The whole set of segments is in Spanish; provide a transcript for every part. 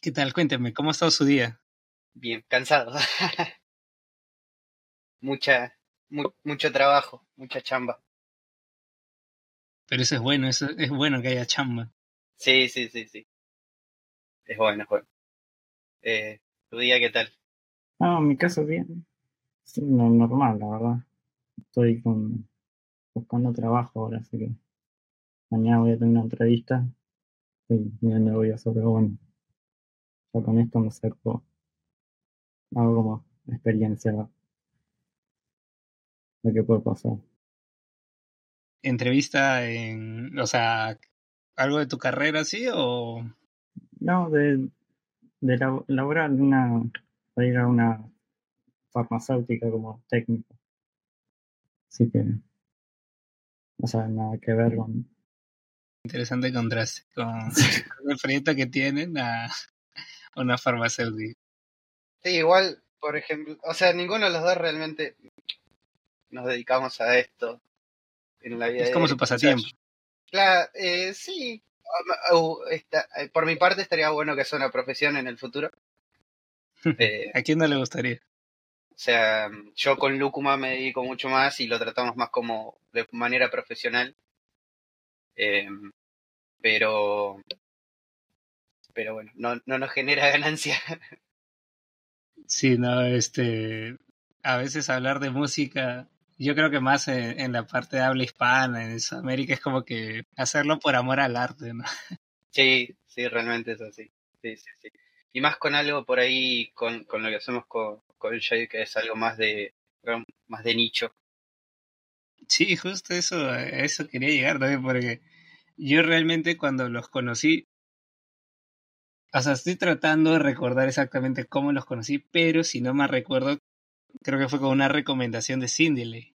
¿Qué tal? Cuénteme, ¿cómo ha estado su día? Bien, cansado. Mucha, mucho trabajo, mucha chamba. Pero eso es bueno, eso es bueno que haya chamba. Sí, sí, sí, sí. Es bueno, es bueno. Eh, ¿Tu día qué tal? No, en mi caso bien. Sí, normal, la verdad. Estoy con, buscando trabajo ahora, así que mañana voy a tener una entrevista. Y me voy a hacer, pero bueno. Ya con esto me acerco. Hago como experiencia de qué puede pasar. ¿Entrevista en, o sea, algo de tu carrera, sí, o...? No, de, de laborar una, de ir a una farmacéutica como técnico. Así que no sabe nada que ver con... Interesante contraste con, el proyecto que tienen a una farmacéutica. Sí, igual, por ejemplo, o sea, ninguno de los dos realmente nos dedicamos a esto en la vida. Es como su pasatiempo. Claro, eh, sí. Eh, por mi parte estaría bueno que sea una profesión en el futuro. Eh, ¿A quién no le gustaría? O sea, yo con Lúcuma me dedico mucho más y lo tratamos más como de manera profesional. Em, pero, pero bueno, no, no nos genera ganancia. Sí, no, este, a veces hablar de música yo creo que más en, la parte de habla hispana, en América, es como que hacerlo por amor al arte, ¿no? Sí, sí, realmente es así. Sí, sí, sí. Y más con algo por ahí, con, con lo que hacemos con, con Shade, que es algo más de, más de nicho. Sí, justo eso, eso quería llegar también, porque yo realmente cuando los conocí, o sea, estoy tratando de recordar exactamente cómo los conocí, pero si no me recuerdo, creo que fue con una recomendación de Cindy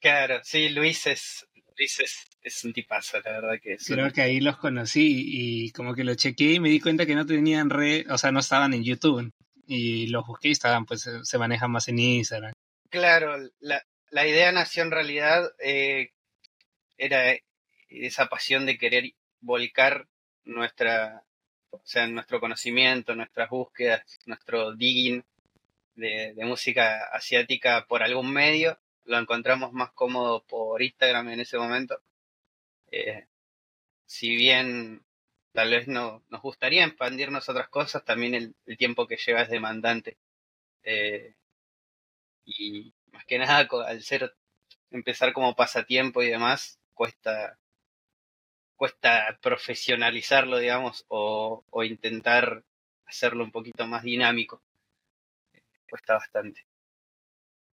Claro, sí, Luis es, Luis es, un tipazo, la verdad que es. Creo que ahí los conocí y como que lo chequeé y me di cuenta que no tenían red, o sea, no estaban en YouTube. Y los busqué y estaban, pues se manejan más en Instagram. Claro, la, la idea nació en realidad, eh, era esa pasión de querer volcar nuestra, o sea, nuestro conocimiento, nuestras búsquedas, nuestro digging de, música asiática por algún medio. Lo encontramos más cómodo por Instagram en ese momento. Eh, si bien tal vez no, nos gustaría expandirnos otras cosas, también el, tiempo que lleva es demandante. Eh, y más que nada, al ser empezar como pasatiempo y demás, cuesta cuesta profesionalizarlo, digamos, o, o intentar hacerlo un poquito más dinámico cuesta bastante.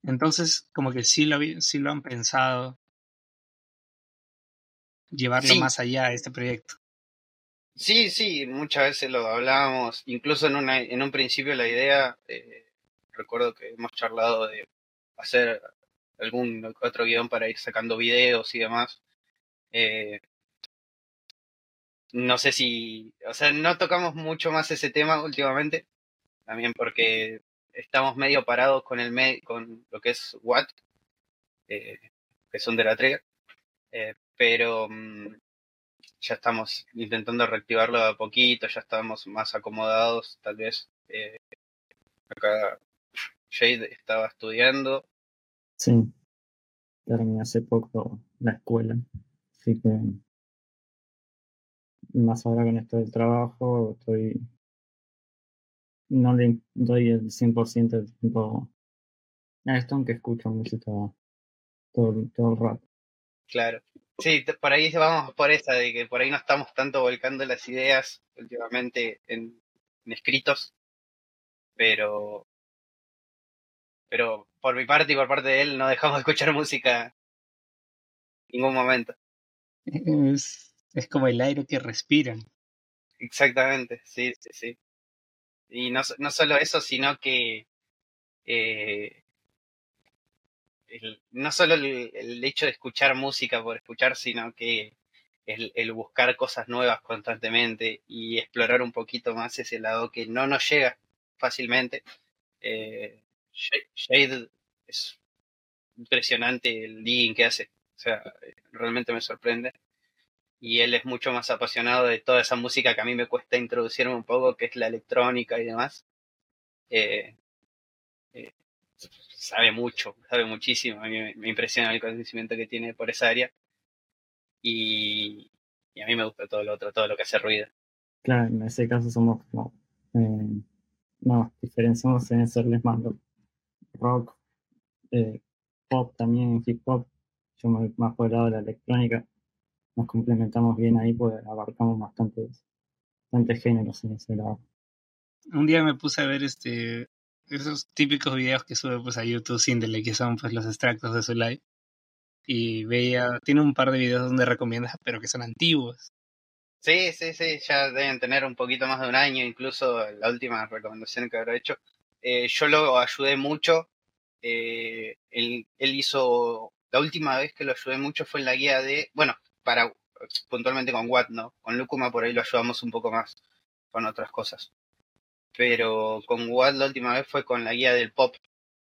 Entonces, como que sí lo, sí lo han pensado llevarlo más allá a este proyecto. Sí, sí, muchas veces lo hablábamos, incluso en, una, en un principio la idea, eh, recuerdo que hemos charlado de hacer algún otro guion para ir sacando videos y demás. Eh, no sé si, o sea, no tocamos mucho más ese tema últimamente, también porque estamos medio parados con el con lo que es Watt, eh, que son de la Trigger, eh, pero mm, ya estamos intentando reactivarlo a poquito, ya estamos más acomodados, tal vez. Eh, acá Jade estaba estudiando. Sí, terminé hace poco la escuela, así que más ahora con esto del trabajo estoy no le doy el 100% del tiempo a esto, aunque escucho música todo, todo el rato. Claro. Sí, por ahí vamos por esa, de que por ahí no estamos tanto volcando las ideas últimamente en, escritos, pero pero por mi parte y por parte de él no dejamos de escuchar música en ningún momento. Es, es como el aire que respiran. Exactamente, sí, sí, sí. Y no, no solo eso, sino que eh, no solo el, hecho de escuchar música por escuchar, sino que el, buscar cosas nuevas constantemente y explorar un poquito más ese lado que no nos llega fácilmente. Eh, Shade es impresionante el digging que hace, o sea, realmente me sorprende. Y él es mucho más apasionado de toda esa música que a mí me cuesta introducirme un poco, que es la electrónica y demás. Eh, eh, sabe mucho, sabe muchísimo, a mí me, impresiona el conocimiento que tiene por esa área y, a mí me gusta todo lo otro, todo lo que hace ruido. Claro, en ese caso somos como, eh, nos diferenciamos en serles más rock, pop también, hip hop, yo más por el lado de la electrónica, nos complementamos bien ahí, pues abarcamos bastantes, bastantes géneros en ese lado. Un día me puse a ver este esos típicos videos que sube pues a YouTube Sindele, que son pues los extractos de su live. Y veía, tiene un par de videos donde recomienda, pero que son antiguos. Sí, sí, sí, ya deben tener un poquito más de un año, incluso la última recomendación que habrá hecho. Eh, yo lo ayudé mucho. Eh, él, él hizo, la última vez que lo ayudé mucho fue en la guía de, bueno, para puntualmente con Watt, ¿no? Con Lucuma por ahí lo ayudamos un poco más con otras cosas. Pero con Watt la última vez fue con la guía del pop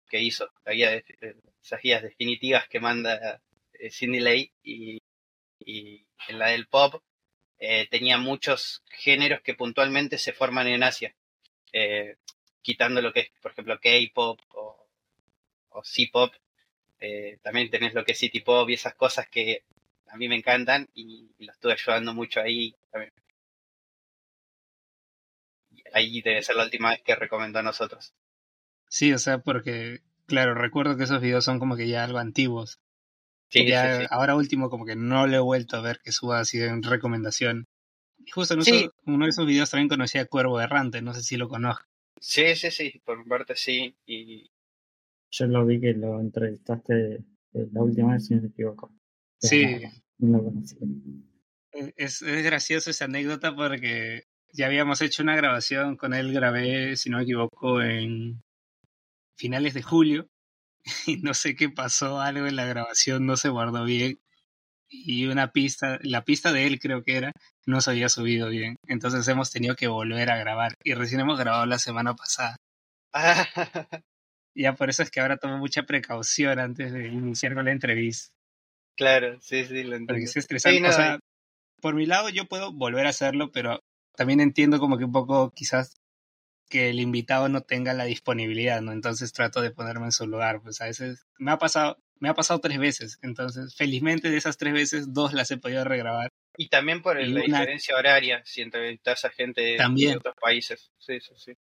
que hizo, la esas guías definitivas que manda eh, Cindy Lay y, en la del pop eh, tenía muchos géneros que puntualmente se forman en Asia, eh, quitando lo que es, por ejemplo, K-pop o, o C-pop, también tenés lo que es City Pop y esas cosas que a mí me encantan y, lo estuve ayudando mucho ahí. Ahí debe ser la última vez que recomendó a nosotros. Sí, o sea, porque, claro, recuerdo que esos videos son como que ya algo antiguos. Sí, ya ahora último como que no le he vuelto a ver que suba así en recomendación. Y justo en uno de esos videos también conocí a Cuervo Errante, no sé si lo conozco. Sí, sí, sí, por mi parte sí. Y... Yo lo vi que lo entrevistaste la última vez, si no me equivoco. Sí. E, es, es gracioso esa anécdota porque ya habíamos hecho una grabación con él, grabé, si no me equivoco, en finales de julio. Y no sé qué pasó, algo en la grabación no se guardó bien. Y una pista, la pista de él creo que era, no se había subido bien. Entonces hemos tenido que volver a grabar. Y recién hemos grabado la semana pasada. ya por eso es que ahora tomo mucha precaución antes de iniciar con la entrevista. Claro, sí, sí, lo entiendo. Porque es estresante. o sea, por mi lado yo puedo volver a hacerlo, pero también entiendo como que un poco quizás que el invitado no tenga la disponibilidad, ¿no? Entonces trato de ponerme en su lugar. Pues a veces me ha pasado, me ha pasado tres veces. Entonces, felizmente de esas tres veces, dos las he podido regrabar. Y también por la diferencia horaria, si entrevistas a gente de otros países. Sí, sí, sí.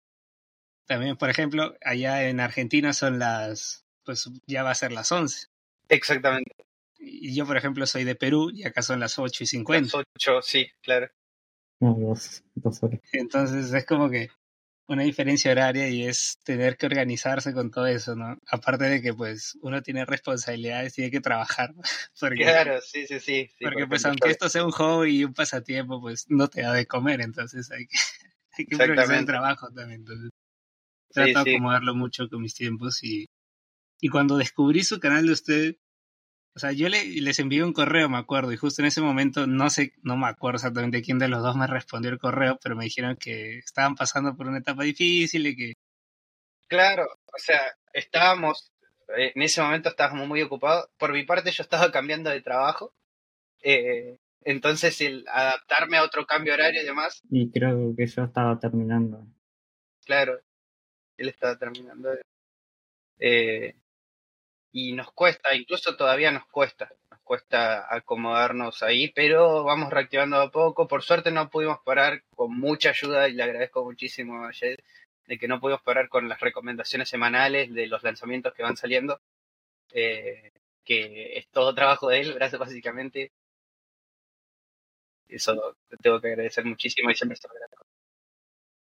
También, por ejemplo, allá en Argentina son las, pues ya va a ser las 11. Exactamente. Y yo, por ejemplo, soy de Perú y acá son las 8 y 50. Las 8, sí, claro. Entonces es como que una diferencia horaria y es tener que organizarse con todo eso, ¿no? Aparte de que pues uno tiene responsabilidades, tiene que trabajar. Porque, claro, sí, sí, sí. porque pues aunque esto sea un hobby y un pasatiempo, pues no te da de comer, entonces hay que, hay que priorizar el trabajo también. Entonces trato de acomodarlo mucho con mis tiempos y, y cuando descubrí su canal de usted, o sea, yo le, les envié un correo, me acuerdo, y justo en ese momento, no sé, no me acuerdo exactamente quién de los dos me respondió el correo, pero me dijeron que estaban pasando por una etapa difícil y que... Claro, o sea, estábamos, eh, en ese momento estábamos muy ocupados. Por mi parte, yo estaba cambiando de trabajo. Eh, entonces, el adaptarme a otro cambio horario y demás. Y creo que yo estaba terminando. Claro, él estaba terminando. Eh, y nos cuesta, incluso todavía nos cuesta, nos cuesta acomodarnos ahí, pero vamos reactivando a poco. Por suerte no pudimos parar con mucha ayuda y le agradezco muchísimo a Jed de que no pudimos parar con las recomendaciones semanales de los lanzamientos que van saliendo, eh, que es todo trabajo de él, gracias básicamente. Eso te tengo que agradecer muchísimo y siempre estoy agradecido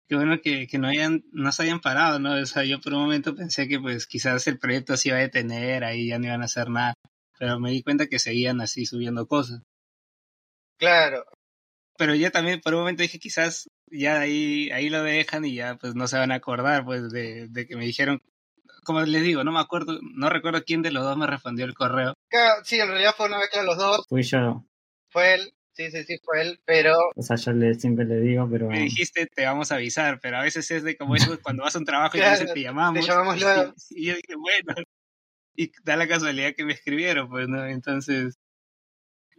qué bueno que, que, no hayan, no se hayan parado, ¿no? O sea, yo por un momento pensé que pues quizás el proyecto se iba a detener, ahí ya no iban a hacer nada, pero me di cuenta que seguían así subiendo cosas. Claro. Pero yo también por un momento dije quizás ya ahí, ahí lo dejan y ya pues no se van a acordar pues de, de que me dijeron, como les digo, no me acuerdo, no recuerdo quién de los dos me respondió el correo. Claro, sí, en realidad fue una vez que los dos. Fui yo. Fue él. Sí, sí, sí, fue él, pero... O sea, yo le, siempre le digo, pero... Me dijiste, te vamos a avisar, pero a veces es de como eso cuando vas a un trabajo y te, te llamamos. Te llamamos luego. Y, yo dije, bueno, y da la casualidad que me escribieron, pues, ¿no? Entonces,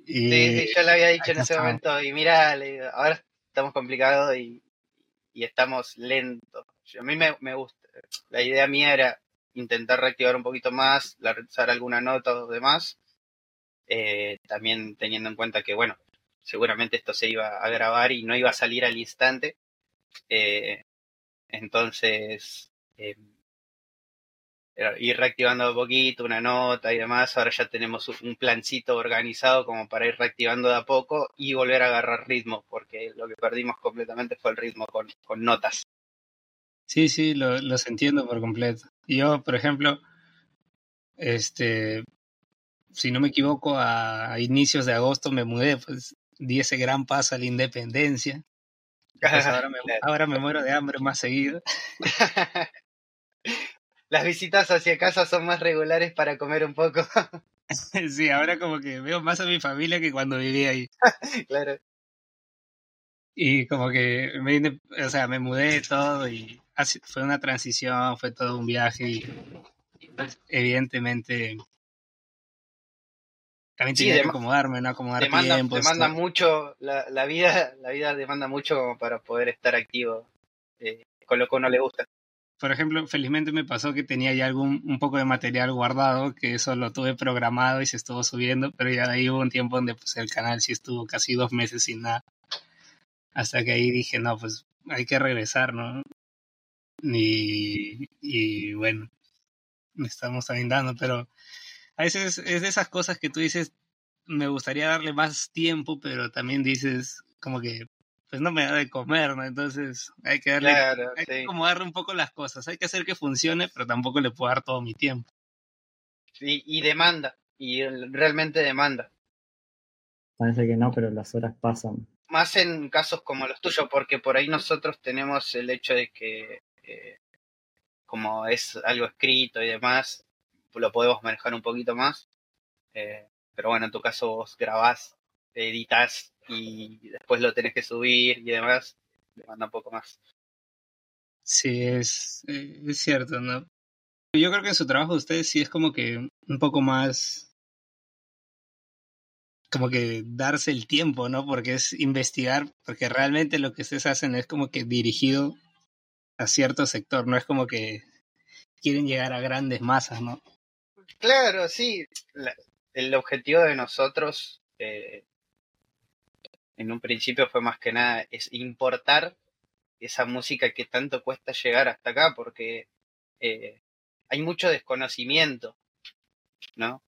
Y, Sí, sí, yo le había dicho en ese momento, y mira, le digo, ahora estamos complicados y, y estamos lentos. Yo- a mí me, me gusta, la idea mía era intentar reactivar un poquito más, lanzar alguna nota o demás, eh, también teniendo en cuenta que, bueno, seguramente esto se iba a grabar y no iba a salir al instante. eh, entonces, eh, ir reactivando un poquito, una nota y demás. Ahora ya tenemos un plancito organizado como para ir reactivando de a poco y volver a agarrar ritmo, porque lo que perdimos completamente fue el ritmo con, con notas. Sí, sí, lo, los entiendo por completo. Yo, por ejemplo, este, si no me equivoco, a, a inicios de agosto me mudé, pues di ese gran paso a la independencia. Pues ahora, me, Claro. ahora me muero de hambre más seguido. Las visitas hacia casa son más regulares para comer un poco, Sí, ahora como que veo más a mi familia que cuando vivía ahí. claro. Y como que me, o sea, me mudé todo y así- fue una transición, fue todo un viaje y, y, pues, evidentemente también Sí, tenía que dema- acomodarme, ¿no? Acomodar Demanda, tiempos. demanda todo. mucho, la, la vida, la vida demanda mucho para poder estar activo eh, con lo que uno le gusta. Por ejemplo, felizmente me pasó que tenía ya algún un poco de material guardado, que eso lo tuve programado y se estuvo subiendo, pero ya de ahí hubo un tiempo donde pues el canal sí estuvo casi dos meses sin nada. Hasta que ahí dije, no, pues hay que regresar, ¿no? Y, y bueno, estamos también dando, pero a veces es de esas cosas que tú dices, me gustaría darle más tiempo, pero también dices como que pues no me da de comer, ¿no? Entonces hay que darle Claro, hay que sí. acomodarle un poco las cosas. Hay que hacer que funcione, pero tampoco le puedo dar todo mi tiempo. Sí, y demanda, y realmente demanda. Parece que no, pero las horas pasan. Más en casos como los tuyos, porque por ahí nosotros tenemos el hecho de que, eh, como es algo escrito y demás, lo podemos manejar un poquito más. Eh, pero bueno, en tu caso vos grabás, editas y después lo tenés que subir y demás, demanda un poco más. Sí, es, eh, es cierto, ¿no? Yo creo que en su trabajo de ustedes sí es como que un poco más como que darse el tiempo, ¿no? Porque es investigar, porque realmente lo que ustedes hacen es como que dirigido a cierto sector, no es como que quieren llegar a grandes masas, ¿no? Claro, sí. La- el objetivo de nosotros eh, en un principio fue más que nada es importar esa música que tanto cuesta llegar hasta acá porque eh, hay mucho desconocimiento, ¿no?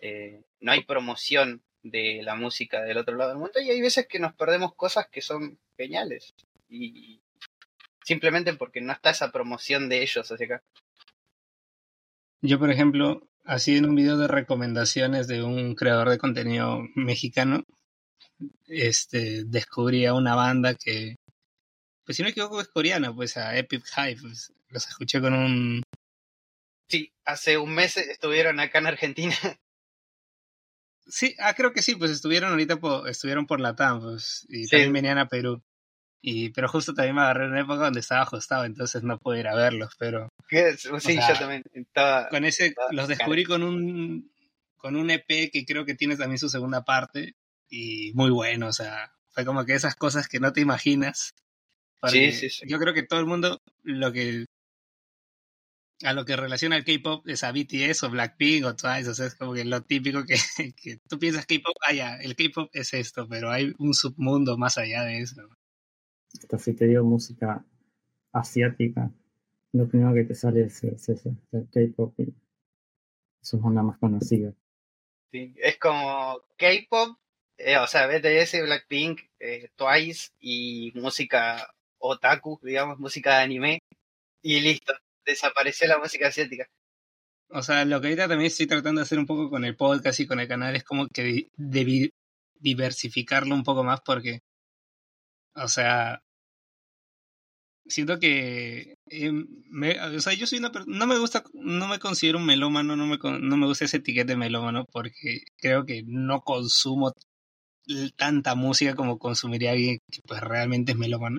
Eh, no hay promoción de la música del otro lado del mundo y hay veces que nos perdemos cosas que son geniales y simplemente porque no está esa promoción de ellos hacia acá. Yo, por ejemplo, así en un video de recomendaciones de un creador de contenido mexicano, este, descubrí a una banda que, pues si no me equivoco es coreana, pues a Epic High, pues los escuché con un... Sí, hace un mes estuvieron acá en Argentina. Sí, ah, creo que sí, pues estuvieron ahorita, por, estuvieron por Latam, pues, y Sí. también venían a Perú. Y, pero justo también me agarré en una época donde estaba ajustado, entonces no pude ir a verlos, pero Sí, sea, yo también estaba. con ese los descubrí con un con un EP que creo que tiene también su segunda parte y muy bueno, o sea, fue como que esas cosas que no te imaginas. Sí, sí, sí. Yo creo que todo el mundo lo que a lo que relaciona el K-pop es a BTS o Blackpink o Twice, o sea, es como que lo típico que, que tú piensas K-pop, ah ya, el K-pop es esto, pero hay un submundo más allá de eso. Hasta si te digo música asiática, lo primero que te sale es, es eso, el K-pop. y Eso es una más conocida. Sí, Es como K-pop, eh, o sea, BTS, Blackpink, eh, Twice y música otaku, digamos, música de anime. Y listo, desapareció la música asiática. O sea, lo que ahorita también estoy tratando de hacer un poco con el podcast y con el canal es como que diversificarlo un poco más porque, o sea, siento que, eh, me- o sea, yo soy una no me gusta, no me considero un melómano, no me, no me gusta ese etiquete de melómano porque creo que no consumo tanta música como consumiría alguien que pues realmente es melómano,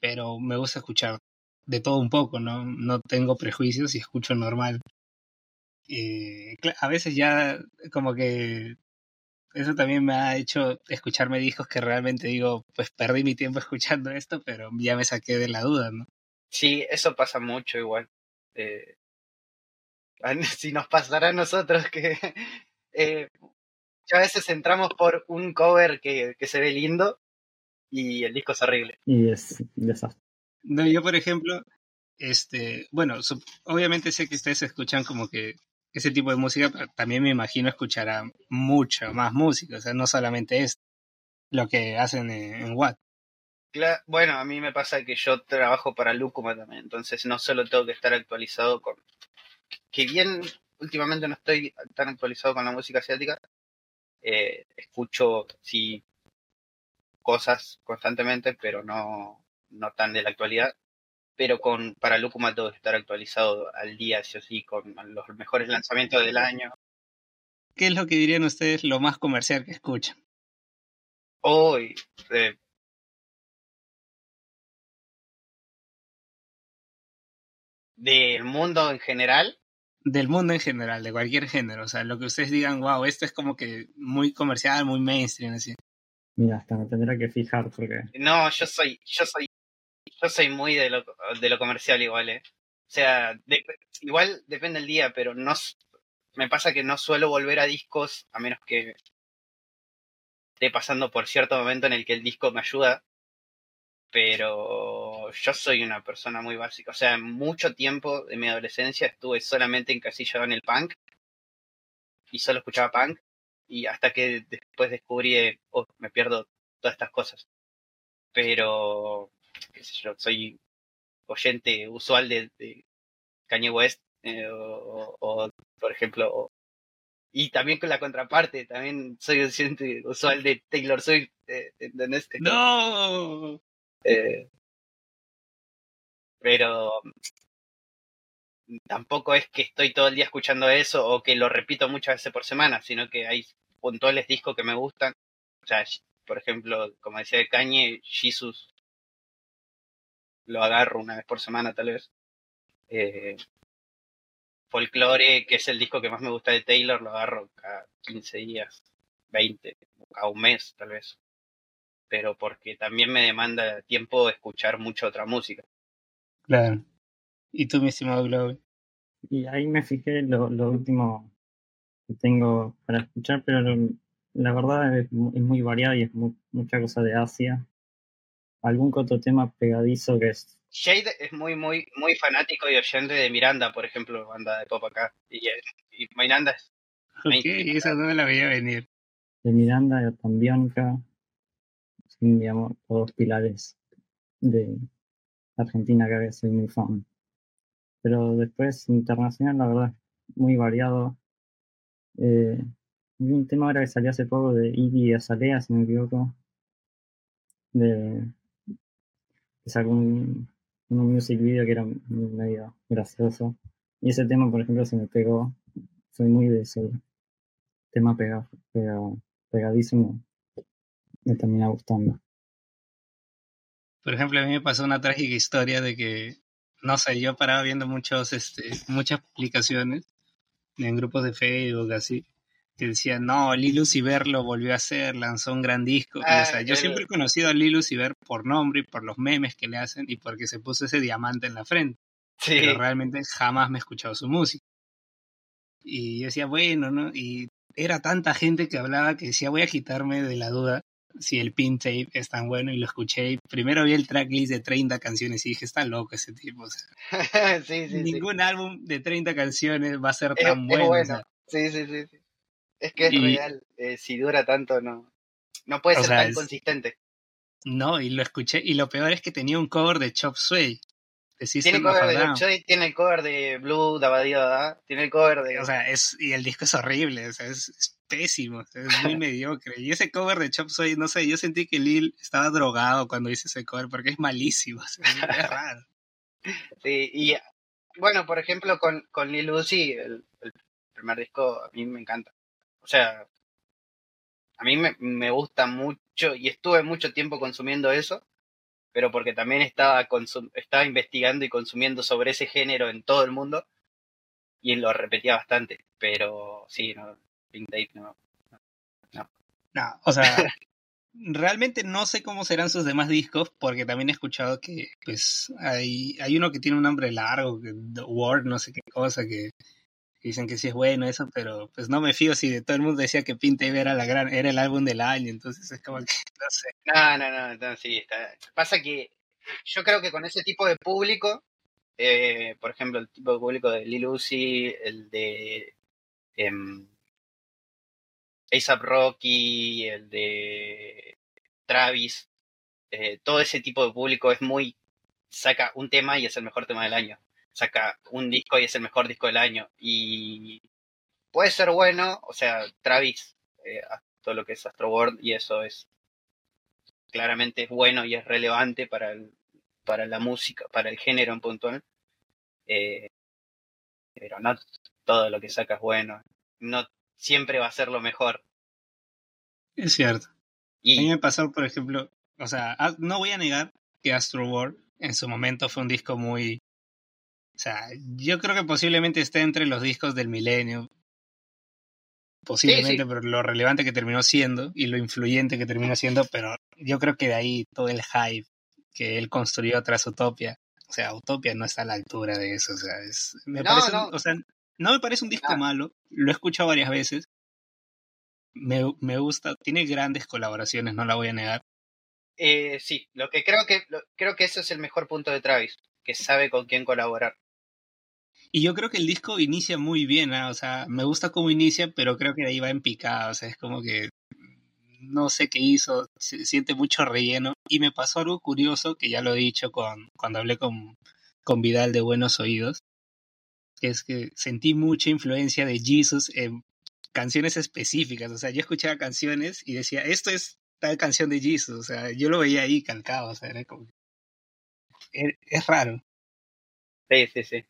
pero me gusta escuchar de todo un poco, ¿no? No tengo prejuicios y escucho normal. Eh, a veces ya como que eso también me ha hecho escucharme discos que realmente digo, pues perdí mi tiempo escuchando esto, pero ya me saqué de la duda, ¿no? Sí, eso pasa mucho igual. Eh, si nos pasará a nosotros que eh, a veces entramos por un cover que, que se ve lindo y el disco es horrible. Y es desastre. No, yo por ejemplo, este, bueno, obviamente sé que ustedes escuchan como que ese tipo de música, también me imagino escuchará mucha más música, o sea, no solamente esto, lo que hacen en, Watt. bueno, a mí me pasa que yo trabajo para Lucuma también, entonces no solo tengo que estar actualizado con... Que bien, últimamente no estoy tan actualizado con la música asiática, eh, escucho sí cosas constantemente, pero no, no tan de la actualidad pero con para Lucuma todo estar actualizado al día, sí o sí, con los mejores lanzamientos del año. ¿Qué es lo que dirían ustedes lo más comercial que escuchan? Hoy, eh, del mundo en general. Del mundo en general, de cualquier género. O sea, lo que ustedes digan, wow, esto es como que muy comercial, muy mainstream, así. Mira, hasta me tendré que fijar porque. No, yo soy, yo soy yo soy muy de lo, de lo comercial igual, ¿eh? O sea, igual depende del día, pero no me pasa que no suelo volver a discos a menos que esté pasando por cierto momento en el que el disco me ayuda. Pero yo soy una persona muy básica. O sea, mucho tiempo de mi adolescencia estuve solamente encasillado en el punk. Y solo escuchaba punk. Y hasta que después descubrí, oh, me pierdo todas estas cosas. Pero yo, soy oyente usual de, Kanye West, eh, o, por ejemplo, y también con la contraparte, también soy oyente usual de Taylor Swift, eh, ¡No! Eh, pero tampoco es que estoy todo el día escuchando eso o que lo repito muchas veces por semana, sino que hay puntuales discos que me gustan. O sea, por ejemplo, como decía Kanye, Jesus lo agarro una vez por semana tal vez. Eh, Folklore, que es el disco que más me gusta de Taylor, lo agarro cada 15 días, 20, cada un mes tal vez. Pero porque también me demanda tiempo escuchar mucha otra música. Claro. ¿Y tú, mi estimado Globo? Y ahí me fijé lo, lo último que tengo para escuchar, pero la verdad es, muy variado y es mucha cosa de Asia algún otro tema pegadizo que es. Shade es muy, muy, muy fanático y oyente de Miranda, por ejemplo, banda de pop acá. Y, y Miranda es. Ok, esa no me la veía venir. De Miranda, de Tambionca, sin, digamos, todos pilares de Argentina que soy muy fan. Pero después, internacional, la verdad, muy variado. Eh, un tema ahora que salió hace poco de Iggy Azalea, si no me equivoco, de sacó un, un music video que era medio gracioso. Y ese tema, por ejemplo, se me pegó. Soy muy de ese tema pegado, pegado, pegadísimo. Me termina gustando. Por ejemplo, a mí me pasó una trágica historia de que, no sé, yo paraba viendo muchos, este, muchas publicaciones en grupos de Facebook, así, que decían, no, Lilu Ciber lo volvió a hacer, lanzó un gran disco. o sea, ah, yo siempre he conocido a Lilu Ciber por nombre y por los memes que le hacen y porque se puso ese diamante en la frente. Pero realmente jamás me he escuchado su música. Y yo decía, bueno, ¿no? Y era tanta gente que hablaba que decía, voy a quitarme de la duda si el pin tape es tan bueno y lo escuché. Primero vi el tracklist de 30 canciones y dije, está loco ese tipo. O sea, ningún álbum de 30 canciones va a ser tan bueno. Sí, sí, sí. Es que es real, eh, si dura tanto no, no puede ser tan consistente. No, y lo escuché, y lo peor es que tenía un cover de Chop Suey. tiene, cover de Chop Suey, tiene el cover de Blue, Dabadio, tiene el cover de... O sea, es, y el disco es horrible, o sea, es, pésimo, es muy mediocre. Y ese cover de Chop Suey, no sé, yo sentí que Lil estaba drogado cuando hice ese cover, porque es malísimo, es raro. Sí, y bueno, por ejemplo, con, con Lil Uzi, el primer disco a mí me encanta. O sea, a mí me, gusta mucho y estuve mucho tiempo consumiendo eso, pero porque también estaba, estaba investigando y consumiendo sobre ese género en todo el mundo y lo repetía bastante. Pero sí, no, Pink Date no, no, No, o sea, realmente no sé cómo serán sus demás discos, porque también he escuchado que pues hay, hay uno que tiene un nombre largo, que The Word, no sé qué cosa, que dicen que sí es bueno eso, pero pues no me fío si de todo el mundo decía que Pinte era la gran, era el álbum del año, entonces es como que no sé. No, no, no, no sí. Pasa que yo creo que con ese tipo de público, eh, por ejemplo, el tipo de público de Lil Uzi, el de eh, ASAP Rocky, el de Travis, eh, todo ese tipo de público es muy saca un tema y es el mejor tema del año saca un disco y es el mejor disco del año. Y puede ser bueno, o sea, Travis, eh, todo lo que es Astro World, y eso es claramente es bueno y es relevante para, el, para la música, para el género en puntual. Eh, pero no todo lo que saca es bueno. No siempre va a ser lo mejor. Es cierto. Y, a mí me pasó, por ejemplo, o sea, no voy a negar que Astro World en su momento fue un disco muy sea, yo creo que posiblemente esté entre los discos del milenio. Posiblemente, pero lo relevante que terminó siendo y lo influyente que terminó siendo, pero yo creo que de ahí todo el hype que él construyó tras Utopia. O sea, Utopia no está a la altura de eso. O sea, es, me parece, no. o sea, no me parece un disco malo. Lo he escuchado varias veces. Me, me gusta, tiene grandes colaboraciones, no la voy a negar. Eh, sí, lo que creo que creo que ese es el mejor punto de Travis, que sabe con quién colaborar. Y yo creo que el disco inicia muy bien, ¿ah? o sea, me gusta cómo inicia, pero creo que de ahí va en picada, o sea, es como que no sé qué hizo, se siente mucho relleno. Y me pasó algo curioso, que ya lo he dicho con, cuando hablé con, con Vidal de Buenos Oídos, que es que sentí mucha influencia de Jesus en canciones específicas, o sea, yo escuchaba canciones y decía, esto es tal canción de Jesus, o sea, yo lo veía ahí calcado, o sea, era como... Es, es raro. Sí, sí, sí.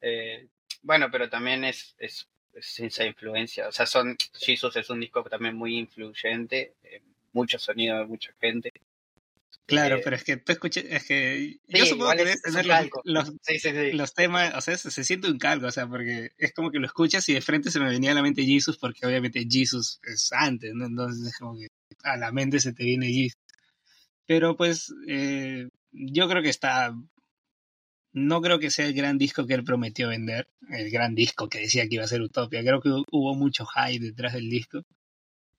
Eh, bueno, pero también es, es, esa influencia. O sea, son Jesus es un disco también muy influyente, eh, mucho sonido de mucha gente. Claro, eh, pero es que tú escuches, es que yo supongo que debes tener los, los, temas, o sea, se, siente un calco, o sea, porque es como que lo escuchas y de frente se me venía a la mente Jesus, porque obviamente Jesus es antes, ¿no? Entonces es como que a la mente se te viene Jesus. Pero pues yo creo que está no creo que sea el gran disco que él prometió vender, el gran disco que decía que iba a ser Utopia. Creo que hubo mucho hype detrás del disco.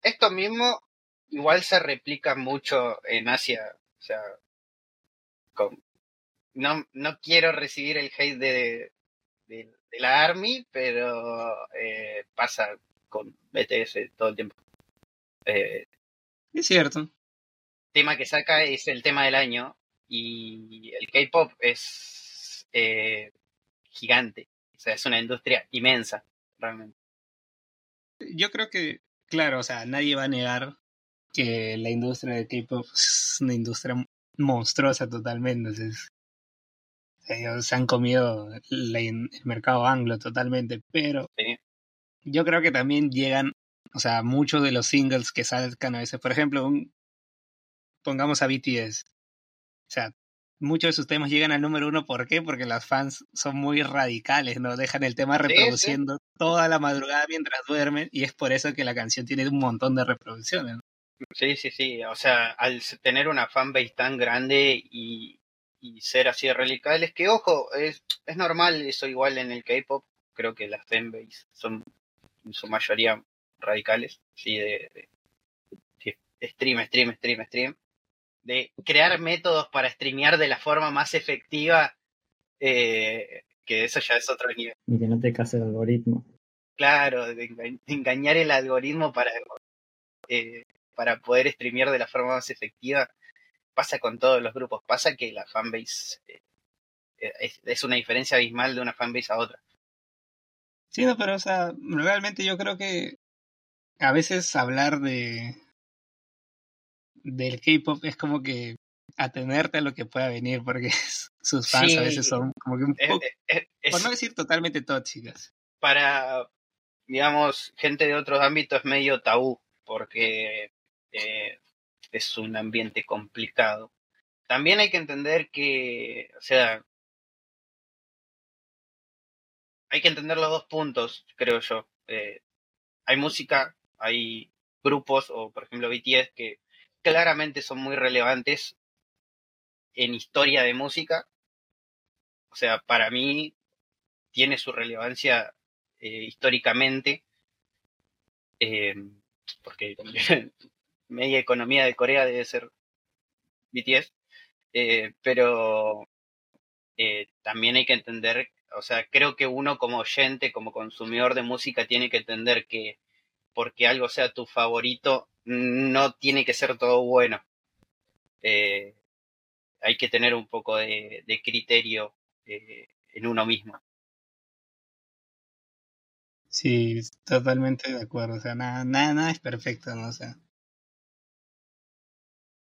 Esto mismo igual se replica mucho en Asia. O sea, no, no quiero recibir el hate de, de, la Army, pero eh, pasa con BTS todo el tiempo. Eh, es cierto. El tema que saca es el tema del año y el K-pop es eh, gigante. O sea, es una industria inmensa, realmente. Yo creo que, claro, o sea, nadie va a negar que la industria de K-pop es una industria monstruosa totalmente. ellos se han comido el mercado anglo totalmente, pero yo creo que también llegan, o sea, muchos de los singles que salgan a veces, por ejemplo, un, pongamos a BTS. O sea, muchos de sus temas llegan al número uno. ¿Por qué? Porque las fans son muy radicales, ¿no? Dejan el tema reproduciendo toda la madrugada mientras duermen y es por eso que la canción tiene un montón de reproducciones. Sí, sí, sí. O sea, al tener una fanbase tan grande y, y ser así de radicales, que ojo, es, es normal eso igual en el K-pop. Creo que las fanbase son en su mayoría radicales, sí, de, de stream, stream, stream, stream de crear métodos para streamear de la forma más efectiva, eh, que eso ya es otro nivel. Y que no te case el algoritmo. Claro, de engañar el algoritmo para, eh, para poder streamear de la forma más efectiva. Pasa con todos los grupos, pasa que la fanbase eh, es, es, una diferencia abismal de una fanbase a otra. Sí, no, pero o sea, realmente yo creo que a veces hablar de, del K-pop es como que atenerte a lo que pueda venir, porque sus fans a veces son como que un eh, poco, eh, eh, por no decir totalmente tóxicas. Para, digamos, gente de otros ámbitos es medio tabú, porque es un ambiente complicado. También hay que entender que, o sea, hay que entender los dos puntos, creo yo. hay música, hay grupos, o por ejemplo BTS, que claramente son muy relevantes en historia de música. O sea, para mí tiene su relevancia eh, históricamente, eh, porque media economía de Corea debe ser BTS, eh, pero también hay que entender, o sea, creo que uno como oyente, como consumidor de música, tiene que entender que porque algo sea tu favorito, no tiene que ser todo bueno. hay que tener un poco de, criterio en uno mismo. Sí, totalmente de acuerdo. O sea, nada, nada, nada es perfecto, ¿no? O sea.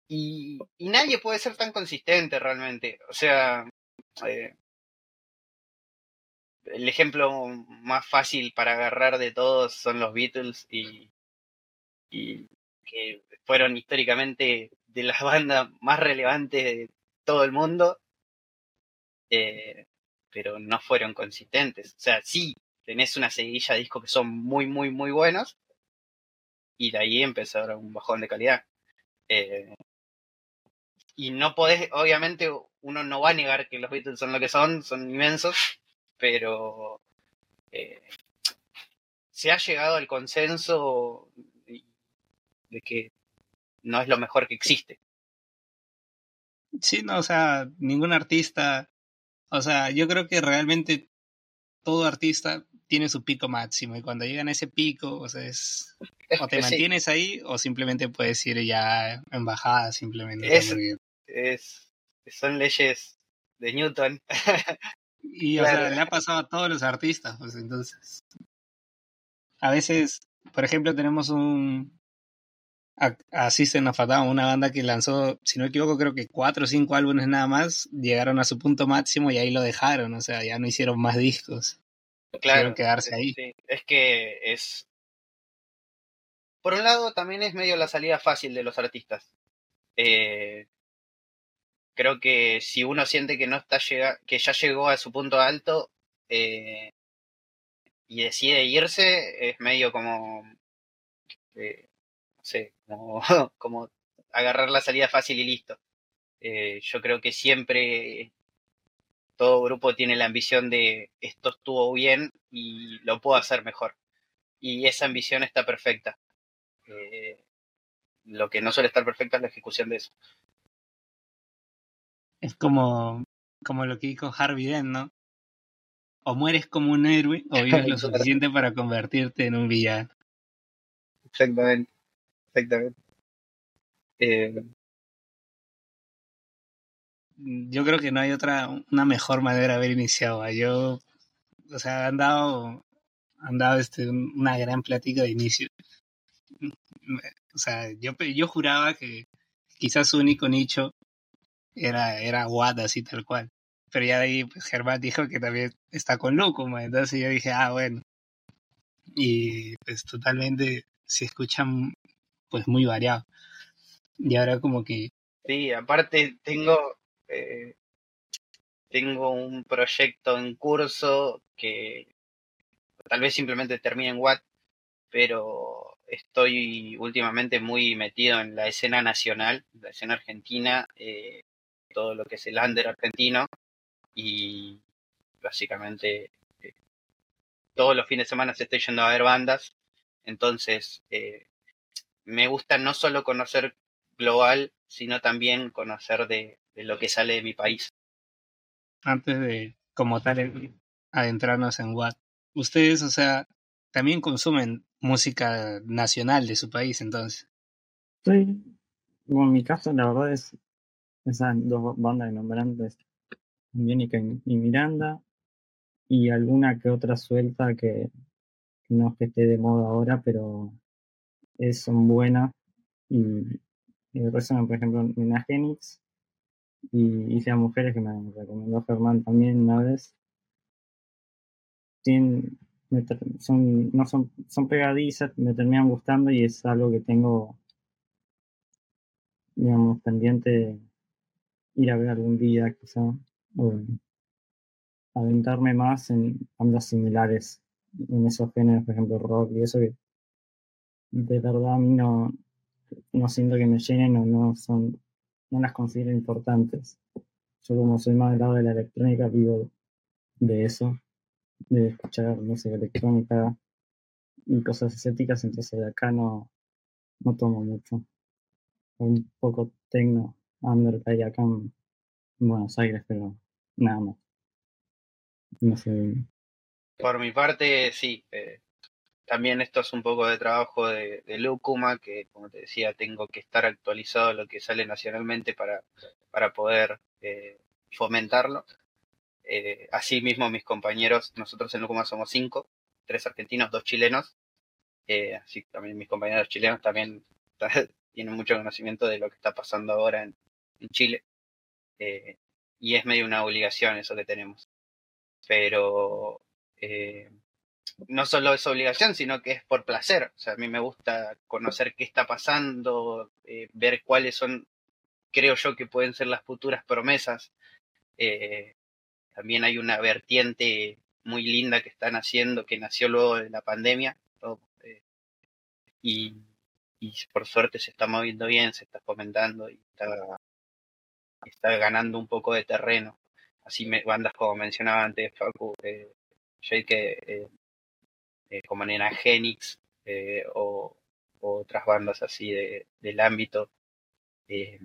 Y, y nadie puede ser tan consistente realmente. O sea, eh, el ejemplo más fácil para agarrar de todos son los Beatles y, y que fueron históricamente de las bandas más relevantes de todo el mundo, eh, pero no fueron consistentes. O sea, sí, tenés una seguilla de discos que son muy, muy, muy buenos. Y de ahí empezó un bajón de calidad. Eh, y no podés, obviamente, uno no va a negar que los Beatles son lo que son, son inmensos, pero eh, se ha llegado al consenso de que no es lo mejor que existe. Sí, no, o sea, ningún artista, o sea, yo creo que realmente todo artista tiene su pico máximo y cuando llegan a ese pico, o sea, es, o te mantienes ahí o simplemente puedes ir ya en bajada simplemente. Es, son leyes de Newton. y o sea, le ha pasado a todos los artistas, pues entonces. A veces, por ejemplo, tenemos un así se nos faltaba una banda que lanzó, si no me equivoco, creo que cuatro o cinco álbumes nada más, llegaron a su punto máximo y ahí lo dejaron, o sea, ya no hicieron más discos. Claro. quedarse ahí. Es que es. Por un lado, también es medio la salida fácil de los artistas. Eh, creo que si uno siente que no está llega que ya llegó a su punto alto eh, y decide irse, es medio como. Eh, no sé, como, como agarrar la salida fácil y listo. yo creo que siempre todo grupo tiene la ambición de esto estuvo bien y lo puedo hacer mejor. Y esa ambición está perfecta. Eh, lo que no suele estar perfecta es la ejecución de eso. Es como, como lo que dijo Harvey Dent, ¿no? O mueres como un héroe o vives lo suficiente para convertirte en un villano. Exactamente, exactamente. Eh, yo creo que no hay otra, una mejor manera de haber iniciado. Yo, o sea, han dado, han dado este, una gran plática de inicio. O sea, yo, yo juraba que quizás su único nicho era, era Watt, así tal cual. Pero ya de ahí pues, Germán dijo que también está con Lúcuma, entonces yo dije, ah, bueno. Y pues totalmente se escuchan pues muy variado. Y ahora como que... Sí, aparte tengo, eh, tengo un proyecto en curso que tal vez simplemente termine en Watt, pero estoy últimamente muy metido en la escena nacional, la escena argentina, eh, todo lo que es el under argentino y básicamente eh, todos los fines de semana se estoy yendo a ver bandas, entonces me gusta no solo conocer global, sino también conocer de, de lo que sale de mi país. Antes de, como tal, adentrarnos en Watt, ustedes, o sea, también consumen música nacional de su país, entonces. Sí, bueno, en mi caso, la verdad es esas dos bandas nombrantes, Biónica y Miranda, y alguna que otra suelta que, no es que esté de moda ahora, pero es, son buenas. Y, y resumen, por ejemplo, Menagenix y hice a mujeres que me recomendó Germán también una vez. son, no son, son pegadizas, me terminan gustando y es algo que tengo, digamos, pendiente ir a ver algún día quizá, o aventarme más en bandas similares en esos géneros, por ejemplo, rock y eso que de verdad a mí no, no siento que me llenen o no son, no las considero importantes. Yo como soy más del lado de la electrónica vivo de eso, de escuchar música electrónica y cosas estéticas, entonces de acá no, no tomo mucho. Un poco tecno, under que hay acá en Buenos Aires, pero nada más. No sé. Por mi parte, sí. Eh, también esto es un poco de trabajo de, de Lucuma, que como te decía, tengo que estar actualizado lo que sale nacionalmente para, para poder eh, fomentarlo. Eh, así mismo mis compañeros, nosotros en Lucuma somos cinco, tres argentinos, dos chilenos. Eh, así que también mis compañeros chilenos también tienen mucho conocimiento de lo que está pasando ahora en, en Chile. Eh, y es medio una obligación eso que tenemos. Pero no solo es obligación, sino que es por placer. O sea, a mí me gusta conocer qué está pasando, eh, ver cuáles son, creo yo, que pueden ser las futuras promesas. Eh, también hay una vertiente muy linda que están haciendo, que nació luego de la pandemia. Eh, y, por suerte se está moviendo bien, se está fomentando y está, está ganando un poco de terreno. Así me, bandas como mencionaba antes Facu, eh, eh, eh, como Nena Genix eh, o, o, otras bandas así de, del ámbito. Eh,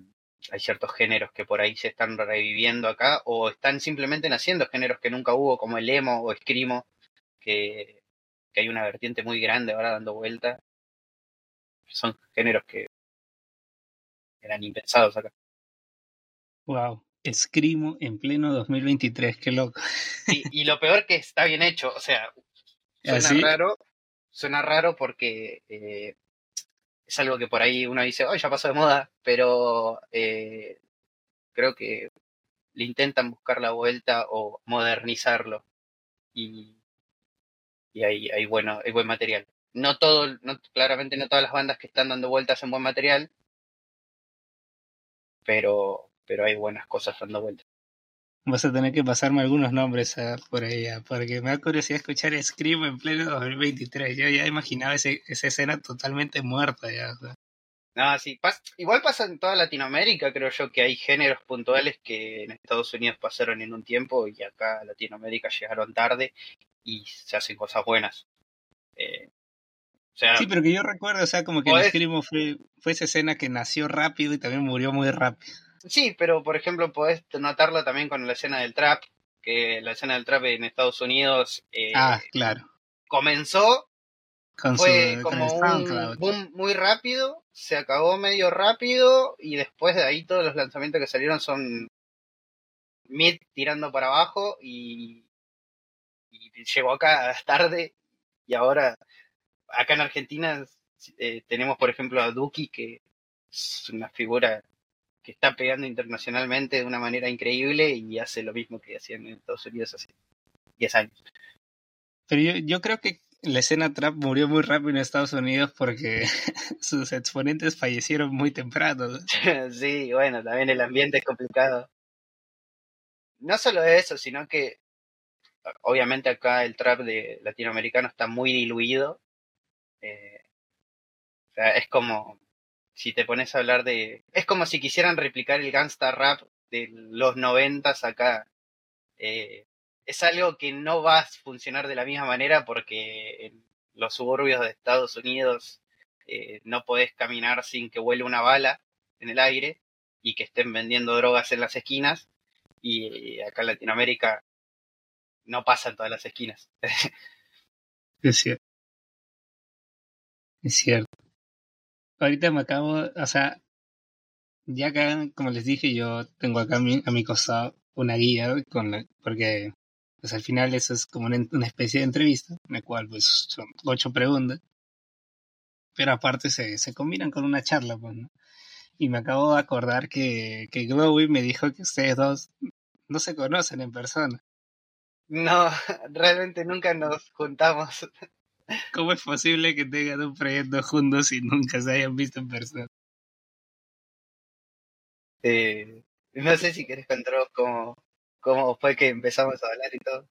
hay ciertos géneros que por ahí se están reviviendo acá o están simplemente naciendo géneros que nunca hubo, como el emo o escrimo, que, que hay una vertiente muy grande ahora dando vuelta. Son géneros que eran impensados acá. Wow, escrimo en pleno 2023, qué loco. Y, y lo peor que está bien hecho, o sea, suena ¿Así? raro, suena raro porque eh, es algo que por ahí uno dice, oh, ya pasó de moda, pero eh, creo que le intentan buscar la vuelta o modernizarlo. Y, y hay, hay, bueno, hay buen material. No todo, no, claramente no todas las bandas que están dando vueltas en buen material, pero, pero hay buenas cosas dando vueltas. Vas a tener que pasarme algunos nombres a, por ella, porque me da curiosidad escuchar Scream en pleno 2023. Yo ya imaginaba ese, esa escena totalmente muerta ya. O sea. No, sí, pas igual pasa en toda Latinoamérica, creo yo que hay géneros puntuales que en Estados Unidos pasaron en un tiempo y acá a Latinoamérica llegaron tarde y se hacen cosas buenas. Eh, o sea, sí, pero que yo recuerdo, o sea, como que el Scream fue, fue esa escena que nació rápido y también murió muy rápido. Sí, pero por ejemplo podés notarlo también con la escena del trap, que la escena del trap en Estados Unidos eh, ah, claro. comenzó, con fue su, como un boom muy rápido, se acabó medio rápido y después de ahí todos los lanzamientos que salieron son mid tirando para abajo y, y llegó acá tarde y ahora acá en Argentina eh, tenemos por ejemplo a Duki que es una figura que está pegando internacionalmente de una manera increíble y hace lo mismo que hacían en Estados Unidos hace 10 años. Pero yo, yo creo que la escena trap murió muy rápido en Estados Unidos porque sus exponentes fallecieron muy temprano. ¿no? sí, bueno, también el ambiente es complicado. No solo eso, sino que obviamente acá el trap de latinoamericano está muy diluido. Eh, o sea, es como si te pones a hablar de... Es como si quisieran replicar el gangsta rap de los noventas acá. Eh, es algo que no va a funcionar de la misma manera porque en los suburbios de Estados Unidos eh, no podés caminar sin que huele una bala en el aire y que estén vendiendo drogas en las esquinas. Y acá en Latinoamérica no pasa en todas las esquinas. es cierto. Es cierto ahorita me acabo, o sea, ya acá, como les dije, yo tengo acá a mi, a mi costado una guía con la, porque pues al final eso es como una, especie de entrevista, en la cual pues son ocho preguntas, pero aparte se, se combinan con una charla, pues, ¿no? Y me acabo de acordar que, que Glowy me dijo que ustedes dos no se conocen en persona. No, realmente nunca nos juntamos. ¿Cómo es posible que tengan un proyecto juntos y nunca se hayan visto en persona? Eh, no sé si querés contar cómo, cómo fue que empezamos a hablar y todo.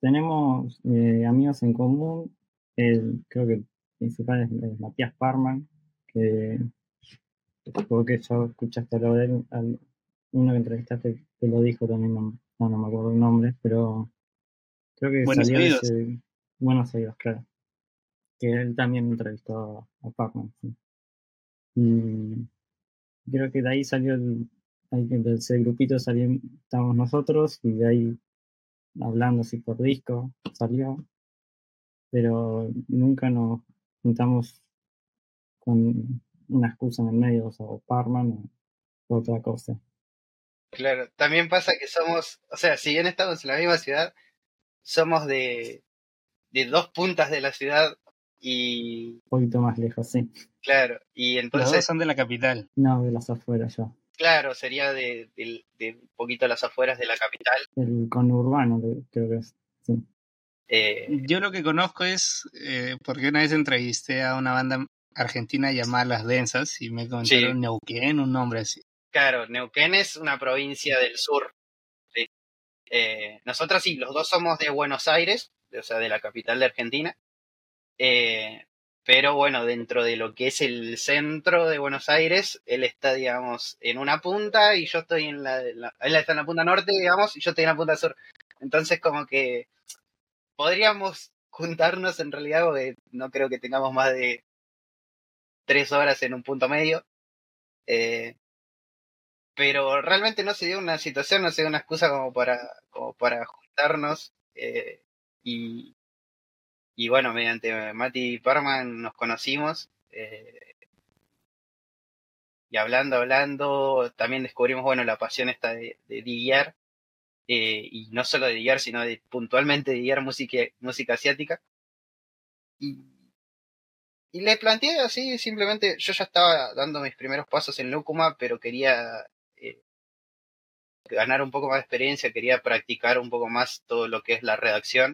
Tenemos eh, amigos en común. El, creo que principal es, es Matías Parman, que supongo que ya escuchaste hablar de él, al- uno que entrevistaste te lo dijo también, no, no, no me acuerdo el nombre, pero creo que Buenos salió Oídos. ese- Buenos Oídos, claro. Que él también entrevistó a, Parman. Y creo que de ahí salió el, de ese grupito salió, estábamos nosotros y de ahí hablando así por disco salió, pero nunca nos juntamos con una excusa en el medio, o o Parman o otra cosa. Claro, también pasa que somos, o sea, si bien estamos en la misma ciudad, somos de, de dos puntas de la ciudad y, Un poquito más lejos, sí. claro, y Los dos entonces, son de la capital. No, de las afueras yo. claro, sería de, de, de un poquito las afueras de la capital. El conurbano, creo que es. Sí. Eh, Yo lo que conozco es eh, porque una vez entrevisté a una banda argentina llamada Las Densas y me comentaron Sí. Neuquén, un nombre así. claro, Neuquén es una provincia del sur. ¿sí? Eh, nosotros sí, los dos somos de Buenos Aires, o sea, de la capital de Argentina. Eh, pero bueno, dentro de lo que es el centro de Buenos Aires, él está, digamos, en una punta y yo estoy en la, la- él está en la punta norte, digamos, y yo estoy en la punta sur. Entonces, como que podríamos juntarnos en realidad, porque no creo que tengamos más de tres horas en un punto medio. Eh, pero realmente no se dio una situación, no se dio una excusa como para, como para juntarnos. eh, y, y bueno, mediante Mati Parman nos conocimos. eh, y hablando, hablando, también descubrimos, bueno, la pasión esta de, de eh, y no solo de DJar, sino de puntualmente DJar música, música asiática. Y, y le planteé así, simplemente, yo ya estaba dando mis primeros pasos en Lúcuma, pero quería eh, ganar un poco más de experiencia, quería practicar un poco más todo lo que es la redacción.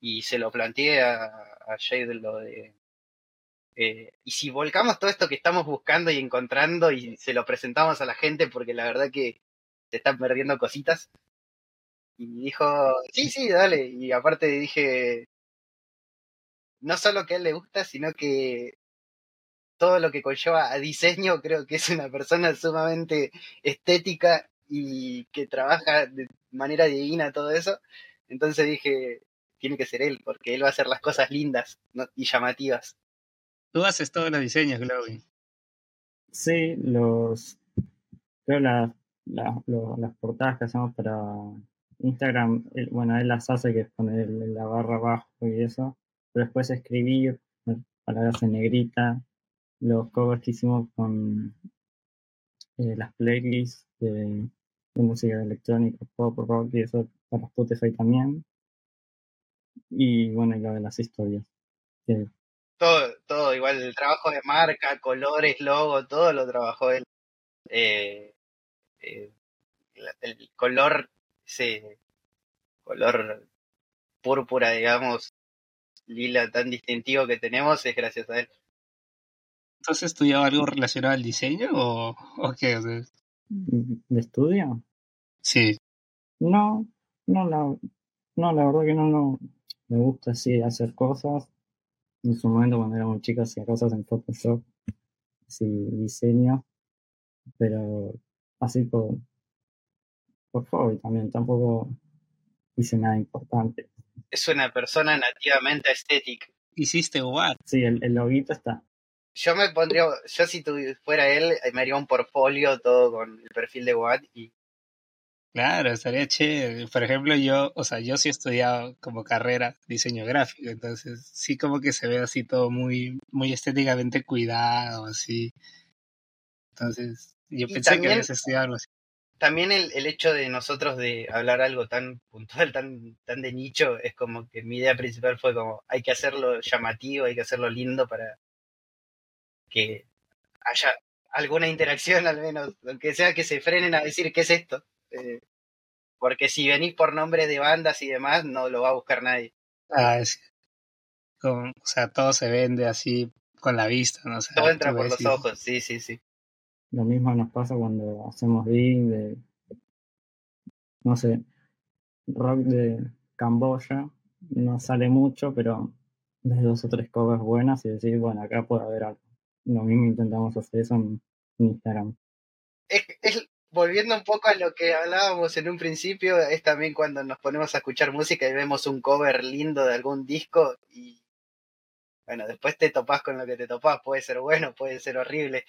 Y se lo planteé a, a Jade lo de... eh, y si volcamos todo esto que estamos buscando y encontrando y se lo presentamos a la gente, porque la verdad que se están perdiendo cositas. Y dijo, sí, sí, dale. Y aparte dije, no solo que a él le gusta, sino que todo lo que conlleva a diseño, creo que es una persona sumamente estética y que trabaja de manera divina todo eso. Entonces dije, tiene que ser él, porque él va a hacer las cosas lindas ¿no? y llamativas. Tú haces todos los diseños, Glowy. Sí, los. Creo la, la- lo- las portadas que hacemos para Instagram, él- bueno, él las hace, que es poner la barra abajo y eso. Pero después escribir, palabras en negrita, los covers que hicimos con eh, las playlists de, de música electrónica, pop, rock y eso para Spotify también. Y bueno, y lo de las historias. que Todo, todo, igual el trabajo de marca, colores, logo, todo lo trabajó él. Eh, eh, el color, ese color púrpura, digamos, lila tan distintivo que tenemos es gracias a él. ¿Tú has estudiado algo relacionado al diseño o, o qué? ¿De estudio? sí, No, no, la, no, la verdad que no, no. Me gusta así hacer cosas. En su momento cuando era muy chica hacía cosas en Photoshop, así diseño, pero así por, por hobby también, tampoco hice nada importante. Es una persona nativamente estética. hiciste UAT. Sí, el, el loguito está. Yo me pondría, yo si tu, fuera él, eh, me haría un portfolio todo con el perfil de Watt y Claro, estaría chévere. Por ejemplo, yo, o sea, yo sí he estudiado como carrera diseño gráfico, entonces sí como que se ve así todo muy, muy estéticamente cuidado, así. Entonces, yo Y pensé que habías estudiado algo así. también el, el hecho de nosotros de hablar algo tan puntual, tan, tan de nicho, es como que mi idea principal fue como, hay que hacerlo llamativo, hay que hacerlo lindo para que haya alguna interacción al menos, aunque sea que se frenen a decir qué es esto. Eh, porque si venís por nombres de bandas y demás, no lo va a buscar nadie. Ah, es, con- o sea, todo se vende así con la vista, ¿no? O sea, Todo entra por los y- ojos, sí, sí, sí. Lo mismo nos pasa cuando hacemos dig de, no sé, rock de Camboya. No sale mucho, pero de dos o tres covers buenas y decir, bueno, acá puede haber algo. Lo mismo intentamos hacer eso en, Instagram. Es, volviendo un poco a lo que hablábamos en un principio, es también cuando nos ponemos a escuchar música y vemos un cover lindo de algún disco y bueno, después te topás con lo que te topás, puede ser bueno, puede ser horrible,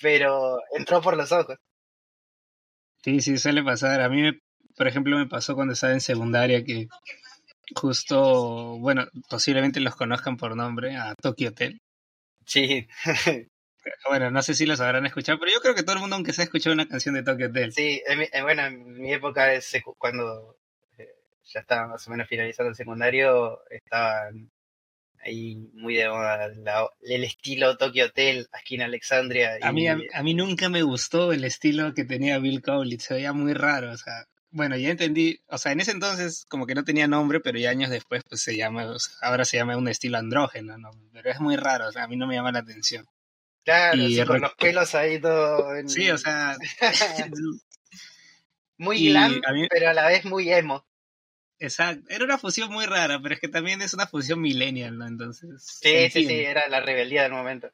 pero entró por los ojos. Sí, sí, suele pasar. A mí, por ejemplo, me pasó cuando estaba en secundaria que justo, bueno, posiblemente los conozcan por nombre, a Tokyo Hotel. Sí. bueno, no sé si los habrán escuchado, pero yo creo que todo el mundo, aunque se ha escuchado una canción de Tokyo Hotel. Sí, bueno, en mi época, cuando eh, ya estaba más o menos finalizando el secundario, estaban ahí muy de moda el estilo Tokyo Hotel, aquí en Alexandria. A, mí, a, mí nunca me gustó el estilo que tenía Bill Cowlitz, se veía muy raro, o sea, bueno, ya entendí, o sea, en ese entonces como que no tenía nombre, pero ya años después pues se llama, ahora se llama un estilo andrógeno, ¿no? Pero es muy raro, o sea, a mí no me llama la atención. Claro, con los pelos ahí todo... En... Sí, o sea... muy glam, pero a la vez muy emo. Exacto, era una fusión muy rara, pero es que también es una fusión millennial, ¿no? Entonces... Sí, sí, sí, era la rebeldía del momento.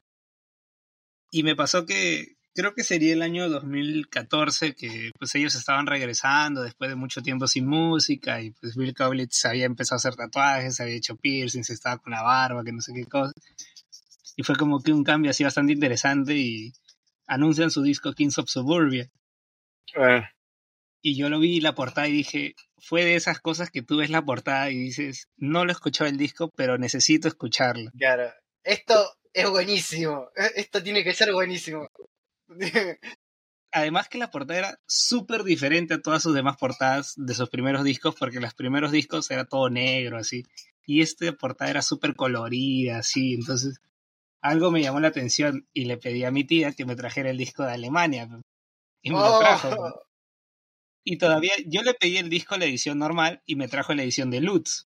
Y me pasó que creo que sería el año 2014 que pues ellos estaban regresando después de mucho tiempo sin música y pues Bill Kaulitz había empezado a hacer tatuajes, había hecho piercings, estaba con la barba, que no sé qué cosa. Y fue como que un cambio así bastante interesante y anuncian su disco Kings of Suburbia. Ah. Y yo lo vi la portada y dije, fue de esas cosas que tú ves la portada y dices, no lo he escuchado el disco, pero necesito escucharlo. Claro, esto es buenísimo, e, esto tiene que ser buenísimo. Además que la portada era súper diferente a todas sus demás portadas de sus primeros discos, porque los primeros discos era todo negro, así. Y esta portada era súper colorida, así. Entonces, algo me llamó la atención y le pedí a mi tía que me trajera el disco de Alemania. Y me lo trajo. Oh. Y todavía, yo le pedí el disco la edición normal y me trajo la edición de Lutz.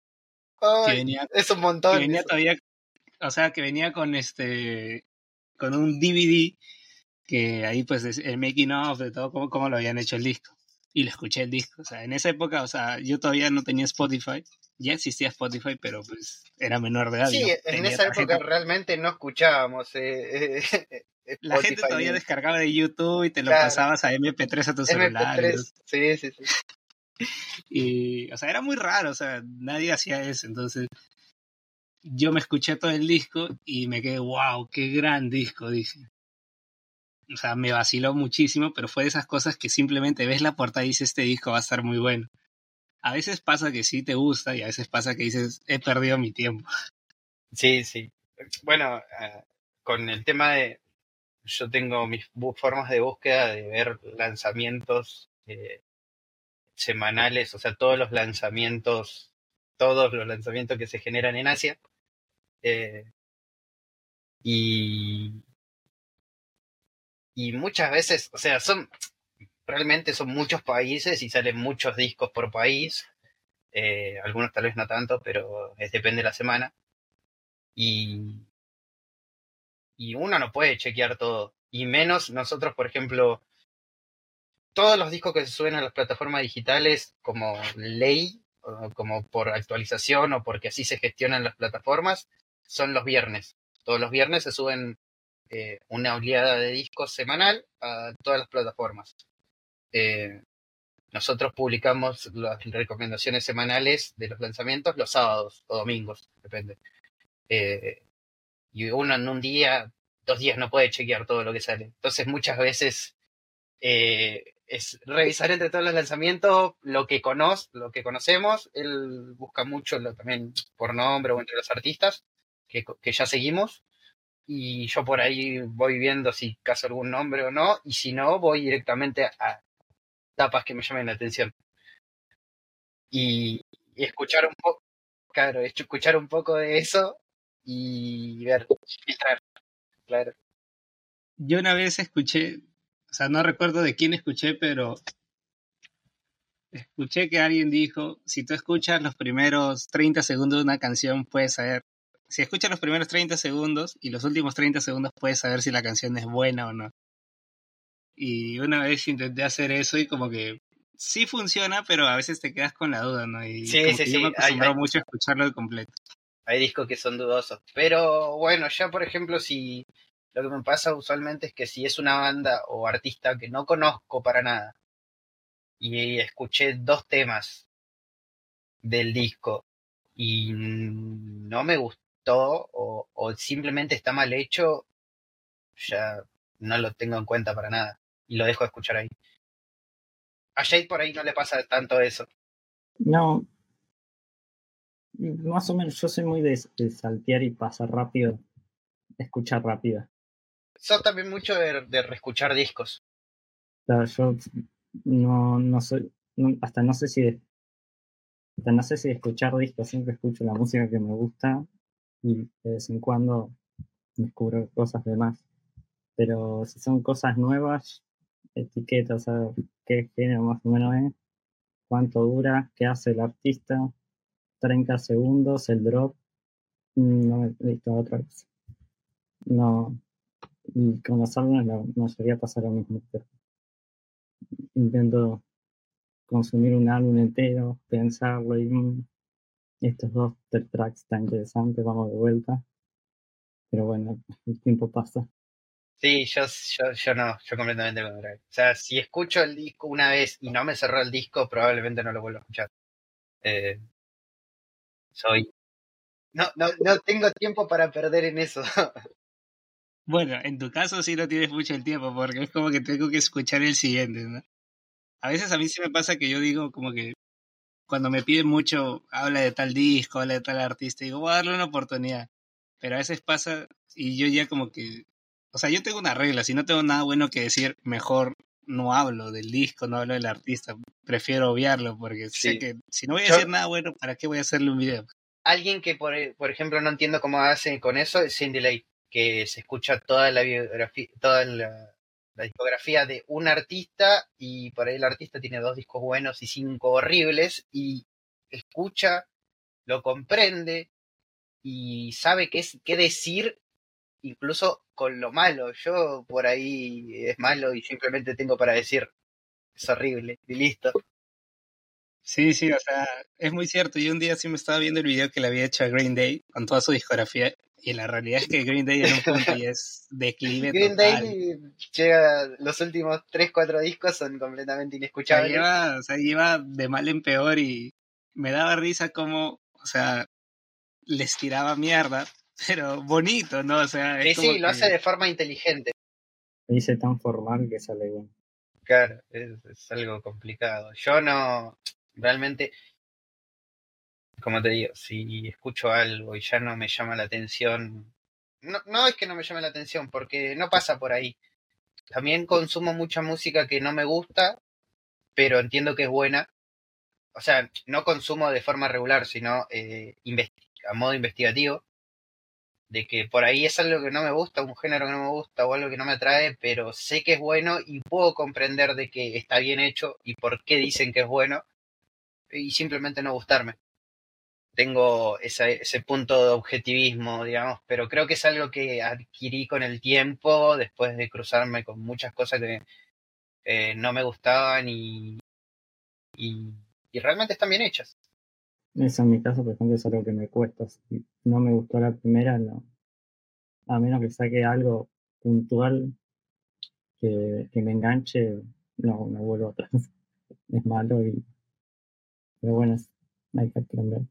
que venía, es un montón. Que venía todavía, o sea, que venía con este, con un DVD que ahí pues el making of de todo cómo, cómo lo habían hecho el disco. Y lo escuché el disco. O sea, en esa época, o sea, yo todavía no tenía Spotify. Ya existía Spotify, pero pues era menor de edad. Sí, en esa época realmente no escuchábamos. Eh, eh, la gente todavía descargaba de YouTube y te lo pasabas a MP3 a tu celular. Sí, sí, sí. Y, o sea, era muy raro, o sea, nadie hacía eso. Entonces, yo me escuché todo el disco y me quedé, wow, qué gran disco, dije o sea, me vaciló muchísimo, pero fue de esas cosas que simplemente ves la portada y dices, este disco va a estar muy bueno. A veces pasa que sí te gusta y a veces pasa que dices, he perdido mi tiempo. Sí, sí. Bueno, ah, con el tema de, yo tengo mis formas de búsqueda de ver lanzamientos eh, semanales, o sea, todos los lanzamientos, todos los lanzamientos que se generan en Asia. Eh, y y muchas veces, o sea, son, realmente son muchos países y salen muchos discos por país, eh, algunos tal vez no tanto, pero es, depende de la semana. Y, y uno no puede chequear todo, y menos nosotros, por ejemplo, todos los discos que se suben a las plataformas digitales como ley, como por actualización o porque así se gestionan las plataformas, son los viernes. Todos los viernes se suben eh, una oleada de discos semanal a todas las plataformas. Eh, nosotros publicamos las recomendaciones semanales de los lanzamientos los sábados o domingos, depende. Eh, y uno en un día, dos días no puede chequear todo lo que sale. Entonces muchas veces es revisar entre todos los lanzamientos lo que, conoce, lo que conocemos. Él busca mucho lo, también por nombre o entre los artistas que ya seguimos y yo por ahí voy viendo si caso algún nombre o no, y si no, voy directamente a tapas que me llamen la atención. Y, escuchar un poco, claro, escuchar un poco de eso y ver, filtrar, claro. Yo una vez escuché, o sea, no recuerdo de quién escuché, pero escuché que alguien dijo, si tú escuchas los primeros 30 segundos de una canción, puedes saber si escuchas los primeros 30 segundos y los últimos 30 segundos puedes saber si la canción es buena o no. Y una vez intenté hacer eso y como que sí funciona, pero a veces te quedas con la duda, ¿no? Y sí, sí, sí. Me mucho a escucharlo de completo. hay discos que son dudosos. Pero bueno, ya por ejemplo, si lo que me pasa usualmente es que si es una banda o artista que no conozco para nada y escuché dos temas del disco y no me gustó o, simplemente está mal hecho, ya no lo tengo en cuenta para nada y lo dejo de escuchar ahí. A Jade por ahí no le pasa tanto eso. No, más o menos, yo soy muy de, saltear y pasar rápido, escuchar rápido. Soy también mucho de, de reescuchar discos. Claro, yo no, no soy, hasta no sé si hasta no sé si escuchar discos, siempre escucho la música que me gusta y de vez en cuando descubro cosas de más. Pero si son cosas nuevas, etiquetas, qué género más o menos es, cuánto dura, qué hace el artista, 30 segundos, el drop, mm, no me he visto otra vez. No, y con los álbumes la mayoría pasa lo mismo. intento consumir un álbum entero, pensarlo y mm, estos dos tracks están interesantes, vamos de vuelta. Pero bueno, el tiempo pasa. Sí, yo, yo, yo no, yo completamente lo contrario. O sea, si escucho el disco una vez y no me cerró el disco, probablemente no lo vuelvo a escuchar. Eh, soy. No, no, no tengo tiempo para perder en eso. Bueno, en tu caso sí no tienes mucho el tiempo, porque es como que tengo que escuchar el siguiente, ¿no? A veces a mí sí me pasa que yo digo como que cuando me piden mucho, habla de tal disco, habla de tal artista, digo, voy a darle una oportunidad. Pero a veces pasa y yo ya como que, o sea, yo tengo una regla, si no tengo nada bueno que decir, mejor no hablo del disco, no hablo del artista, prefiero obviarlo porque sé que si no voy a decir nada bueno, ¿para qué voy a hacerle un video? Alguien que, por, por ejemplo, no entiendo cómo hace con eso es Cindy Lake, que se escucha toda la biografía, toda la, discografía de un artista y por ahí el artista tiene dos discos buenos y cinco horribles y escucha, lo comprende y sabe qué, es, qué decir incluso con lo malo. Yo por ahí es malo y simplemente tengo para decir es horrible y listo. Sí, sí, o sea, es muy cierto. Yo un día sí me estaba viendo el video que le había hecho a Green Day con toda su discografía y la realidad es que Green Day en un punto ya es declive Green Day llega, los últimos 3, 4 discos son completamente inescuchables. lleva, o sea, lleva de mal en peor y me daba risa como, o sea, les tiraba mierda, pero bonito, ¿no? O sea, sí, sí, lo hace de forma inteligente. dice tan formal que sale bien. Claro, es, algo complicado. Yo no, realmente, como te digo, si escucho algo y ya no me llama la atención, no, no es que no me llame la atención, porque no pasa por ahí. También consumo mucha música que no me gusta, pero entiendo que es buena. O sea, no consumo de forma regular, sino eh, a modo investigativo de que por ahí es algo que no me gusta, un género que no me gusta o algo que no me atrae, pero sé que es bueno y puedo comprender de que está bien hecho y por qué dicen que es bueno y simplemente no gustarme. Tengo ese punto de objetivismo, digamos, pero creo que es algo que adquirí con el tiempo después de cruzarme con muchas cosas que eh, no me gustaban y, y realmente están bien hechas. Eso en mi caso, por ejemplo, es algo que me cuesta. Si no me gustó la primera, no. A menos que saque algo puntual que, me enganche, no, no vuelvo atrás. Es malo y. Pero bueno, hay que aprender.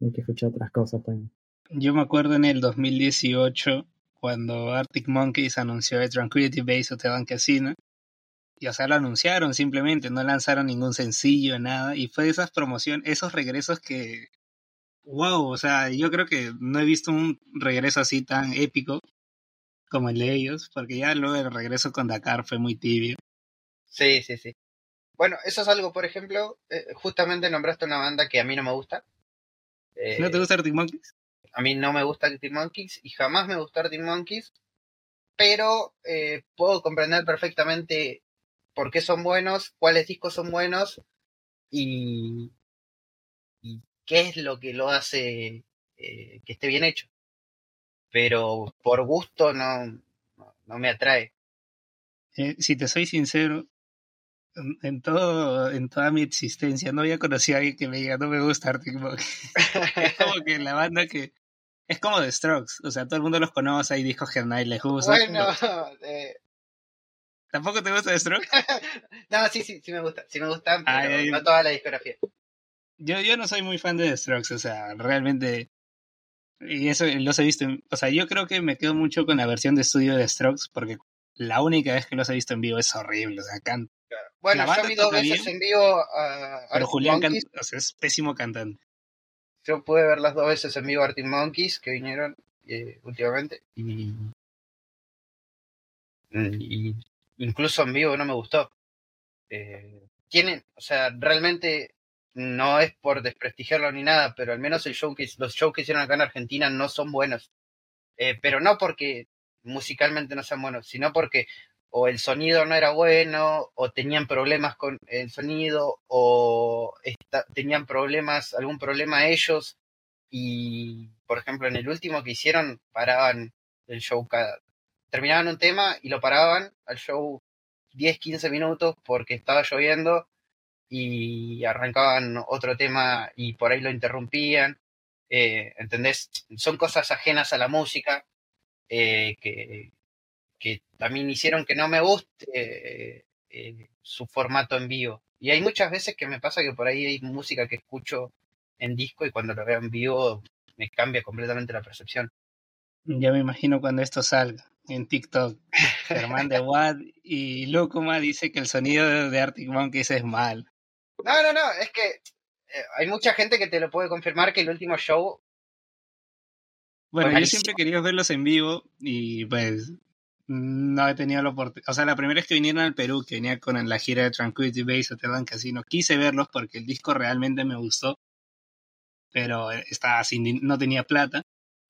Hay que escuchar otras cosas también. Yo me acuerdo en el 2018, cuando Arctic Monkeys anunció el Tranquility Base Hotel and Casino, y o sea, lo anunciaron simplemente, no lanzaron ningún sencillo, nada, y fue de esas promociones, esos regresos que, wow, o sea, yo creo que no he visto un regreso así tan épico como el de ellos, porque ya luego el regreso con Dakar fue muy tibio. Sí, sí, sí. Bueno, eso es algo, por ejemplo, eh, justamente nombraste una banda que a mí no me gusta. ¿No te gusta Arctic Monkeys? A mí no me gusta Arctic Monkeys y jamás me gustó Arctic Monkeys, pero eh, puedo comprender perfectamente por qué son buenos, cuáles discos son buenos y, qué es lo que lo hace eh, que esté bien hecho. Pero por gusto no, no, me atrae. Eh, si te soy sincero, en, todo, en toda mi existencia no había conocido a alguien que me diga no me gusta Arctic Monkeys. es como que la banda que es como The Strokes, o sea, todo el mundo los conoce, hay discos que a nadie les gusta. Bueno, eh, ¿Tampoco te gusta The Strokes? no, sí, sí, sí me gusta, sí me gustan, pero Ay, ay. no toda la discografía. Yo, yo no soy muy fan de The Strokes, o sea, realmente. Y eso los he visto. en- o sea, yo creo que me quedo mucho con la versión de estudio de The Strokes porque la única vez que los he visto en vivo es horrible. O sea, can- Bueno, yo vi dos veces bien, en vivo a pero Julián o sea, es pésimo cantante. Yo pude ver las dos veces en vivo a Arctic Monkeys que vinieron eh, últimamente y, y incluso en vivo no me gustó. Eh, tienen, o sea, realmente no es por desprestigiarlo ni nada, pero al menos el show que, los shows que hicieron acá en Argentina no son buenos. Eh, pero no porque musicalmente no sean buenos, sino porque o el sonido no era bueno, o tenían problemas con el sonido, o tenían problemas, algún problema ellos, y por ejemplo en el último que hicieron paraban el show cada terminaban un tema y lo paraban al show 10 15 minutos porque estaba lloviendo y arrancaban otro tema y por ahí lo interrumpían eh, ¿entendés? son cosas ajenas a la música eh, que, que también hicieron que no me guste eh, su formato en vivo y hay muchas veces que me pasa que por ahí hay música que escucho en disco y cuando lo veo en vivo me cambia completamente la percepción. Ya me imagino cuando esto salga en TikTok. Germán de Watt y Lucuma dice que el sonido de Arctic Monkeys es mal. No, no, no, es que eh, hay mucha gente que te lo puede confirmar que el último show, Bueno, yo siempre he querido verlos en vivo y pues no he tenido la oportunidad. O sea, la primera vez que vinieron al Perú, que venía con la gira de Tranquility Base Hotel and Casino, quise verlos porque el disco realmente me gustó, pero estaba sin, no tenía plata.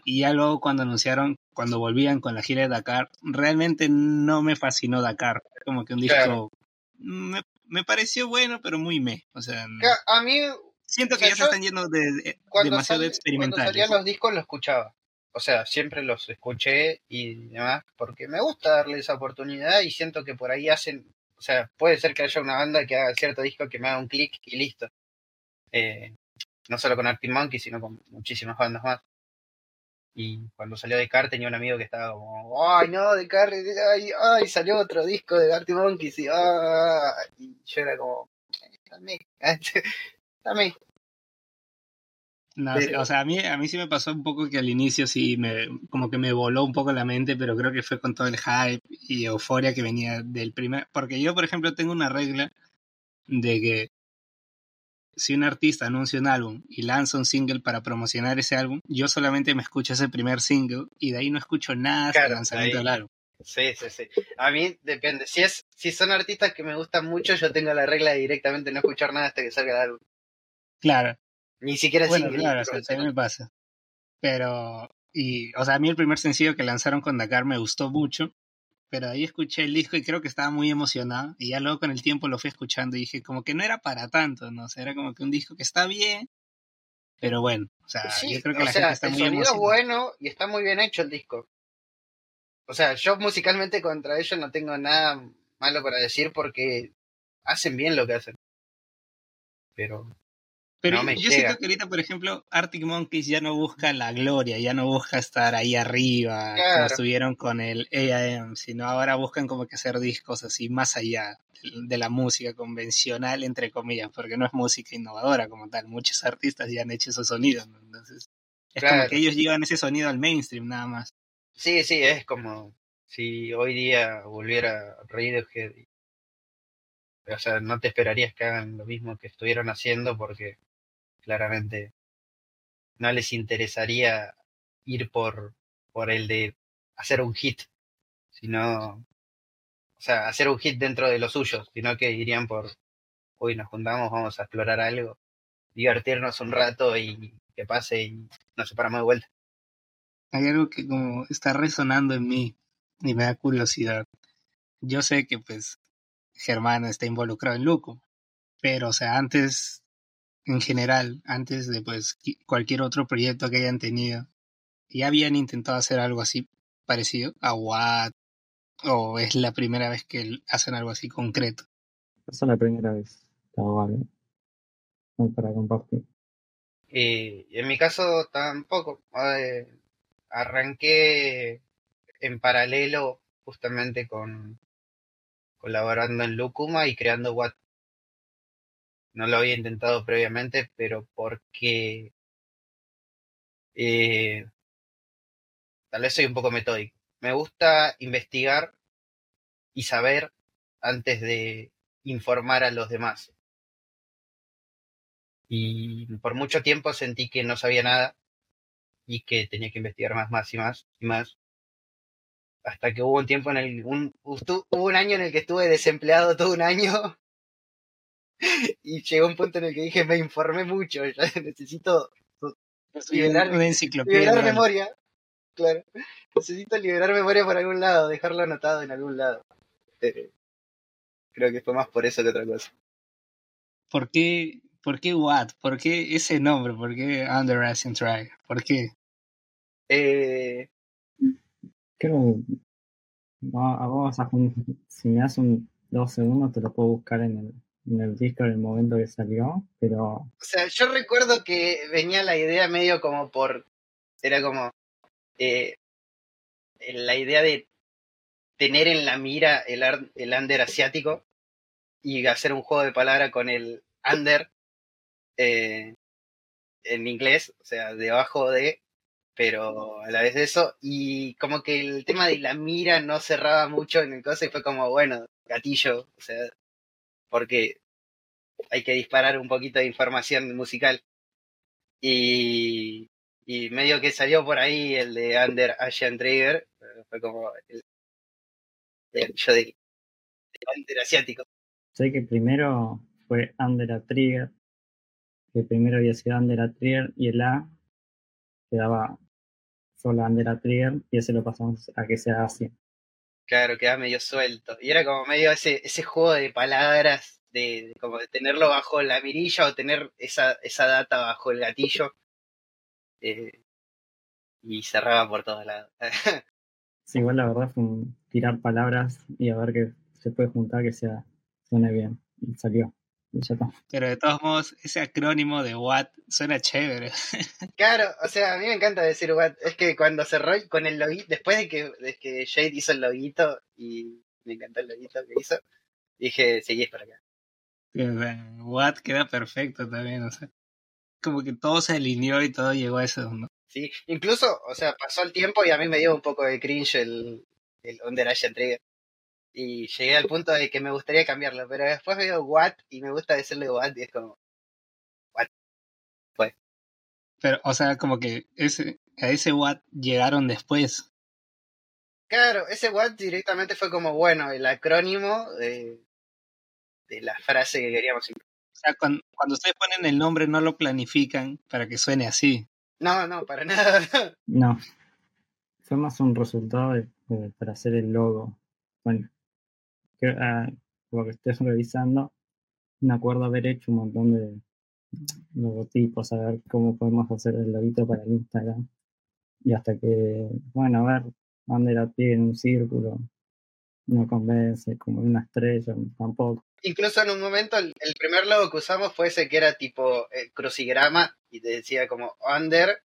Y ya luego cuando anunciaron, cuando volvían con la gira de Dakar, realmente no me fascinó Dakar. Como que un disco Claro. me, me pareció bueno, pero muy me. O sea, que a mí siento o que sea, ya se están yendo de, demasiado sali- cuando experimentales. salían los discos lo escuchaba. O sea, siempre los escuché y demás, porque me gusta darle esa oportunidad y siento que por ahí hacen, o sea, puede ser que haya una banda que haga cierto disco que me haga un clic y listo. Eh, no solo con Arctic Monkey, sino con muchísimas bandas más. Y cuando salió Descartes tenía un amigo que estaba como, ay no, Descartes, ay, ay, salió otro disco de Arctic Monkeys y, ah", yo era como, "Eh, dame, dame. No, Pero- o sea, a mí, a mí sí me pasó un poco que al inicio sí me, como que me voló un poco la mente, pero creo que fue con todo el hype y euforia que venía del primer, porque yo, por ejemplo, tengo una regla de que si un artista anuncia un álbum y lanza un single para promocionar ese álbum, yo solamente me escucho ese primer single y de ahí no escucho nada hasta Claro, el lanzamiento ahí. del álbum. Sí, sí, sí. A mí depende. Si es, si son artistas que me gustan mucho, yo tengo la regla de directamente no escuchar nada hasta que salga el álbum. Claro, Ni siquiera el bueno, claro, o sea, también me pasa. Pero, y, o sea, a mí el primer sencillo que lanzaron con Dakar me gustó mucho, pero ahí escuché el disco y creo que estaba muy emocionado. Y ya luego con el tiempo lo fui escuchando y dije, como que no era para tanto, ¿no? O sea, era como que un disco que está bien, pero bueno, o sea, Sí, yo creo que la sea, gente está el muy sonido es bueno y está muy bien hecho el disco. O sea, yo musicalmente contra ellos no tengo nada malo para decir porque hacen bien lo que hacen. Pero Pero no yo siento que ahorita, por ejemplo, Arctic Monkeys ya no busca la gloria, ya no busca estar ahí arriba, como estuvieron con el AIM, sino ahora buscan como que hacer discos así más allá de la música convencional, entre comillas, porque no es música innovadora como tal. Muchos artistas ya han hecho esos sonidos, ¿no? Entonces, es como que ellos llevan ese sonido al mainstream nada más. sí, sí, es como si hoy día volviera Radiohead. O sea, no te esperarías que hagan lo mismo que estuvieron haciendo porque claramente no les interesaría ir por, por el de hacer un hit, sino, o sea, hacer un hit dentro de los suyos, sino que irían por, hoy nos juntamos, vamos a explorar algo, divertirnos un rato y que pase y nos separamos de vuelta. Hay algo que como está resonando en mí y me da curiosidad. Yo sé que pues Germán está involucrado en Luco, pero o sea, antes, en general, antes de pues qui- cualquier otro proyecto que hayan tenido, ¿ya habían intentado hacer algo así parecido a Watt? ¿O es la primera vez que hacen algo así concreto? Esa es la primera vez. Bueno. No para compartir. Y en mi caso tampoco. Eh, arranqué en paralelo justamente con colaborando en Lucuma y creando What. No lo había intentado previamente, pero porque eh, tal vez soy un poco metódico. Me gusta investigar y saber antes de informar a los demás. Y por mucho tiempo sentí que no sabía nada y que tenía que investigar más, más y más y más. Hasta que hubo un tiempo en el un, hubo un año en el que estuve desempleado todo un año y llegó un punto en el que dije me informé mucho, ya necesito liberar, una enciclopedia. liberar memoria. Claro. Necesito liberar memoria por algún lado, dejarlo anotado en algún lado. Eh, creo que fue más por eso que otra cosa. ¿Por qué, por qué What? ¿Por qué ese nombre? ¿Por qué Under Asian Try? ¿Por qué? Eh, Creo vamos a si me das un dos segundos te lo puedo buscar en el, en el disco en el momento que salió, pero o sea, yo recuerdo que venía la idea medio como por. Era como. eh, la idea de tener en la mira el, el under asiático y hacer un juego de palabra con el under eh, en inglés, o sea, debajo de, pero a la vez de eso, y como que el tema de la mira no cerraba mucho en el coso y fue como, bueno, gatillo, o sea, porque hay que disparar un poquito de información musical. Y, medio que salió por ahí el de Under Asian Trigger, fue como el, gatillo del, del under asiático. sé que primero fue Under a Trigger, que primero había sido Under a Trigger y el A quedaba solo Under a Trigger y ese lo pasamos a que sea Asia. Claro, quedaba medio suelto. Y era como medio ese, ese juego de palabras, de, como de tenerlo bajo la mirilla o tener esa, esa data bajo el gatillo. eh, y cerraba por todos lados. Sí, igual la verdad fue un tirar palabras y a ver que se puede juntar que sea suene bien. Y salió. Pero de todos modos, ese acrónimo de What suena chévere. claro, o sea, a mí me encanta decir what. Es que cuando cerró con el loguito, después de que, de que Jade hizo el loguito y me encantó el loguito que hizo, dije, seguís para acá. What queda perfecto también, o sea. Como que todo se alineó y todo llegó a eso, ¿no? Sí, incluso, o sea, pasó el tiempo y a mí me dio un poco de cringe el, el Under Trigger. Y llegué al punto de que me gustaría cambiarlo, pero después veo What y me gusta decirle What y es como, Pero, o sea, como que ese, a ese What llegaron después. claro, ese What directamente fue como, bueno, el acrónimo de, de la frase que queríamos. O sea, cuando, cuando ustedes ponen el nombre no lo planifican para que suene así. No, no, para nada. No. Fue más un resultado de- de- para hacer el logo. Bueno, que, por lo que estoy revisando, me acuerdo haber hecho un montón de logotipos, a ver cómo podemos hacer el loguito para el Instagram. Y hasta que, bueno, a ver, Under a pie en un círculo, no convence, como una estrella, tampoco. Incluso en un momento el, primer logo que usamos fue ese que era tipo eh, crucigrama y te decía como under,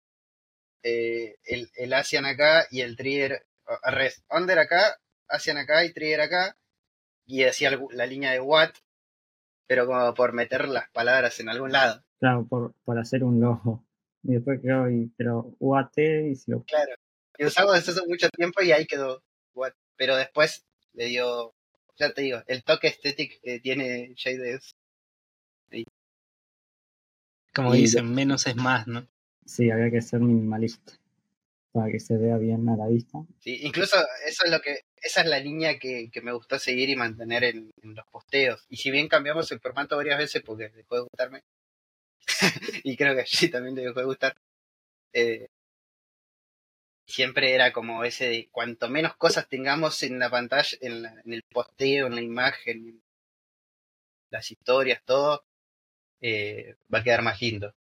eh, el, el Asian acá y el trigger, under acá, Asian acá y trigger acá, y decía la línea de what, pero como por meter las palabras en algún lado. Claro, por, por hacer un logo. Y después quedó, y, pero UAT, y si lo Claro. Y usamos eso hace mucho tiempo y ahí quedó what, pero después le dio, ya te digo, el toque estético que tiene Jade es Como Y dicen, menos es más, ¿no? Sí, había que ser minimalista para que se vea bien a la vista. Sí, incluso eso es lo que, esa es la línea que, que me gustó seguir y mantener en, los posteos. Y si bien cambiamos el formato varias veces porque dejó de gustarme, y creo que sí también le dejó de gustar, eh, siempre era como ese de cuanto menos cosas tengamos en la pantalla, en, la- en el posteo, en la imagen, en las historias, todo, eh, va a quedar más lindo.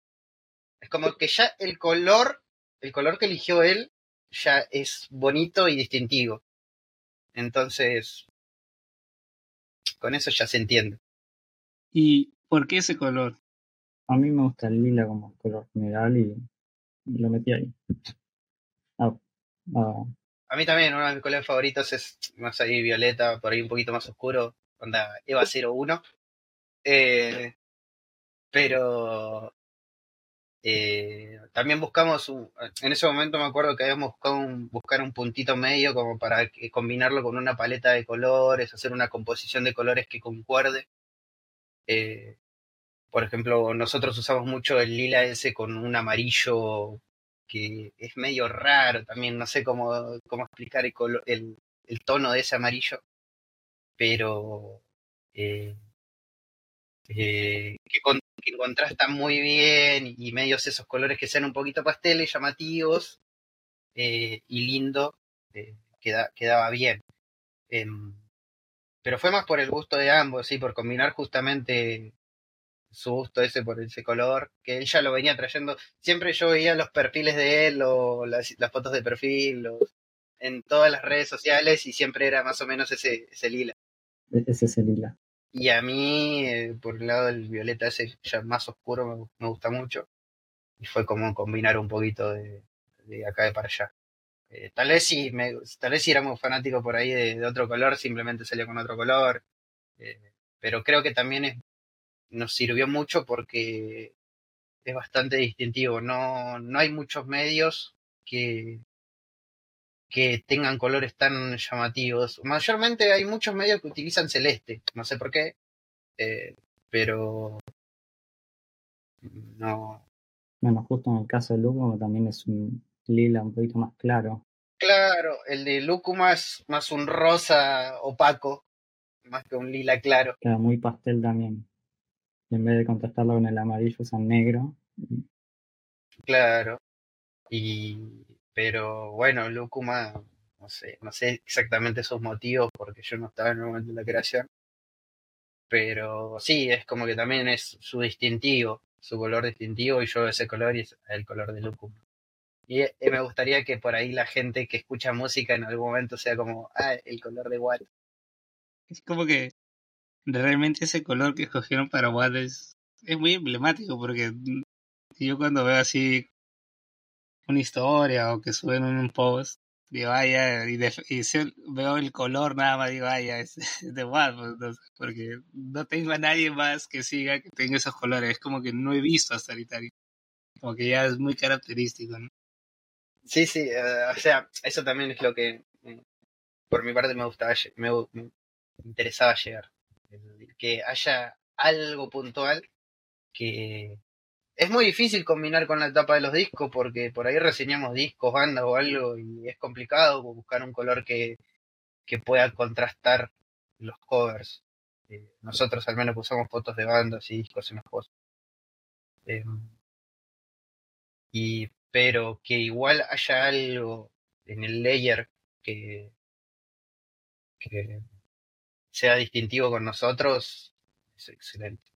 Es como que ya el color, el color que eligió él, ya es bonito y distintivo. Entonces, con eso ya se entiende. ¿Y por qué ese color? a mí me gusta el lila como color general y, lo metí ahí. Ah, ah. A mí también, uno de mis colores favoritos es más ahí violeta, por ahí un poquito más oscuro, onda Eva 01. Eh, pero eh, también buscamos, en ese momento me acuerdo que habíamos buscado un, buscar un puntito medio como para combinarlo con una paleta de colores, hacer una composición de colores que concuerde. Eh, por ejemplo, nosotros usamos mucho el lila ese con un amarillo que es medio raro también, no sé cómo, cómo explicar el, el, tono de ese amarillo, pero eh, que, con, que, contrasta muy bien y medios esos colores que sean un poquito pasteles, llamativos eh, y lindo, eh, queda, quedaba bien. Em, pero fue más por el gusto de ambos, sí, por combinar justamente su gusto ese por ese color, que él ya lo venía trayendo. Siempre yo veía los perfiles de él o las, fotos de perfil en todas las redes sociales y siempre era más o menos ese, ese lila. E-, ese es el lila. Y a mí, eh, por el lado del violeta ese ya más oscuro, me, gusta mucho. Y fue como combinar un poquito de, de acá de para allá. Eh, tal vez si tal vez si éramos fanáticos por ahí de, otro color, simplemente salió con otro color. Eh, pero creo que también nos sirvió mucho porque es bastante distintivo. No, no hay muchos medios que, que tengan colores tan llamativos. Mayormente hay muchos medios que utilizan celeste, no sé por qué, eh, pero no. Bueno, justo en el caso de Lúcuma también es un lila un poquito más claro. Claro, el de Lúcuma es más un rosa opaco, más que un lila claro. Queda muy pastel también. en vez de contrastarlo con el amarillo usan negro. Claro. Y pero bueno, Lúcuma, no sé, no sé exactamente sus motivos porque yo no estaba en el momento de la creación. Pero sí, es como que también es su distintivo, su color distintivo y yo ese color y es el color de Lúcuma. Y, eh, me gustaría que por ahí la gente que escucha música en algún momento sea como, ah, el color de Watt. Es como que realmente ese color que escogieron para Watt es, es muy emblemático porque yo cuando veo así una historia o que suben un post, digo, vaya, y, veo el color nada más, digo, vaya, es, de Watt, pues, porque no tengo a nadie más que siga que tenga esos colores, es como que no he visto hasta ahorita, como que ya es muy característico, ¿no? Sí, sí, eh, o sea, eso también es lo que eh, por mi parte me gustaba, me, me interesaba llegar, que haya algo puntual que, es muy difícil combinar con la etapa de los discos porque por ahí reseñamos discos, bandas o algo y es complicado buscar un color que, que pueda contrastar los covers. Eh, nosotros al menos usamos fotos de bandas y discos en los posts. Em, y, pero que igual haya algo en el layer que, que sea distintivo con nosotros es excelente.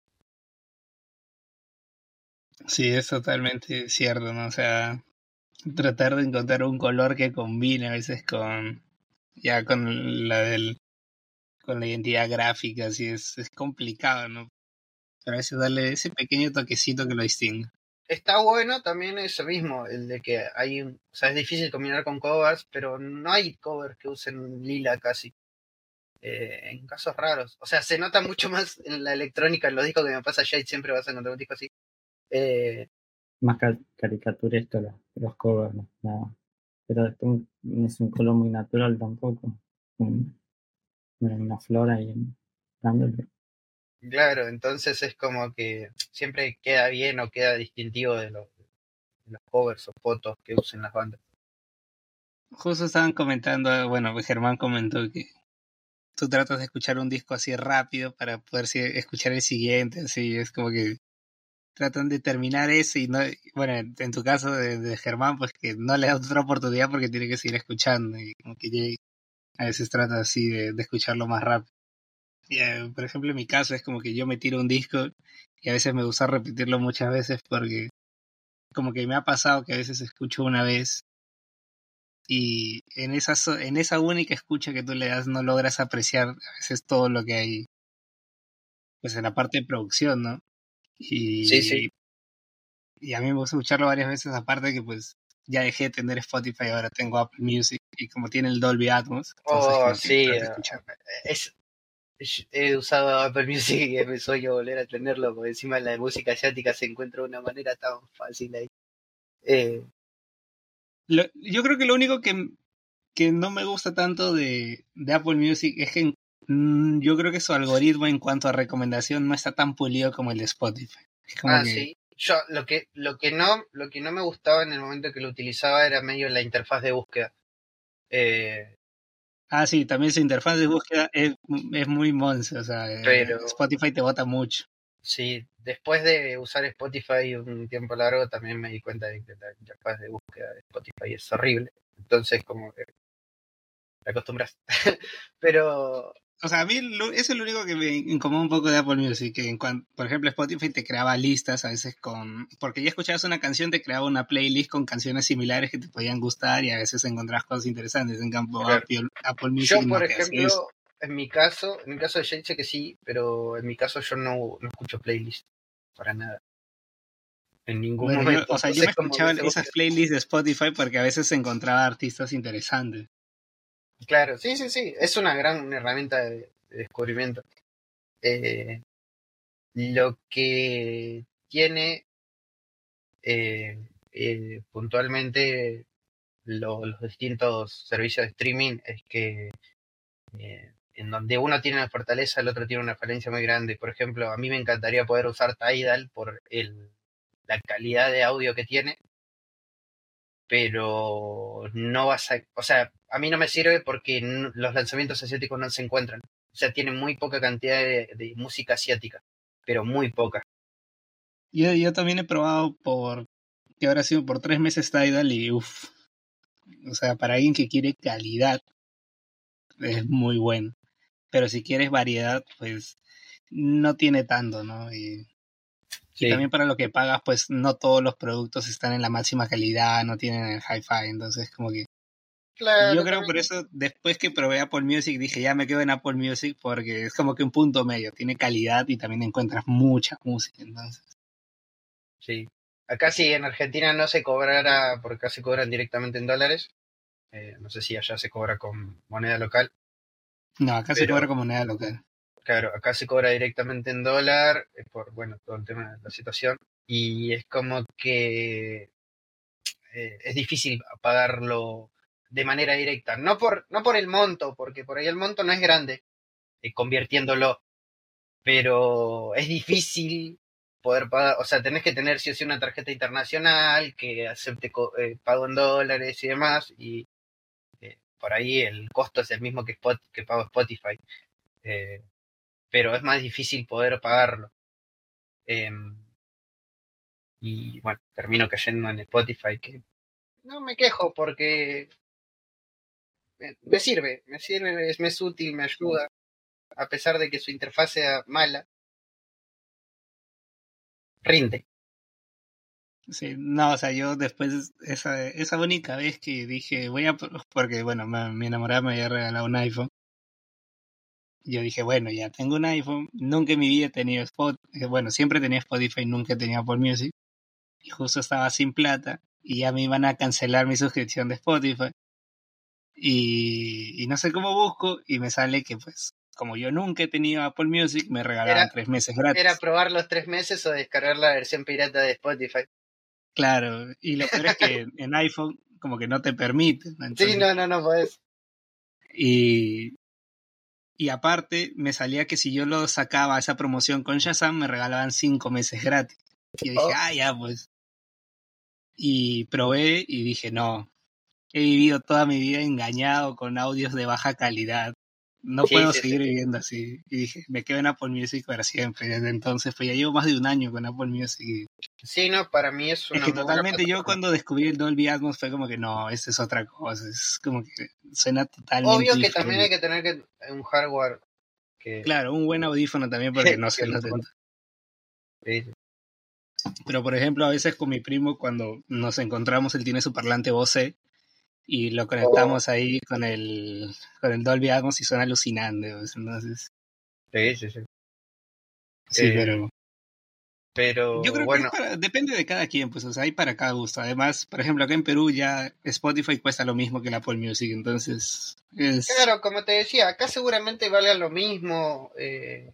Sí, es totalmente cierto, ¿no? O sea, tratar de encontrar un color que combine a veces con ya con la del con la identidad gráfica, así es, es complicado, ¿no? Pero a veces darle ese pequeño toquecito que lo distingue. Está bueno también eso mismo, el de que hay, o sea, es difícil combinar con covers, pero no hay covers que usen lila casi. Eh, en casos raros. O sea, se nota mucho más en la electrónica, en los discos que me pasa Shade, siempre vas a encontrar un disco así. Eh, Más caricaturesco los, los covers, ¿no? pero después no es un color muy natural tampoco. una flora y dándole. Claro, entonces es como que siempre queda bien o queda distintivo de los, los covers o fotos que usen las bandas. Justo estaban comentando, bueno, Germán comentó que tú tratas de escuchar un disco así rápido para poder escuchar el siguiente, así es como que tratan de terminar eso y no, bueno, en tu caso de, Germán, pues que no le das otra oportunidad porque tiene que seguir escuchando y como que a veces trata así de, escucharlo más rápido. Y, eh, por ejemplo, en mi caso es como que yo me tiro un disco y a veces me gusta repetirlo muchas veces porque como que me ha pasado que a veces escucho una vez y en esa, en esa única escucha que tú le das no logras apreciar a veces todo lo que hay pues en la parte de producción, ¿no? Y, sí, sí. y a mí me gusta escucharlo varias veces, aparte que pues ya dejé de tener Spotify, ahora tengo Apple Music y como tiene el Dolby Atmos. Oh, sí. Es, he usado Apple Music y me sueño volver a tenerlo, porque encima la música asiática se encuentra de una manera tan fácil ahí. Eh, yo creo que lo único que, que no me gusta tanto de, de Apple Music es que mm, yo creo que su algoritmo en cuanto a recomendación no está tan pulido como el de Spotify. ah, sí. Yo lo que, lo que no, lo que no me gustaba en el momento que lo utilizaba era medio la interfaz de búsqueda. Eh, ah, sí, también su interfaz de búsqueda es, es muy monce, o sea, eh, Spotify te vota mucho. Sí, después de usar Spotify un tiempo largo también me di cuenta de que la interfaz de búsqueda de Spotify es horrible. Entonces como que te acostumbras. Pero o sea, a mí eso es lo único que me incomoda un poco de Apple Music, que en por ejemplo Spotify te creaba listas a veces con, porque ya escuchabas una canción, te creaba una playlist con canciones similares que te podían gustar y a veces encontrabas cosas interesantes en campo Apple, Music. Yo, por ejemplo, en mi caso, en mi caso de sé que sí, pero en mi caso yo no, no escucho playlist para nada. En ningún momento. o sea, yo me escuchaba esas playlists de Spotify porque a veces encontraba artistas interesantes. Claro, sí, sí, sí. Es una gran herramienta de, descubrimiento. Eh, lo que tiene eh, eh, puntualmente los distintos servicios de streaming es que en donde uno tiene una fortaleza, el otro tiene una falencia muy grande. Por ejemplo, a mí me encantaría poder usar Tidal por el, la calidad de audio que tiene, pero no vas a, o sea, a mí no me sirve porque los lanzamientos asiáticos no se encuentran. O sea, tienen muy poca cantidad de, música asiática, pero muy poca. Yo, yo también he probado por, que ahora ha sido por tres meses Tidal y uff, o sea, para alguien que quiere calidad, es muy bueno. Pero si quieres variedad, pues no tiene tanto, ¿no? Y y también para lo que pagas, pues no todos los productos están en la máxima calidad, no tienen el hi-fi, entonces como que... Claro, yo creo por eso, después que probé Apple Music, dije, ya me quedo en Apple Music porque es como que un punto medio, tiene calidad y también encuentras mucha música, entonces. Sí. Acá sí, en Argentina no se cobrará, porque acá se cobran directamente en dólares. Eh, no sé si allá se cobra con moneda local. No, acá se cobra con moneda local. Claro, acá se cobra directamente en dólar, eh, por bueno, todo el tema de la situación, y es como que eh, es difícil pagarlo de manera directa. No por, no por el monto, porque por ahí el monto no es grande, eh, convirtiéndolo, pero es difícil poder pagar, o sea, tenés que tener si o sí una tarjeta internacional que acepte pago en dólares y demás, y por ahí el costo es el mismo que, Spot, que pago Spotify pero es más difícil poder pagarlo. Em, y bueno, termino cayendo en Spotify, que no me quejo porque me sirve, me sirve, es, me es útil, me ayuda, a pesar de que su interfaz sea mala. Rinde. Sí, no, o sea, yo después, esa, esa única vez que dije, voy a, porque bueno, mi enamorada me había regalado un iPhone, yo dije, bueno, ya tengo un iPhone, nunca en mi vida he tenido Spotify, eh, bueno, siempre tenía Spotify, nunca tenía Apple Music, y justo estaba sin plata, y ya me iban a cancelar mi suscripción de Spotify, y, no sé cómo busco, y me sale que pues, como yo nunca he tenido Apple Music, me regalaban tres meses gratis. Era probar los tres meses o descargar la versión pirata de Spotify. Claro, y lo peor es que en iPhone como que no te permite. sí, no, no, no puedes. Y, y aparte, me salía que si yo lo sacaba esa promoción con Shazam, me regalaban cinco meses gratis. Y dije, oh. ah, ya, pues. Y probé y dije, no, he vivido toda mi vida engañado con audios de baja calidad no puedo seguir viviendo así. Y dije, me quedo en Apple Music para siempre. Desde entonces, pues ya llevo más de un año con Apple Music. Sí, no, para mí es una. Es que totalmente yo cuando descubrí el Dolby Atmos fue como que no, esa es otra cosa. Es como que suena totalmente. Obvio que también hay que tener que, un hardware. Que... Claro, un buen audífono también porque no se lo sí. Pero por ejemplo, a veces con mi primo, cuando nos encontramos, él tiene su parlante Bose y lo conectamos ahí con el, con el Dolby Atmos y suena alucinante. Entonces, sí, sí, sí. Sí, eh, pero. Pero Yo creo bueno, que para- depende de cada quien, pues, o sea, hay para cada gusto. Además, por ejemplo, acá en Perú ya Spotify cuesta lo mismo que la Apple Music, entonces es... claro, como te decía, acá seguramente valga lo mismo. eh,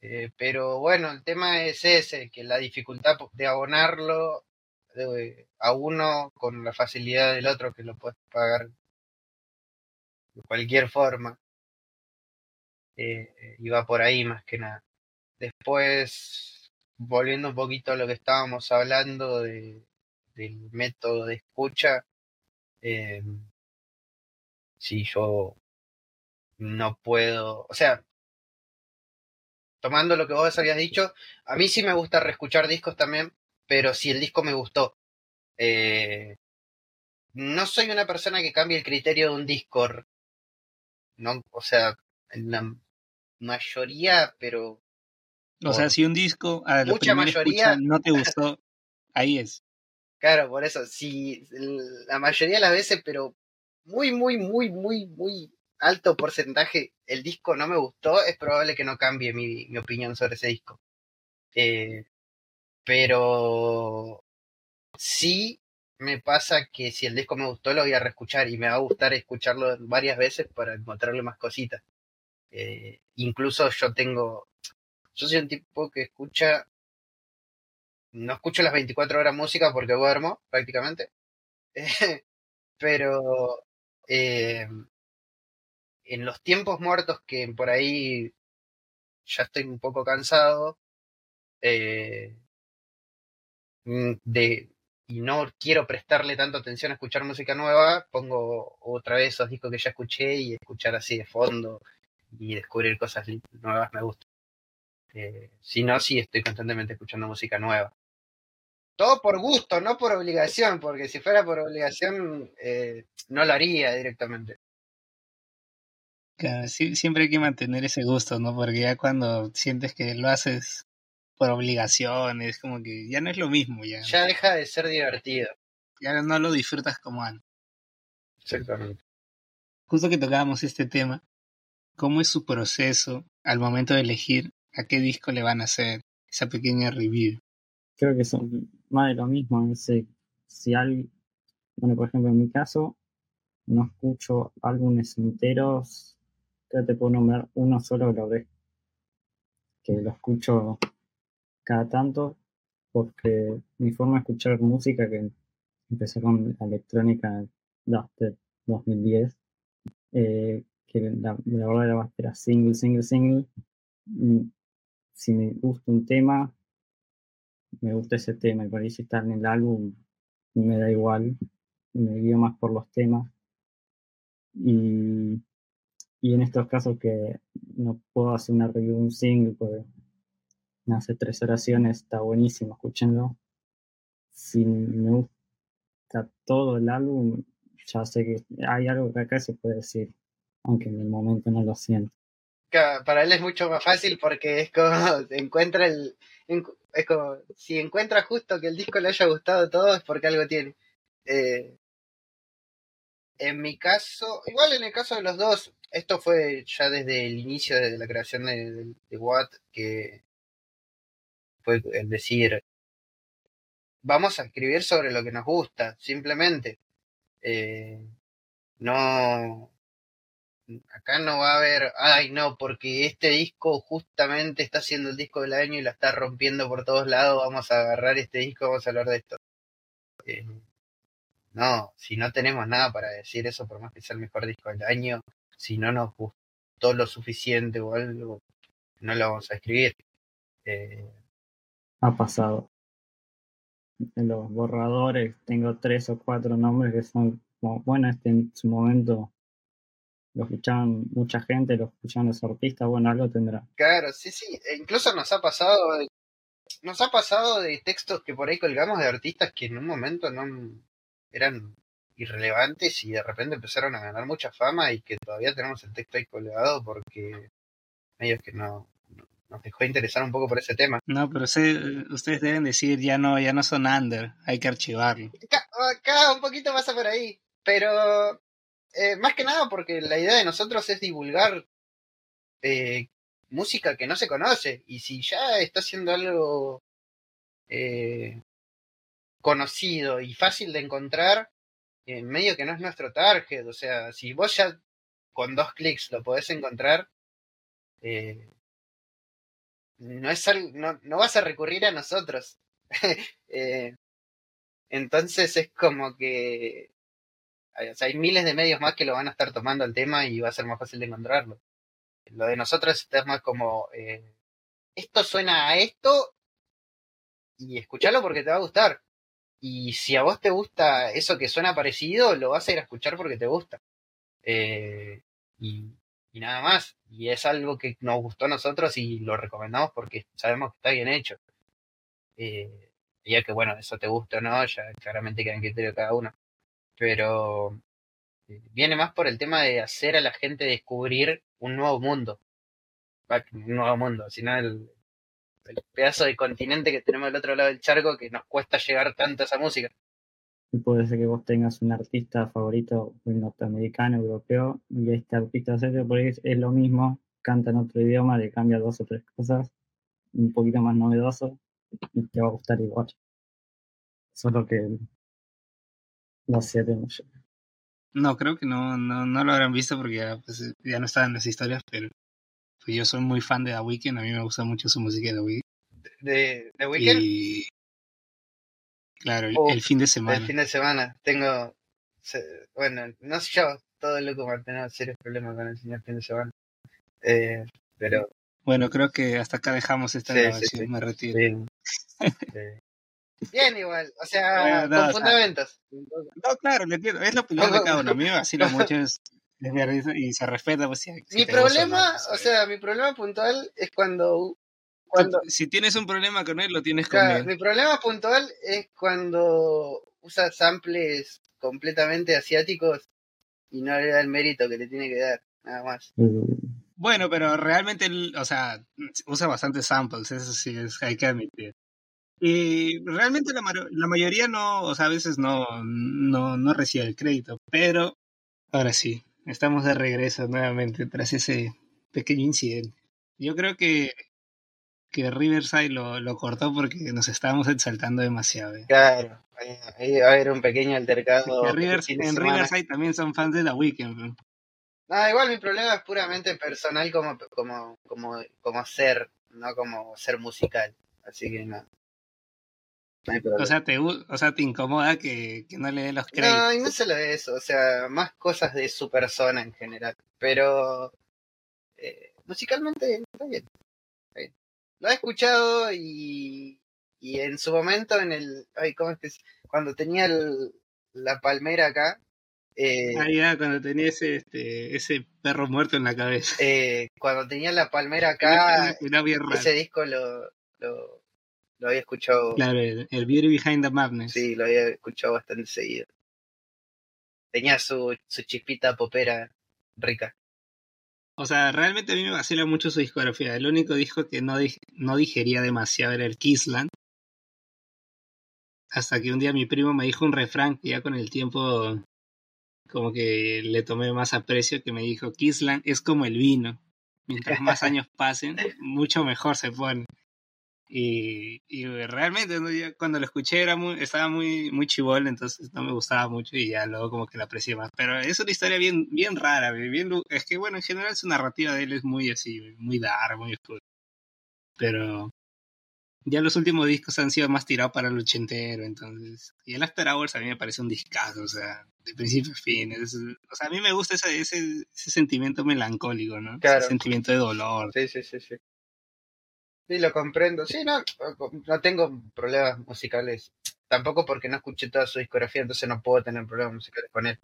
eh, pero bueno, el tema es ese, que la dificultad de abonarlo a uno con la facilidad del otro que lo puedes pagar de cualquier forma. Eh, y va por ahí más que nada. Después, volviendo un poquito a lo que estábamos hablando de, del método de escucha, eh, si yo no puedo, o sea, tomando lo que vos habías dicho, a mí sí me gusta reescuchar discos también, pero si el disco me gustó, eh, no soy una persona que cambie el criterio de un disco, no, o sea, en la mayoría, pero O sea, si un disco a la Mucha mayoría- escucha no te gustó, ahí es. Claro, por eso, si la mayoría de las veces, pero muy, muy, muy, muy, muy alto porcentaje, el disco no me gustó, es probable que no cambie mi, mi opinión sobre ese disco. Eh, pero sí me pasa que si el disco me gustó, lo voy a reescuchar y me va a gustar escucharlo varias veces para encontrarle más cositas. Eh, incluso yo tengo, yo soy un tipo que escucha no escucho las 24 horas música porque duermo prácticamente. Pero eh, en los tiempos muertos que por ahí ya estoy un poco cansado eh, de y no quiero prestarle tanta atención a escuchar música nueva, pongo otra vez esos discos que ya escuché y escuchar así de fondo y descubrir cosas nuevas me gusta. Eh, si no, sí estoy constantemente escuchando música nueva. Todo por gusto, no por obligación, porque si fuera por obligación eh, no lo haría directamente. Sí, siempre hay que mantener ese gusto, ¿no? Porque ya cuando sientes que lo haces por obligación, es como que ya no es lo mismo, ya, Ya deja de ser divertido. ya no lo disfrutas como antes. Exactamente. Justo que tocábamos este tema, ¿cómo es su proceso al momento de elegir a qué disco le van a hacer esa pequeña review? Creo que son más de lo mismo. ese- si alguien, bueno, por ejemplo, en mi caso, no escucho álbumes enteros. Creo que te puedo nombrar uno solo lo ves, que lo escucho cada tanto, porque mi forma de escuchar música, que empecé con la electrónica desde 2010, eh, que la, la verdad era, era single, single, single. y si me gusta un tema, me gusta ese tema, y por ahí si está en el álbum, me da igual, me guío más por los temas. Y, y en estos casos que no puedo hacer una review de un single, porque hace tres oraciones, está buenísimo, escúchenlo. Si me gusta todo el álbum, ya sé que hay algo que acá se puede decir, aunque en el momento no lo siento. Para él es mucho más fácil porque es como encuentra el es como si encuentra justo que el disco le haya gustado todo es porque algo tiene. Eh, en mi caso, igual en el caso de los dos, esto fue ya desde el inicio de la creación de, de, que el decir, vamos a escribir sobre lo que nos gusta, simplemente. Eh, no, acá no va a haber, ay no, porque este disco justamente está siendo el disco del año y la está rompiendo por todos lados, vamos a agarrar este disco, vamos a hablar de esto. Eh, no, si no tenemos nada para decir eso, por más que sea el mejor disco del año, si no nos gustó lo suficiente o algo, no lo vamos a escribir. Eh, Ha pasado. En los borradores tengo tres o cuatro nombres que son como, bueno, este en su momento lo escuchaban mucha gente, lo escuchaban los artistas, bueno, algo tendrá. Claro, sí, sí. E incluso nos ha pasado, nos ha pasado de textos que por ahí colgamos de artistas que en un momento no eran irrelevantes y de repente empezaron a ganar mucha fama y que todavía tenemos el texto ahí colgado porque medios que no- nos dejó interesar un poco por ese tema. No, pero usted- ustedes deben decir, ya no, ya no son under, hay que archivarlo. Acá, acá un poquito pasa por ahí, pero eh, más que nada porque la idea de nosotros es divulgar eh, música que no se conoce. Y si ya está haciendo algo eh, conocido y fácil de encontrar, en medio que no es nuestro target. O sea, si vos ya con dos clics lo podés encontrar, eh, no, es no, no, vas a recurrir a nosotros. eh, entonces es como que o sea, hay miles de medios más que lo van a estar tomando el tema y va a ser más fácil de encontrarlo. Lo de nosotros es más como, eh, esto suena a esto y escúchalo porque te va a gustar. Y si a vos te gusta eso que suena parecido, lo vas a ir a escuchar porque te gusta. Eh, y, nada más. Y es algo que nos gustó a nosotros y lo recomendamos porque sabemos que está bien hecho. Eh, ya que bueno, eso te gusta o no, ya claramente queda en criterio cada uno. Pero eh, viene más por el tema de hacer a la gente descubrir un nuevo mundo. Un nuevo mundo, sino el, el pedazo de continente que tenemos del otro lado del charco que nos cuesta llegar tanto a esa música. Y puede ser que vos tengas un artista favorito norteamericano, europeo, y este artista por ahí es lo mismo, canta en otro idioma, le cambia dos o tres cosas, un poquito más novedoso, y te va a gustar igual. Eso es lo que no sé mucho. No, creo que no, no, no lo habrán visto porque ya, pues, ya no están en las historias, pero pues yo soy muy fan de The Weeknd, a mí me gusta mucho su música de The Weeknd. ¿De The Weeknd? Y... Claro, el, fin de semana. El fin de semana. Tengo. Bueno, no sé yo, todo loco para tener serios problemas con el señor fin de semana. Eh, pero. Bueno, creo que hasta acá dejamos esta grabación, me retiro. Bien, igual, o sea, con fundamentos. no, claro, lo entiendo, es lo opinión de cada uno. A mí me vacila mucho, es, y se respeta. Pues, si, mi problema, o, sea, mi problema puntual es cuando. Cuando si tienes un problema con él, lo tienes con él. Mi problema puntual es cuando usa samples completamente asiáticos y no le da el mérito que le tiene que dar, nada más. Bueno, pero realmente, o sea, usa bastantes samples, eso sí, es, hay que admitir. Y realmente la, la, mayoría no, o sea, a veces no, no, no recibe el crédito, pero ahora sí, estamos de regreso nuevamente tras ese pequeño incidente. Yo creo que, que Riverside lo, lo cortó porque nos estábamos exaltando demasiado. ¿eh? Claro, ahí va a haber un pequeño altercado. en Riverside también son fans de la Weekend. No, igual mi problema es puramente personal como, como, como, como ser, no como ser musical. Así que no. O sea, te, o sea, te incomoda que, que no le dé los créditos. No, y no solo eso, o sea, más cosas de su persona en general. Pero eh, musicalmente está bien, Lo he escuchado y, y en su momento, en el. Ay, ¿cómo es que Cuando tenía el, la palmera acá. Eh, ah, ya, cuando tenía ese, este, ese perro muerto en la cabeza. Eh, cuando tenía la palmera acá, ese disco lo, lo lo había escuchado. Claro, el, Beauty Behind the Madness. Sí, lo había escuchado bastante seguido. Tenía su, su chispita popera rica. O sea, realmente a mí me vacila mucho su discografía. El único disco que no, no digería demasiado era el Kissland. Hasta que un día mi primo me dijo un refrán que ya con el tiempo como que le tomé más aprecio, que me dijo, Kissland es como el vino. Mientras más años pasen, mucho mejor se pone. Y, y realmente cuando lo escuché era muy, estaba muy, muy chivol, entonces no me gustaba mucho y ya luego como que la aprecié más. Pero es una historia bien, bien rara, bien, es que bueno, en general su narrativa de él es muy así, muy dark, muy oscuro. Pero ya los últimos discos han sido más tirados para el ochentero, entonces. Y el After Hours a mí me parece un discazo, o sea, de principio a fin. o sea, a mí me gusta ese, ese, ese sentimiento melancólico, ¿no? Ese sentimiento de dolor. Sí, sí, sí, sí. Sí, lo comprendo. Sí, no, no tengo problemas musicales. Tampoco porque no escuché toda su discografía, entonces no puedo tener problemas musicales con él.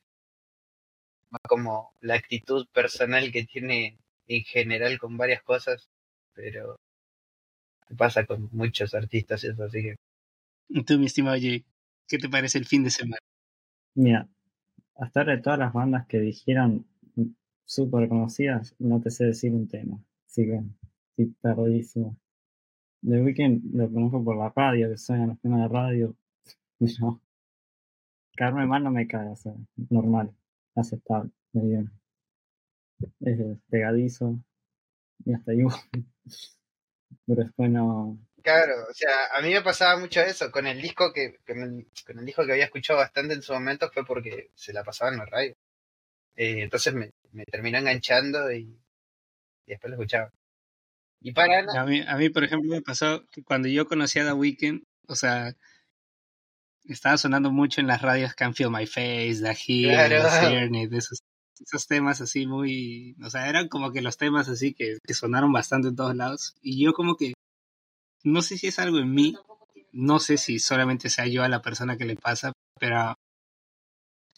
Más como la actitud personal que tiene en general con varias cosas, pero pasa con muchos artistas eso, así que... Tú, mi estimado Jay, ¿qué te parece el fin de semana? Mira, hasta ahora de todas las bandas que dijeron súper conocidas, no te sé decir un tema. Así que estoy perdidísimo. The Weeknd lo conozco por la radio, que suena en los temas de radio. No. Carmen mal no me cae, o sea, normal, aceptable, bien. Es pegadizo, y hasta ahí. Pero después no. Claro, o sea, a mí me pasaba mucho eso. Con el disco que, con el, con el disco que había escuchado bastante en su momento fue porque se la pasaba en la radio. Eh, entonces me, me terminó enganchando y, y después lo escuchaba. Y para A mí, a mí, por ejemplo, me pasó que cuando yo conocí a The Weeknd, o sea, estaba sonando mucho en las radios Can Feel My Face, The Hill, Claro. Cernit, esos, esos temas así muy, o sea, eran como que los temas así que, que sonaron bastante en todos lados. Y yo como que, no sé si es algo en mí, no sé si solamente sea yo a la persona que le pasa, pero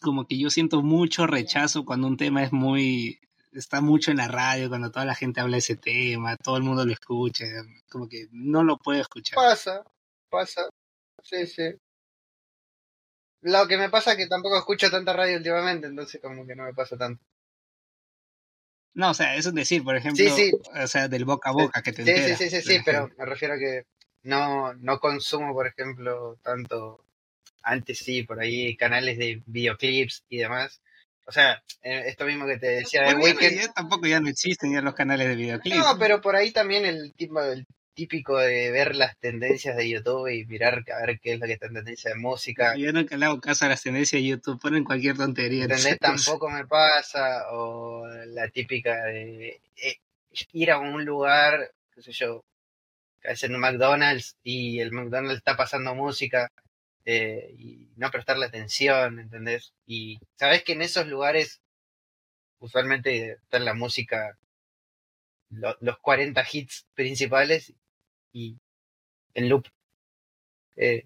como que yo siento mucho rechazo cuando un tema es muy, está mucho en la radio, cuando toda la gente habla de ese tema, todo el mundo lo escucha, como que no lo puedo escuchar. pasa, pasa. Sí, sí. Lo que me pasa es que tampoco escucho tanta radio últimamente, entonces como que no me pasa tanto. No, o sea, eso es decir, por ejemplo, Sí, sí. o sea, del boca a boca que te Sí, sí, enteras, sí, sí, sí, pero me refiero a que no, no consumo, por ejemplo, tanto. Antes sí, por ahí canales de videoclips y demás. O sea, eh, esto mismo que te decía de Bueno, ya, tampoco ya no existen ya los canales de videoclips. No, pero por ahí también el tipo, el típico de ver las tendencias de YouTube y mirar a ver qué es lo que está en tendencia de música. Yo nunca le hago caso a las tendencias de YouTube, ponen cualquier tontería. en ¿Entendés? Tampoco me pasa. O la típica de eh, ir a un lugar, qué sé yo, que es en un McDonald's y el McDonald's está pasando música eh, y no prestarle atención, ¿entendés? Y sabes que en esos lugares usualmente está la música, lo- los 40 hits principales y en loop. Eh,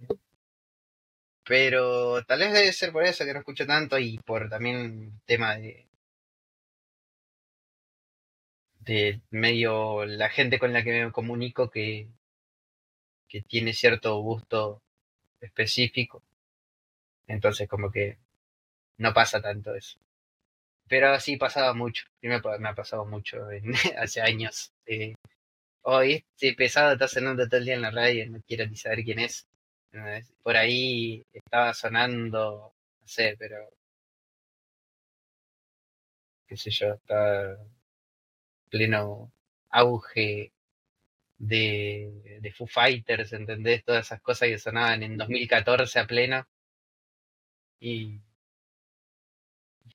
pero tal vez debe ser por eso que no escucho tanto y por también tema de de medio la gente con la que me comunico que, que tiene cierto gusto específico. Entonces como que no pasa tanto eso. Pero sí pasaba mucho, sí me, ha pasado mucho en- hace años. Eh, hoy este pesado está sonando todo el día en la radio, no quiero ni saber quién es. Por ahí estaba sonando, no sé, pero qué sé yo, está pleno auge de, de Foo Fighters, ¿entendés? Todas esas cosas que sonaban en 2014 a pleno. Y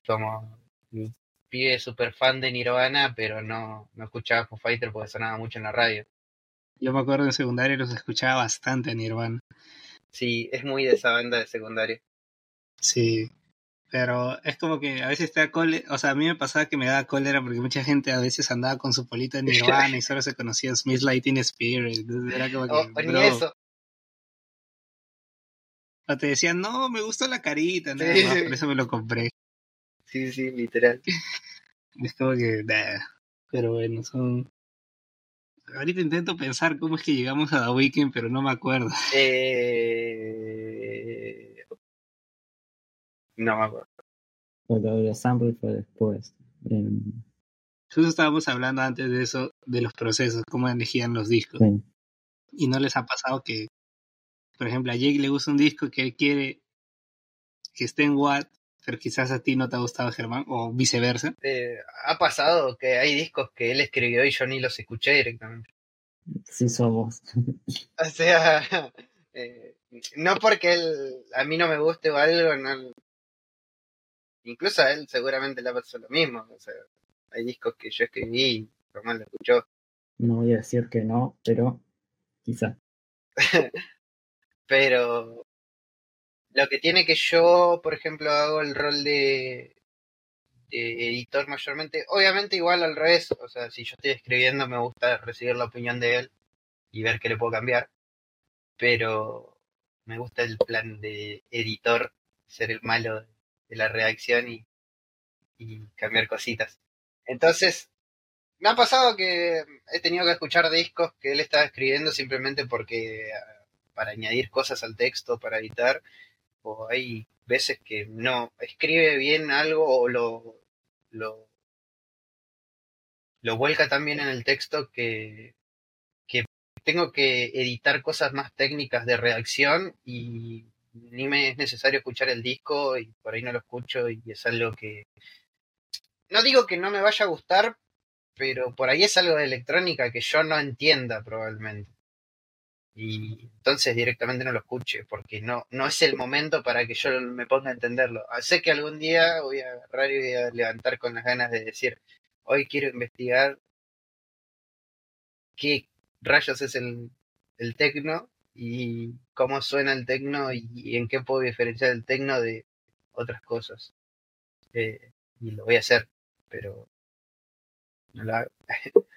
como un pibe super fan de Nirvana, pero no, no escuchaba Foo Fighters porque sonaba mucho en la radio. Yo me acuerdo en secundaria los escuchaba bastante Nirvana. Sí, es muy de esa banda de secundaria. Sí. Pero es como que a veces te da cólera, o sea, a mí me pasaba que me daba cólera porque mucha gente a veces andaba con su polito de Nirvana y solo se conocía Smith Lighting Spirit. Entonces era como que, O, o ni bro, eso. o te decían, no, me gustó la carita, nada Sí, más, sí. por eso me lo compré. Sí, sí, literal. Es como que, nah. Pero bueno, son... Ahorita intento pensar cómo es que llegamos a The Weeknd, pero no me acuerdo. Eh... No me acuerdo. Pero de sample fue después. Em, Justo estábamos hablando antes de eso, de los procesos, cómo elegían los discos. sí. Y no les ha pasado que, por ejemplo, a Jake le gusta un disco que él quiere que esté en Watt, pero quizás a ti no te ha gustado Germán, o viceversa. Eh, ha pasado que hay discos que él escribió y yo ni los escuché directamente. Sí somos. O sea, eh, no porque él a mí no me guste o algo, no, incluso a él seguramente le ha pasado lo mismo. O sea, hay discos que yo escribí y Román lo escuchó. No voy a decir que no, pero quizá. Pero lo que tiene que yo, por ejemplo, hago el rol de, de editor mayormente, obviamente igual al revés, o sea, si yo estoy escribiendo me gusta recibir la opinión de él y ver qué le puedo cambiar, pero me gusta el plan de editor, ser el malo de la redacción y, y cambiar cositas. Entonces, me ha pasado que he tenido que escuchar discos que él estaba escribiendo simplemente porque ah, para añadir cosas al texto, para editar, o hay veces que no escribe bien algo o lo, lo, lo vuelca tan bien en el texto que, que tengo que editar cosas más técnicas de redacción y ni me es necesario escuchar el disco y por ahí no lo escucho y es algo que no digo que no me vaya a gustar pero por ahí es algo de electrónica que yo no entienda probablemente. Y entonces directamente no lo escuche, porque no, no es el momento para que yo me ponga a entenderlo. Ah, sé que algún día voy a agarrar y voy a levantar con las ganas de decir, hoy quiero investigar qué rayos es el, el tecno y cómo suena el tecno y, en qué puedo diferenciar el tecno de otras cosas. Eh, y lo voy a hacer, pero no lo hago.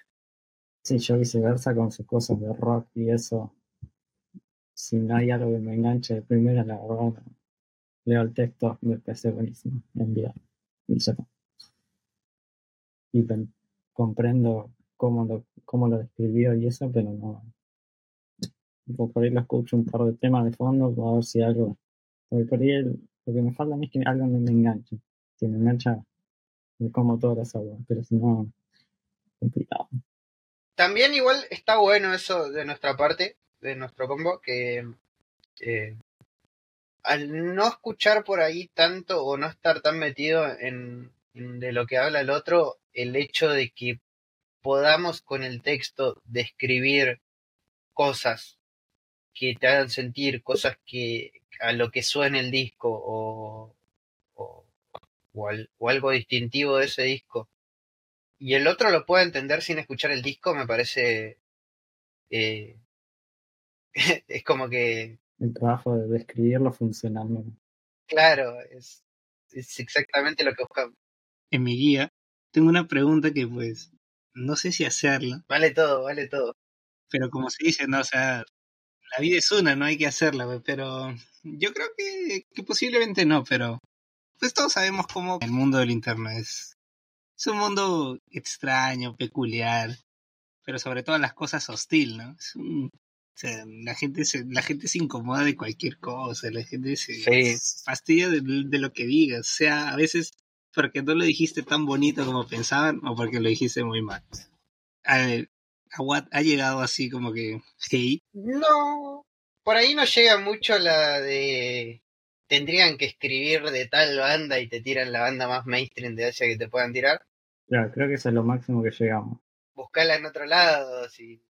sí, yo viceversa con sus cosas de rock y eso. Si no hay algo que me enganche de primera, la verdad, leo el texto, me parece buenísimo, enviar. Y, y comprendo cómo lo, cómo lo describió y eso, pero no. Por ahí lo escucho un par de temas de fondo, a ver si algo. Porque por ahí lo que me falta a mí es que algo me, me enganche. Si me engancha, me como todas las aguas, pero si no, complicado. También igual está bueno eso de nuestra parte, de nuestro combo, que eh, al no escuchar por ahí tanto o no estar tan metido en, en, de lo que habla el otro, el hecho de que podamos con el texto describir cosas que te hagan sentir, cosas que a lo que suena el disco o, o, o, algo distintivo de ese disco, y el otro lo pueda entender sin escuchar el disco, me parece... Eh, es como que... El trabajo de describirlo funcionando. Claro, es, es exactamente lo que buscamos. En mi guía tengo una pregunta que pues no sé si hacerla. Vale todo, vale todo. Pero como se dice, no, o sea, la vida es una, no hay que hacerla, pero yo creo que, que posiblemente no, pero pues todos sabemos cómo el mundo del internet es, es un mundo extraño, peculiar, pero sobre todo las cosas hostil, ¿no? Es un, o sea, la gente se, la gente se incomoda de cualquier cosa, la gente se, fastidia de, de, lo que digas, o sea, a veces porque no lo dijiste tan bonito como pensaban o porque lo dijiste muy mal. A ver, ¿ha llegado así como que hate? No, por ahí no llega mucho la de tendrían que escribir de tal banda y te tiran la banda más mainstream de Asia que te puedan tirar. Claro, creo que eso es lo máximo que llegamos. Buscala en otro lado, si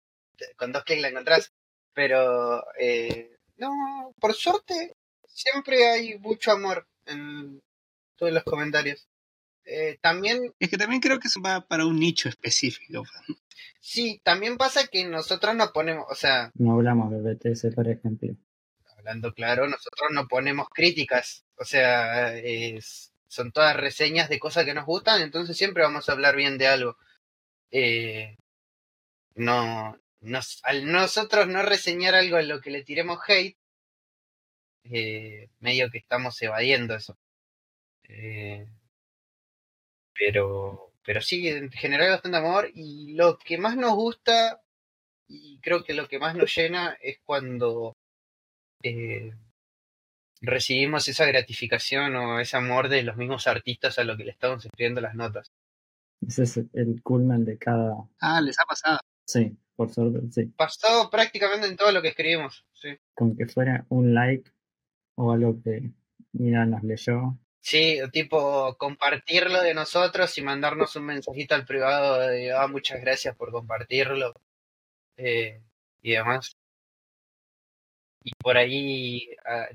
con dos clics la encontrás. Pero eh, no, por suerte siempre hay mucho amor en todos los comentarios. Eh, también... Es que también creo que eso va para un nicho específico. Sí, también pasa que nosotros no ponemos, o sea... No hablamos de BTS, por ejemplo. Hablando claro, nosotros no ponemos críticas, o sea, es, son todas reseñas de cosas que nos gustan, entonces siempre vamos a hablar bien de algo. Eh, no, nos, al nosotros no reseñar algo en lo que le tiremos hate, eh, medio que estamos evadiendo eso. Eh, pero, pero sí, en general bastante amor. Y lo que más nos gusta, y creo que lo que más nos llena, es cuando eh, recibimos esa gratificación o ese amor de los mismos artistas a lo que le estamos escribiendo las notas. Ese es el culmen de cada. Ah, les ha pasado. Sí, por suerte, sí. Pasó prácticamente en todo lo que escribimos, sí. Con que fuera un like o algo que, mira, nos leyó, Sí, tipo compartirlo de nosotros y mandarnos un mensajito al privado de ah, muchas gracias por compartirlo eh, y demás. Y por ahí, ah,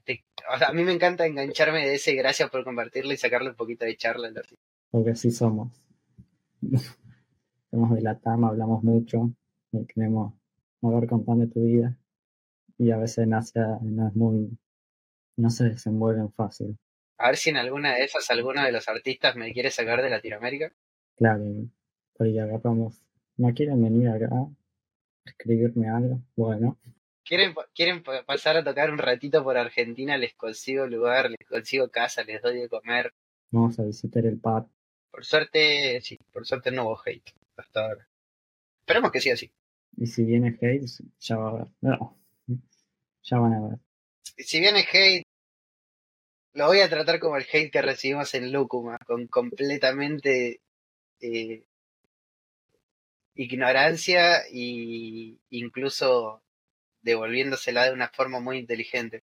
a mí me encanta engancharme de ese gracias por compartirlo y sacarle un poquito de charla. Porque así somos. somos de la TAM, hablamos mucho, queremos ver contando tu vida y a veces nace, no es muy, no se desenvuelven fácil. A ver si en alguna de esas alguno de los artistas me quiere sacar de Latinoamérica. Claro, porque agarramos. ¿No quieren venir acá a escribirme algo? Bueno. ¿Quieren, ¿Quieren pasar a tocar un ratito por Argentina? Les consigo lugar, les consigo casa, les doy de comer. Vamos a visitar el pub. Por suerte, sí, por suerte no hubo hate hasta ahora. Esperemos que siga así. Y si viene hate, ya va a ver. No, ya van a ver. Si viene hate, lo voy a tratar como el hate que recibimos en Lúcuma, con completamente eh, ignorancia e incluso devolviéndosela de una forma muy inteligente.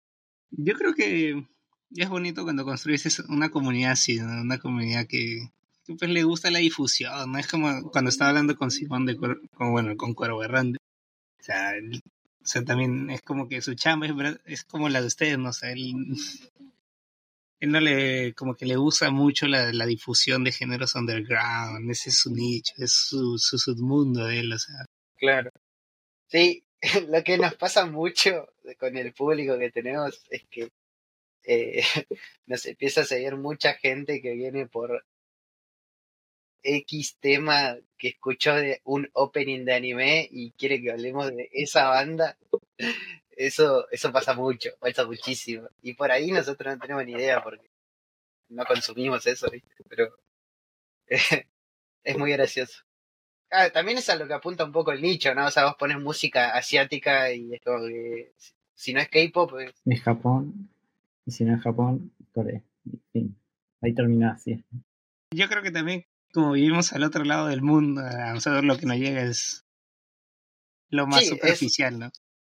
Yo creo que es bonito cuando construyes una comunidad así, una comunidad que, pues le gusta la difusión, ¿no? Es como cuando estaba hablando con Simón de con, bueno, con Cuero Berrande. O sea, o sea, también es como que su chamba es, es como la de ustedes, ¿no? O sea, él, él no le, como que le gusta mucho la, la difusión de géneros underground, ese es su nicho, es su, su submundo de él, o sea. Claro. Sí, lo que nos pasa mucho con el público que tenemos es que eh, nos empieza a seguir mucha gente que viene por X tema que escuchó de un opening de anime y quiere que hablemos de esa banda. Eso, eso pasa mucho, pasa muchísimo. Y por ahí nosotros no tenemos ni idea porque no consumimos eso, ¿viste? Pero es muy gracioso. Ah, también es a lo que apunta un poco el nicho, ¿no? O sea, vos pones música asiática y es como que si- no es K-pop, pues, Es Japón. Y si no es Japón, Corea. En fin. Ahí termina así. Yo creo que también, como vivimos al otro lado del mundo, a nosotros lo que nos llega es lo más Sí, es- superficial, ¿no?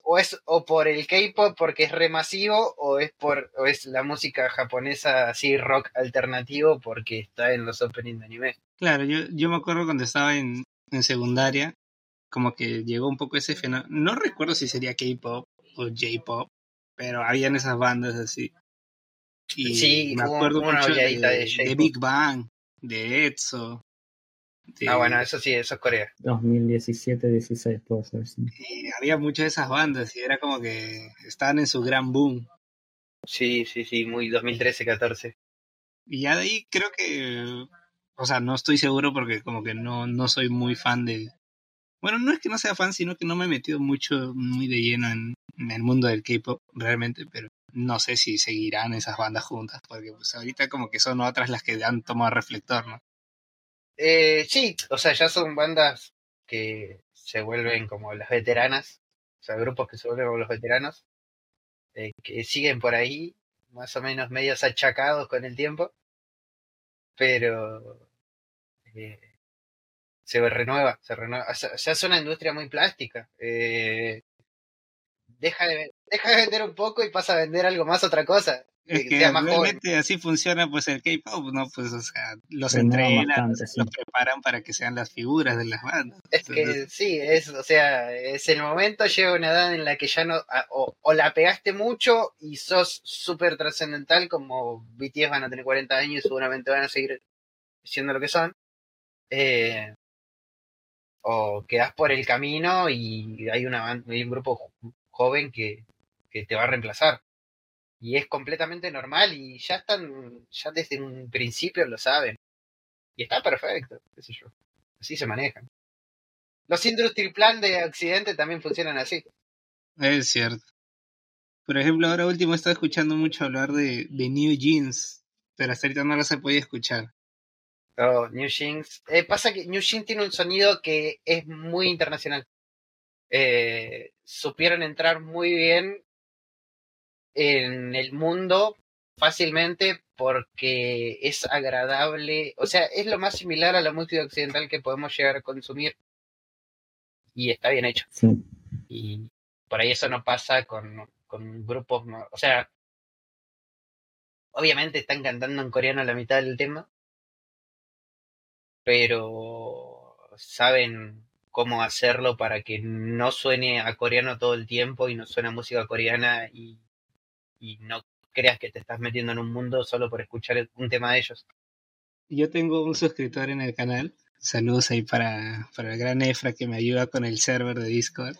O es o por el K-pop porque es remasivo o es por o es la música japonesa así rock alternativo porque está en los openings de anime. Claro, yo, yo me acuerdo cuando estaba en, en secundaria, como que llegó un poco ese fenómeno. No recuerdo si sería K-pop o J-pop, pero habían esas bandas así. Y Sí, me acuerdo mucho de, de de. Big Bang, de EXO. Ah, bueno, eso sí, eso es Corea. 2017-16 puedo ser. sí. y había muchas de esas bandas y era como que estaban en su gran boom. Sí, sí, sí, muy 2013-14. Y ya de ahí creo que, o sea, no estoy seguro porque como que no, no soy muy fan de... Bueno, no es que no sea fan, sino que no me he metido mucho, muy de lleno en, en el mundo del K-Pop realmente, pero no sé si seguirán esas bandas juntas, porque pues ahorita como que son otras las que han tomado reflector, ¿no? Eh, sí, o sea, ya son bandas que se vuelven como las veteranas, o sea, grupos que se vuelven como los veteranos, eh, que siguen por ahí, más o menos medios achacados con el tiempo, pero eh, se renueva, se renueva, o sea, una industria muy plástica. eh, deja, de, deja de vender un poco y pasa a vender algo más, otra cosa, Es que más joven. realmente así funciona pues el K-Pop, ¿no? Pues, o sea, los Renuevan entrenan, bastante, los, sí. los preparan para que sean las figuras de las bandas. Es Entonces, que sí, es, o sea, es el momento, llega una edad en la que ya no, a- o, o la pegaste mucho y sos súper trascendental, como BTS van a tener 40 años y seguramente van a seguir siendo lo que son, eh, o quedás por el camino y hay, una, hay un grupo jo- joven que, que te va a reemplazar. Y es completamente normal y ya están, ya desde un principio lo saben. Y está perfecto, qué sé yo. Así se manejan. Los Industry Plan de Occidente también funcionan así. Es cierto. Por ejemplo, ahora último he estado escuchando mucho hablar de, de New Jeans, pero hasta ahorita no lo se podía escuchar. Oh, New Jeans. Eh, pasa que New Jeans tiene un sonido que es muy internacional. Eh, supieron entrar muy bien en el mundo fácilmente porque es agradable. O sea, es lo más similar a la música occidental que podemos llegar a consumir. Y está bien hecho. Sí. Y por ahí eso no pasa con, con grupos, o sea, obviamente están cantando en coreano la mitad del tema, pero saben cómo hacerlo para que no suene a coreano todo el tiempo y no suene a música coreana y, y no creas que te estás metiendo en un mundo solo por escuchar un tema de ellos. Yo tengo un suscriptor en el canal. Saludos ahí para, para el gran Efra que me ayuda con el server de Discord.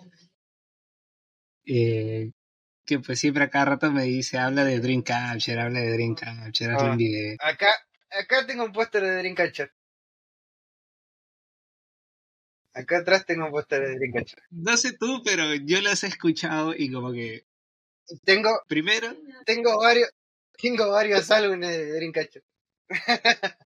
Eh, que pues siempre a cada rato me dice, habla de Dreamcatcher, habla de Dreamcatcher, hazle Ah. un video. Acá, acá tengo un póster de Dreamcatcher. Acá atrás tengo un póster de Dreamcatcher. No sé tú, pero yo los he escuchado y como que, Tengo, primero, tengo varios, tengo varios álbumes de Dreamcatcher.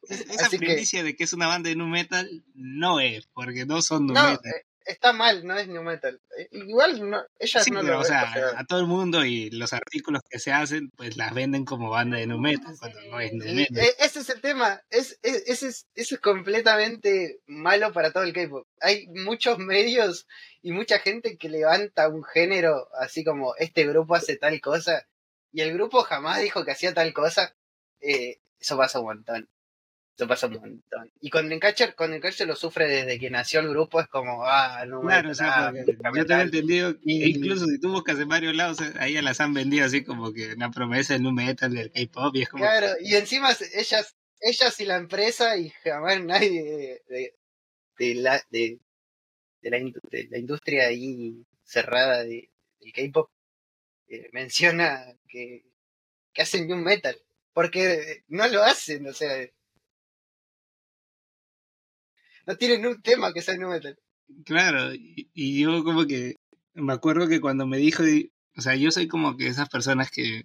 esa Así que- primicia de que es una banda de nu metal no es, porque no son nu No, metal. eh, está mal, no es new metal. Eh, Igual no, ellas Sí, no pero lo o sea, a todo el mundo y los artículos que se hacen, pues las venden como banda de nu metal, cuando no es y, metal. eh, ese es el tema, es, es- ese es, eso es completamente malo para todo el K-pop. Hay muchos medios y mucha gente que levanta un género así como este grupo hace tal cosa y el grupo jamás dijo que hacía tal cosa. Eh, eso pasa un montón. O Eso pasa un montón. Y con Dreamcatcher, con Dreamcatcher lo sufre desde que nació el grupo, es como, ah, no Claro, o sea, yo tengo metal. entendido, Y- incluso si tú buscas en varios lados, ahí ya las han vendido así como que una promesa del nu metal, del K-pop, y es como, Claro, y encima ellas, ellas y la empresa y jamás nadie de, de, de la, de, de la, indu- de la industria ahí cerrada de, del K-pop eh, menciona que, que hacen new metal. Porque no lo hacen, o sea. No tienen un tema que sea new metal. Claro, y, y yo como que me acuerdo que cuando me dijo, o sea, yo soy como que esas personas que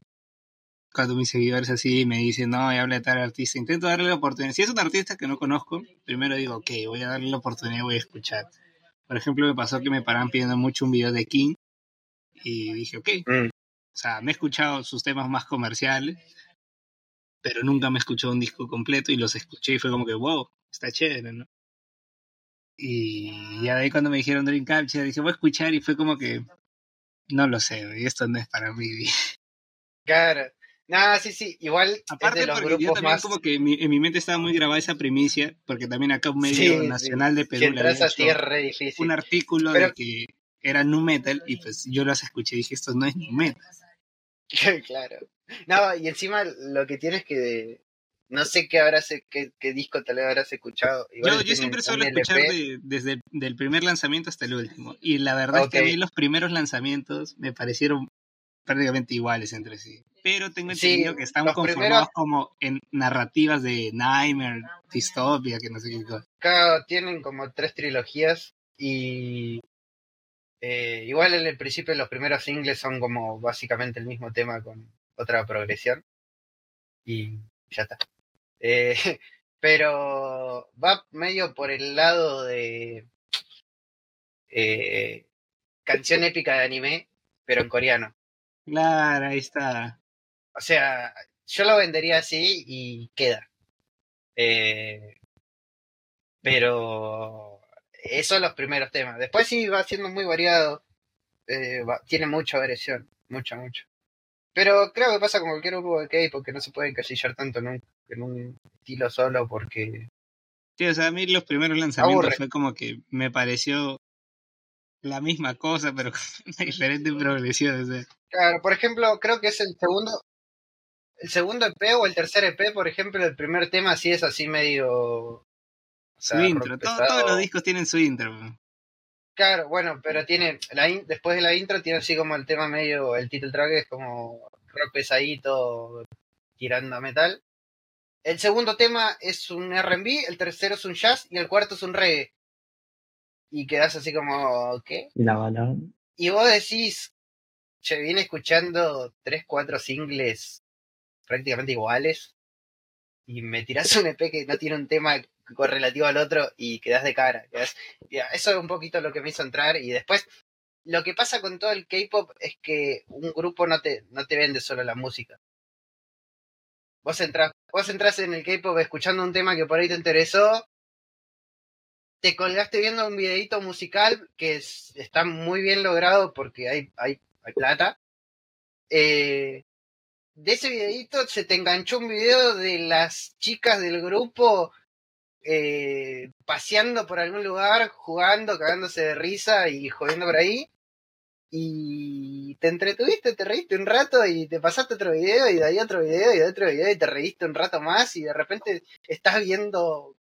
cuando mis seguidores así me dicen, no, y habla de tal artista, intento darle la oportunidad. Si es un artista que no conozco, primero digo, ok, voy a darle la oportunidad, voy a escuchar. Por ejemplo, me pasó que me paraban pidiendo mucho un video de King y dije, ok, Mm. o sea, me he escuchado sus temas más comerciales, pero nunca me escuchó un disco completo y los escuché y fue como que, wow, está chévere, ¿no? Y ya de ahí cuando me dijeron Dreamcatcher, dije, voy a escuchar y fue como que, no lo sé, güey, esto no es para mí. Claro. Nada, sí, sí. Igual Aparte de los porque yo grupos también más. como que mi- en mi mente estaba muy grabada esa primicia, porque también acá un medio Sí, sí. nacional de Si Perú le había hecho difícil. un artículo Pero- de que era nu metal y pues yo las escuché y dije, esto no es nu metal. claro. No, y encima lo que tienes que. No sé qué habrás, qué, qué disco tal vez habrás escuchado. Igual Yo, yo siempre suelo escuchar de- desde el del primer lanzamiento hasta el último. Y la verdad es que a mí los primeros lanzamientos me parecieron prácticamente iguales entre sí. Pero tengo Sí, entendido que están conformados primeros- como en narrativas de Nightmare, Dystopia, que no sé qué cosa. Cada- tienen como tres trilogías y eh, igual en el principio los primeros singles son como básicamente el mismo tema con otra progresión y ya está. Eh, pero va medio por el lado de eh, canción épica de anime, pero en coreano. Claro, ahí está. O sea, yo lo vendería así y queda. Eh, pero esos son los primeros temas. Después sí va siendo muy variado. eh, va- tiene mucha variación. Mucha, mucha. Pero creo que pasa con cualquier grupo de K porque no se puede encasillar tanto un, en un estilo solo porque... Sí, o sea, a mí los primeros lanzamientos Aburre. fue como que me pareció la misma cosa, pero con una diferente progresión. o sea. Claro, por ejemplo, creo que es el segundo... El segundo EP o el tercer EP, por ejemplo, el primer tema sí es así medio... o Su sea, intro. Todo- todos los discos tienen su intro. Claro, bueno, pero tiene, la in- después de la intro tiene así como el tema medio, el title track es como rock pesadito, tirando a metal. El segundo tema es un R&B, el tercero es un jazz y el cuarto es un reggae. Y quedas así como, ¿qué? Y la balada. Y vos decís, che, viene escuchando tres, cuatro singles prácticamente iguales y me tirás un EP que no tiene un tema correlativo al otro y quedás de cara. quedás- eso es un poquito lo que me hizo entrar y después lo que pasa con todo el K-pop es que un grupo no te, no te vende solo la música. Vos entras, vos entras en el K-pop escuchando un tema que por ahí te interesó, te colgaste viendo un videito musical que es- está muy bien logrado porque hay, hay, hay plata. Eh, de ese videito se te enganchó un video de las chicas del grupo eh, paseando por algún lugar, jugando, cagándose de risa y jodiendo por ahí. Y te entretuviste, te reíste un rato y te pasaste otro video y de ahí otro video y de otro video y te reíste un rato más y de repente estás viendo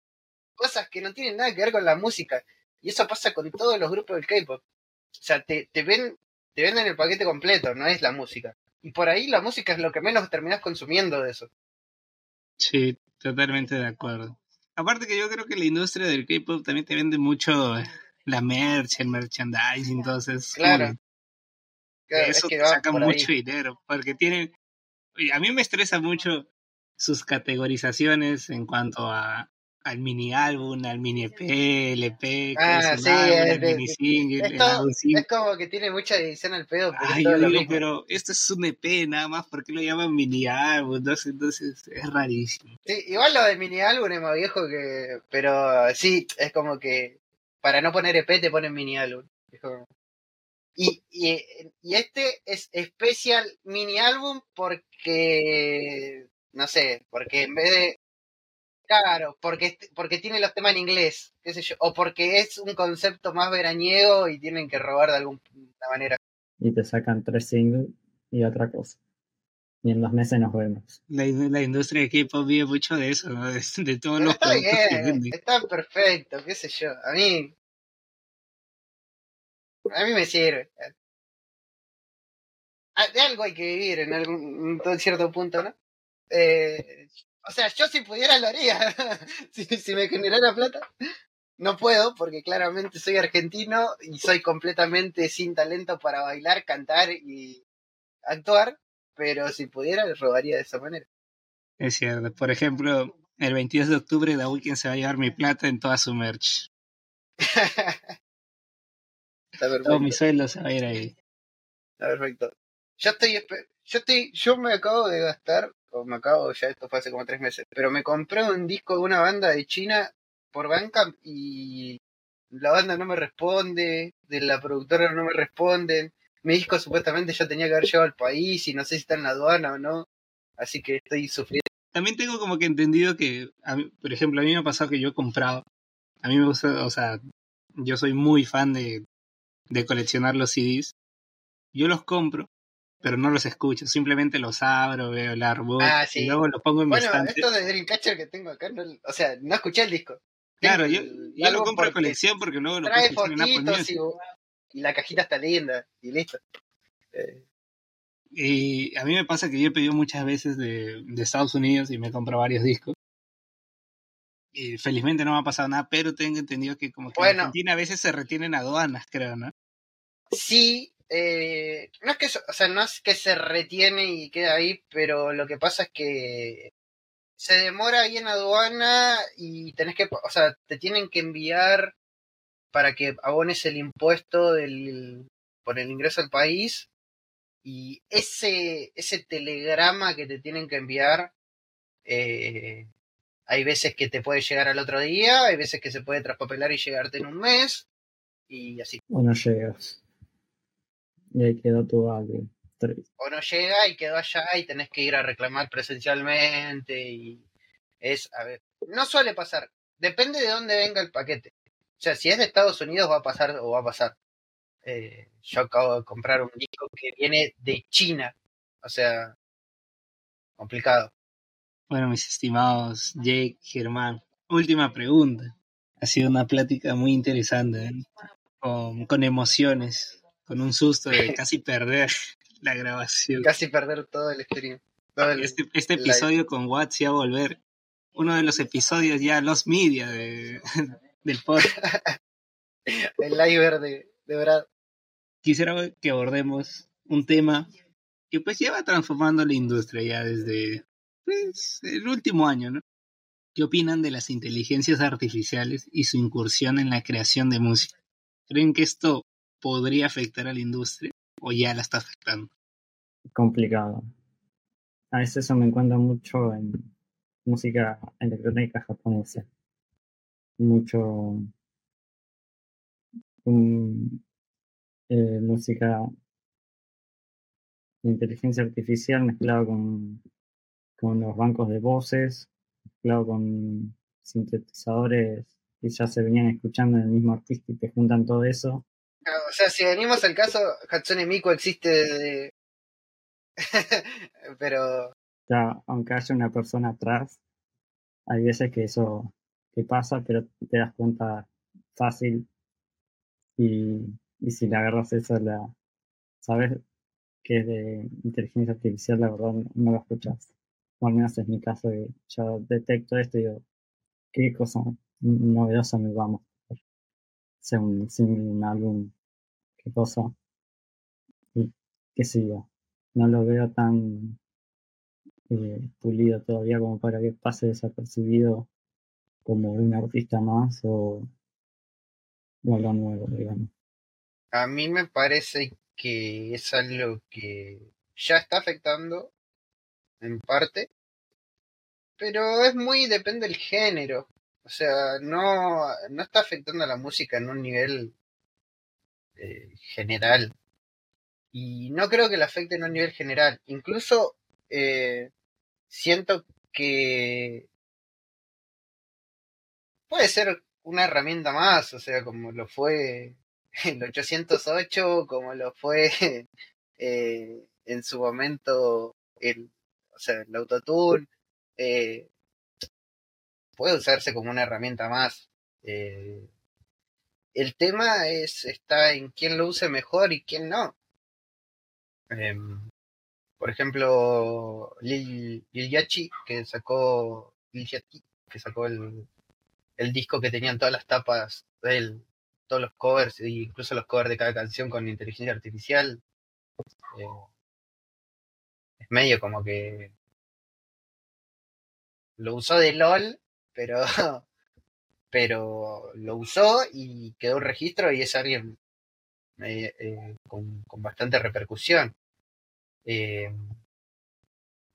cosas que no tienen nada que ver con la música. Y eso pasa con todos los grupos del K-pop. O sea, te, te ven, te venden el paquete completo, no es la música. Y por ahí la música es lo que menos terminás consumiendo de eso. Sí, totalmente de acuerdo. Aparte que yo creo que la industria del K-pop también te vende mucho la merch, el merchandising, entonces Claro. Eso es que te va saca por ahí. mucho dinero, porque tienen, a mí me estresa mucho sus categorizaciones en cuanto a al mini álbum, al mini EP, el EP, Ah, sí, álbum, es el mini single, el Esto álbum single. es como que tiene mucha edición al pedo, porque Ay, yo digo, pero esto es un EP nada más, ¿por qué lo llaman mini álbum? Entonces, entonces es rarísimo. Sí, igual lo del mini álbum es más viejo que. Pero sí, es como que para no poner EP te ponen mini álbum. Es como- Y, y, y este es especial mini álbum porque. No sé, porque en vez de. Claro, porque, porque tiene los temas en inglés, qué sé yo, o porque es un concepto más veraniego y tienen que robar de alguna manera. Y te sacan tres singles y otra cosa. Y en dos meses nos vemos. La, la industria de K-pop vive mucho de eso, ¿no? de, de todos los está bien, está perfecto, qué sé yo. A mí. A mí me sirve. Ah, De algo hay que vivir en algún en cierto punto, ¿no? Eh, o sea, yo si pudiera lo haría. si, si me generara plata. No puedo porque claramente soy argentino y soy completamente sin talento para bailar, cantar y actuar. Pero si pudiera, robaría de esa manera. Es cierto. Por ejemplo, el 22 de octubre The Weeknd se va a llevar mi plata en toda su merch. Está perfecto. Todo mi sueldo se va a ir ahí. Está perfecto. Yo estoy, yo estoy, yo me acabo de gastar, o me acabo, ya esto fue hace como tres meses, pero me compré un disco de una banda de China por Bandcamp y la banda no me responde, de la productora no me responden, mi disco supuestamente ya tenía que haber llegado al país y no sé si está en la aduana o no, así que estoy sufriendo. También tengo como que entendido que, a mí- por ejemplo, a mí me ha pasado que yo he comprado. A mí me gusta, o sea, yo soy muy fan de, de coleccionar los CDs. Yo los compro, pero no los escucho. Simplemente los abro, veo el artbook Ah, sí. y luego los pongo en mi Bueno, estante. esto de Dreamcatcher que tengo acá, no, o sea, no escuché el disco. Claro, yo, lo compro de colección porque luego lo Trae en Apple y, y la cajita está linda y listo. Eh, Y a mí me pasa que yo he pedido muchas veces de, de Estados Unidos y me compro varios discos. Y felizmente no me ha pasado nada, pero tengo entendido que como que en. Argentina a veces se retienen aduanas, creo, ¿no? Sí, eh, no es que, o sea, no es que se retiene y queda ahí, pero lo que pasa es que se demora ahí en aduana y tenés que, o sea, te tienen que enviar para que abones el impuesto del, por el ingreso al país y ese, ese telegrama que te tienen que enviar, eh, hay veces que te puede llegar al otro día, hay veces que se puede traspapelar y llegarte en un mes y así. O no llegas. Y ahí quedó tu. Triste. o no llega y quedó allá y tenés que ir a reclamar presencialmente y es, a ver, no suele pasar, depende de dónde venga el paquete. O sea, si es de Estados Unidos va a pasar o va a pasar. Eh, yo acabo de comprar un disco que viene de China, o sea, complicado. Bueno, mis estimados Jake, Germán, última pregunta. Ha sido una plática muy interesante, ¿eh? con, con emociones, con un susto de casi perder la grabación. Casi perder todo el stream. Todo el, Este, este episodio con Watts a volver uno de los episodios ya los media de, del podcast. el live de, de Brad. Quisiera que abordemos un tema que pues lleva transformando la industria ya desde pues, el último año, ¿no? ¿Qué opinan de las inteligencias artificiales y su incursión en la creación de música? ¿Creen que esto podría afectar a la industria o ya la está afectando? complicado. A veces eso me encuentro mucho en música electrónica japonesa. Mucho mm, eh, música inteligencia artificial mezclado con, con los bancos de voces, mezclado con sintetizadores que ya se venían escuchando en el mismo artista y te juntan todo eso. O sea, si venimos al caso, Hatsune Miku existe desde... Pero ya, aunque haya una persona atrás, hay veces que eso te pasa, pero te das cuenta fácil y, y si le agarras eso, la, sabes que es de inteligencia artificial, la verdad no lo escuchas. O al menos es mi caso, que yo detecto esto y digo, qué cosa novedosa me vamos a hacer. Sea un un álbum, qué cosa. Y qué sé no lo veo tan eh, pulido todavía como para que pase desapercibido como un artista más o, o algo nuevo, digamos. a mí me parece que es algo que ya está afectando en parte, pero es muy depende del género. O sea, no, no está afectando a la música en un nivel eh, general. Y no creo que la afecte en un nivel general. Incluso eh, siento que puede ser una herramienta más, o sea, como lo fue el 808, como lo fue eh, en su momento el, o sea, el autotune, eh, puede usarse como una herramienta más. Eh, el tema es está en quién lo use mejor y quién no. Em, por ejemplo, Lil, Yachi, que sacó Lil que sacó el, el disco que tenían todas las tapas de él, todos los covers, e incluso los covers de cada canción con inteligencia artificial. Eh, medio como que lo usó de LOL, pero pero lo usó y quedó un registro y es alguien eh, eh, con, bastante repercusión.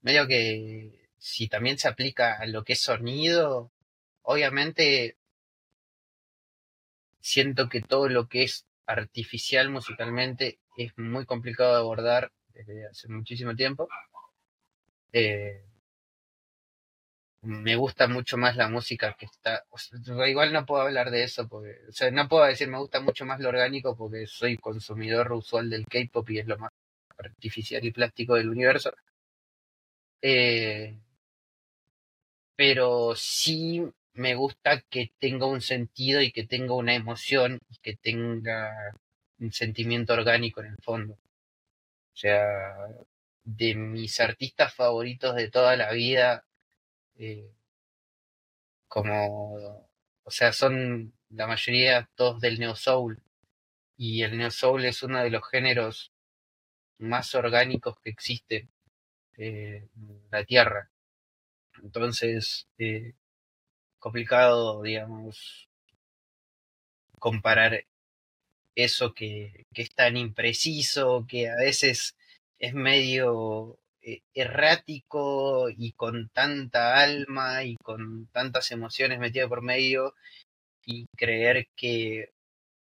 medio que si también se aplica a lo que es sonido, obviamente siento que todo lo que es artificial musicalmente es muy complicado de abordar desde hace muchísimo tiempo. Eh, me gusta mucho más la música que está. igual no puedo hablar de eso, porque, o sea, no puedo decir me gusta mucho más lo orgánico porque soy consumidor usual del K-pop y es lo más artificial y plástico del universo. Eh, pero sí me gusta que tenga un sentido y que tenga una emoción y que tenga un sentimiento orgánico en el fondo. O sea, de mis artistas favoritos de toda la vida, eh, como, o sea, son la mayoría todos del neo soul y el neo soul es uno de los géneros más orgánicos que existen eh, en la tierra. Entonces, eh, complicado, digamos, comparar eso que, que, es tan impreciso, que a veces es medio eh, errático y con tanta alma y con tantas emociones metidas por medio y creer que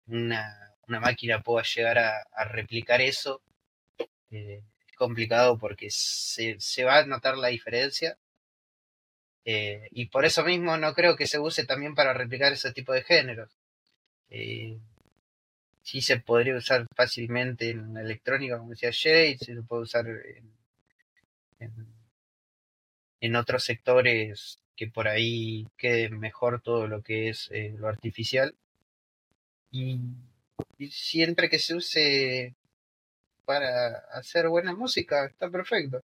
una, una máquina pueda llegar a, replicar eso eh, es complicado porque se, se va a notar la diferencia eh, y por eso mismo no creo que se use también para replicar ese tipo de géneros. Sí se podría usar fácilmente en electrónica, como decía Jade, se puede usar en, otros sectores que por ahí quede mejor todo lo que es eh, lo artificial. Y, siempre que se use para hacer buena música, está perfecto.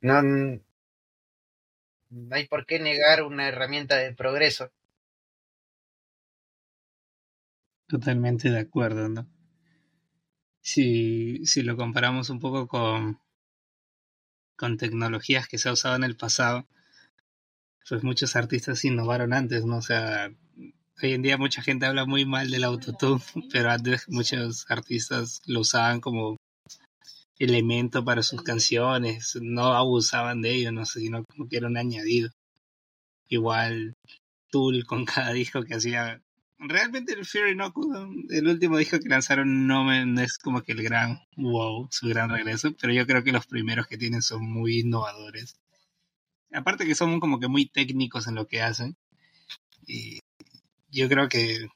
No, no hay por qué negar una herramienta de progreso. Totalmente de acuerdo, ¿no? Si, si lo comparamos un poco con, con tecnologías que se ha usado en el pasado, pues muchos artistas innovaron antes, ¿no? O sea, hoy en día mucha gente habla muy mal del autotune, pero antes muchos artistas lo usaban como elemento para sus canciones, no abusaban de ello, no sé, sino como que era un añadido. Igual Tool con cada disco que hacía. Realmente el Fear Inoculum, el último disco que lanzaron no, es como que el gran wow, su gran regreso, pero yo creo que los primeros que tienen son muy innovadores. Aparte que son como que muy técnicos en lo que hacen. Y yo creo que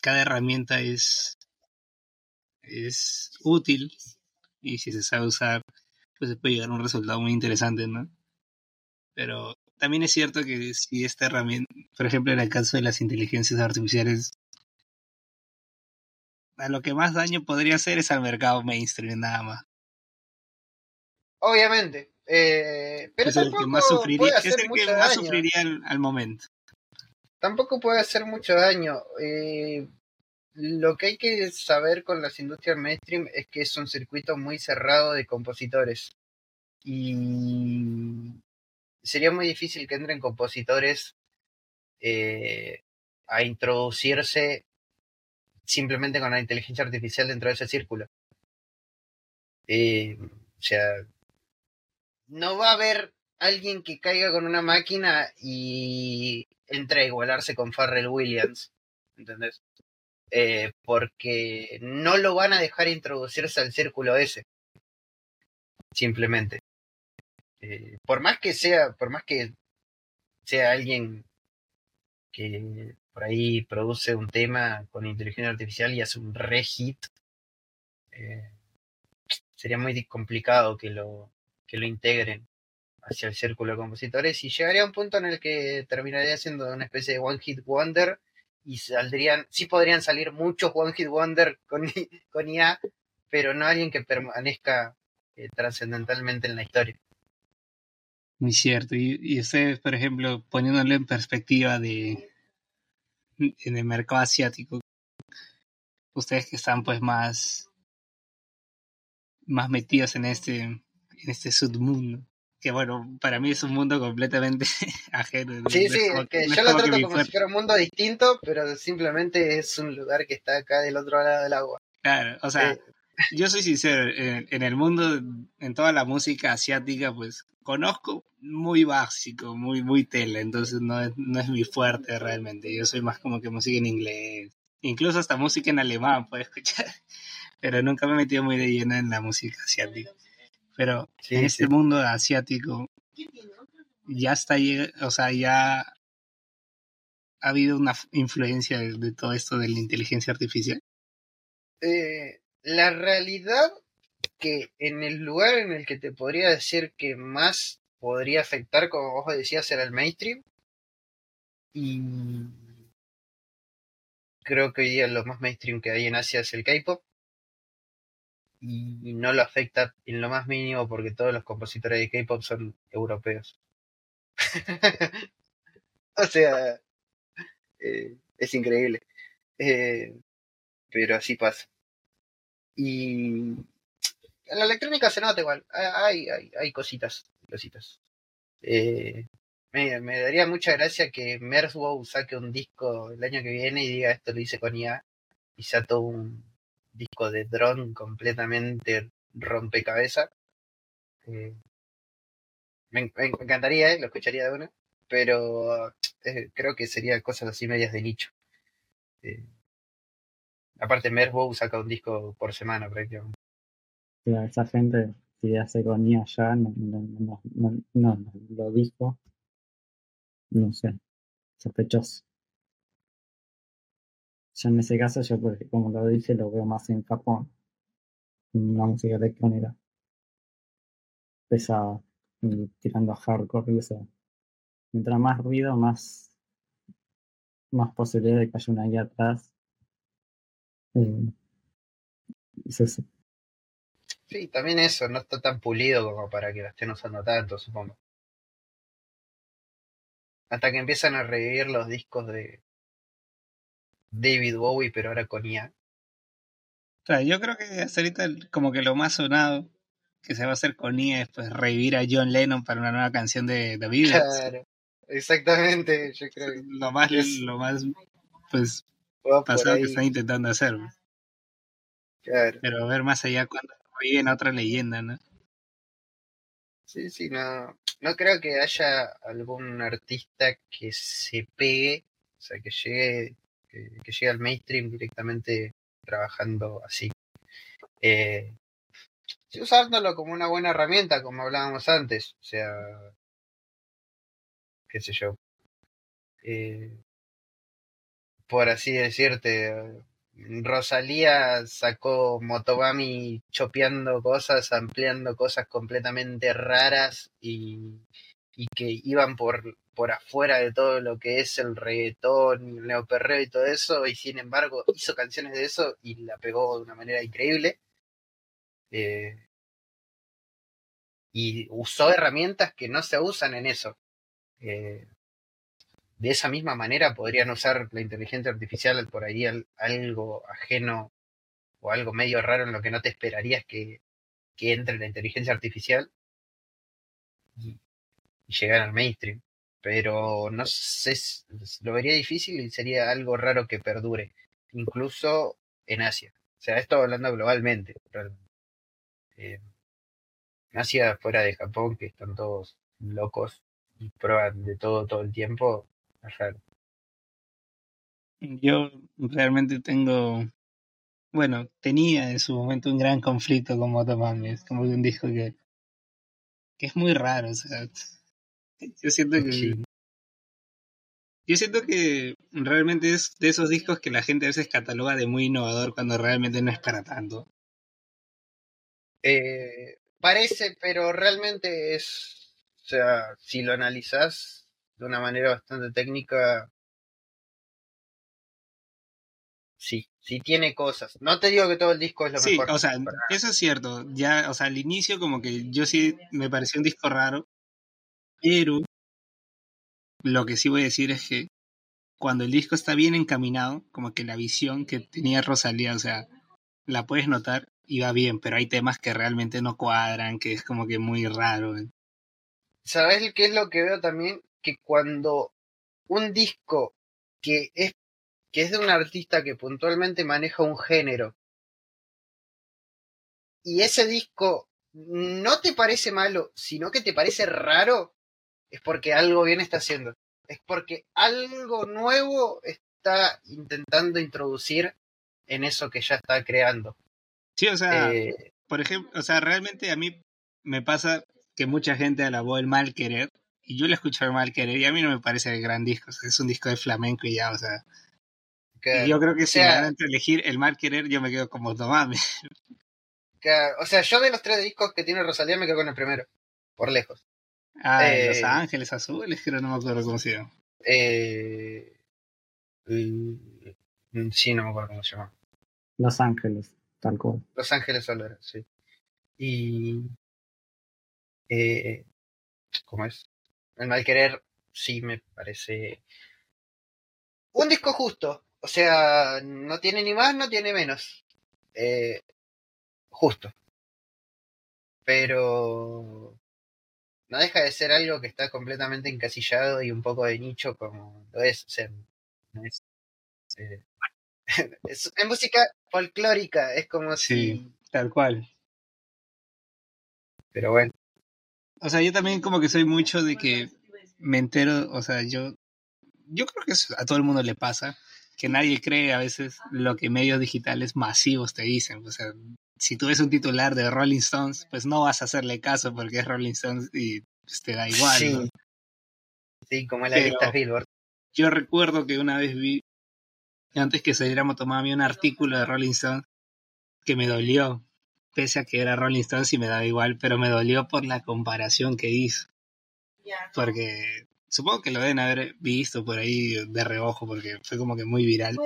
cada herramienta es, es útil y si se sabe usar, pues se puede llegar a un resultado muy interesante, ¿no? Pero también es cierto que si esta herramienta, por ejemplo, en el caso de las inteligencias artificiales, a lo que más daño podría hacer es al mercado mainstream, nada más. Obviamente. Eh, pero es el que más sufriría, es el que más sufriría al, momento. Tampoco puede hacer mucho daño. Eh, lo que hay que saber con las industrias mainstream es que es un circuito muy cerrado de compositores. Y sería muy difícil que entren compositores eh, a introducirse simplemente con la inteligencia artificial dentro de ese círculo. Eh, o sea, no va a haber alguien que caiga con una máquina y entre a igualarse con Farrell Williams. ¿Entendés? Eh, porque no lo van a dejar introducirse al círculo ese. Simplemente. Eh, por más que sea, por más que sea alguien que por ahí produce un tema con inteligencia artificial y hace un re hit, eh, sería muy complicado que lo, que lo integren hacia el círculo de compositores y llegaría a un punto en el que terminaría siendo una especie de one hit wonder y saldrían, sí podrían salir muchos one hit wonder con, con IA, pero no alguien que permanezca eh, trascendentalmente en la historia. Muy cierto. Y, y ustedes, por ejemplo, poniéndolo en perspectiva de en el mercado asiático, ustedes que están pues más más metidos en este en este submundo que bueno para mí es un mundo completamente ajeno sí sí que yo lo trato como si fuera un mundo distinto pero simplemente es un lugar que está acá del otro lado del agua claro o sea eh, yo soy sincero, en, el mundo, en toda la música asiática, pues conozco muy básico, muy, muy tele, entonces no es, no es mi fuerte realmente. Yo soy más como que música en inglés, incluso hasta música en alemán puedo escuchar, pero nunca me he metido muy de lleno en la música asiática. Pero en este mundo asiático ya está, o sea, ya ha habido una influencia de, de todo esto de la inteligencia artificial. Eh, la realidad que en el lugar en el que te podría decir que más podría afectar, como vos decías, era el mainstream. Y creo que hoy día lo más mainstream que hay en Asia es el K-pop. Y no lo afecta en lo más mínimo porque todos los compositores de K-pop son europeos. o sea, eh, es increíble. Eh, pero así pasa. Y en la electrónica se nota igual. Hay, hay, hay cositas. cositas. Eh, me, daría mucha gracia que Merzbow saque un disco el año que viene y diga esto lo hice con IA y sea todo un disco de drone completamente rompecabezas. Eh, me, encantaría, eh, lo escucharía de una, pero creo que sería cosas así medias de nicho. Aparte, Merzbow saca un disco por semana prácticamente. esa gente, si ya se conía ya, no, no, no, no, lo dijo. No sé, sospechoso. Ya en ese caso, yo, porque como lo dije, lo veo más en Japón. Una música electrónica pesada, tirando a hardcore y eso. Mientras más ruido, más, más posibilidad de que haya una ahí atrás Mm. Sí, también eso, no está tan pulido como para que la estén usando tanto, supongo. Hasta que empiezan a revivir los discos de David Bowie, pero ahora con IA. yo creo que hasta ahorita como que lo más sonado que se va a hacer con IA es pues revivir a John Lennon para una nueva canción de David. Claro, exactamente, yo creo que lo más, lo más pues pasado que están intentando hacer. Pero a ver más allá cuando en otra leyenda, ¿no? Sí, sí, no. No creo que haya algún artista que se pegue, o sea, que llegue, que, llegue al mainstream directamente trabajando así. Eh, usándolo como una buena herramienta, como hablábamos antes, o sea, qué sé yo. Eh, por así decirte. Rosalía sacó Motobami chopeando cosas, ampliando cosas completamente raras y, y que iban por, por afuera de todo lo que es el reggaetón el neoperreo y todo eso, y sin embargo hizo canciones de eso y la pegó de una manera increíble. Eh, y usó herramientas que no se usan en eso. Eh, de esa misma manera podrían usar la inteligencia artificial por ahí algo ajeno o algo medio raro en lo que no te esperarías que, entre la inteligencia artificial y, llegar al mainstream. Pero no sé, lo vería difícil y sería algo raro que perdure, incluso en Asia. O sea, esto hablando globalmente. Eh, en Asia, fuera de Japón, que están todos locos y prueban de todo todo el tiempo, yo realmente tengo, bueno, tenía en su momento un gran conflicto con Motomami. Es como un disco que, que es muy raro. O sea, yo siento que Yo siento que realmente es de esos discos que la gente a veces cataloga de muy innovador cuando realmente no es para tanto. Eh, parece, pero realmente es, o sea, si lo analizas de una manera bastante técnica, sí, sí tiene cosas. No te digo que todo el disco es lo Sí, mejor. o sea, para eso es cierto. Ya, o sea, al inicio como que yo sí me pareció un disco raro, pero lo que sí voy a decir es que cuando el disco está bien encaminado, como que la visión que tenía Rosalía, o sea, la puedes notar y va bien, pero hay temas que realmente no cuadran, que es como que muy raro. ¿Sabes qué es lo que veo también? Que cuando un disco que es, que es de un artista que puntualmente maneja un género y ese disco no te parece malo, sino que te parece raro, es porque algo bien está haciendo. Es porque algo nuevo está intentando introducir en eso que ya está creando. Sí, o sea, Eh, por ejemplo, o sea, realmente a mí me pasa que mucha gente alabó el mal querer y yo le escucho el mal querer y a mí no me parece el gran disco, o sea, es un disco de flamenco y ya, o sea, que- y yo creo que o si sea- me dan entre elegir el mal querer yo me quedo como Tomame. que- o sea, yo de los tres discos que tiene Rosalía me quedo con el primero, por lejos. Ah, Eh, Los Ángeles Azules, creo, no me acuerdo cómo se llama. Eh, mm, sí, no me acuerdo cómo se llama. Los Ángeles, tal cual. Los Ángeles Solar, sí. Y. Eh, ¿Cómo es? El mal querer, sí me parece. Un disco justo. O sea, no tiene ni más, no tiene menos. Eh, justo. Pero. No deja de ser algo que está completamente encasillado y un poco de nicho como lo es. O sea, no es. eh, es, es música folclórica, es como Sí. si. Tal cual. Pero bueno. O sea, yo también como que soy mucho de que me entero, o sea, yo yo creo que eso a todo el mundo le pasa, que nadie cree a veces lo que medios digitales masivos te dicen. O sea, si tú ves un titular de Rolling Stones, pues no vas a hacerle caso porque es Rolling Stones y pues, te da igual. sí. ¿no? Sí, como en la Pero- lista Billboard. Yo recuerdo que una vez vi, antes que saliera Motomami, un artículo de Rolling Stones que me dolió, pese a que era Rolling Stones y me daba igual, pero me dolió por la comparación que hizo. Porque supongo que lo deben haber visto por ahí de reojo, porque fue como que muy viral.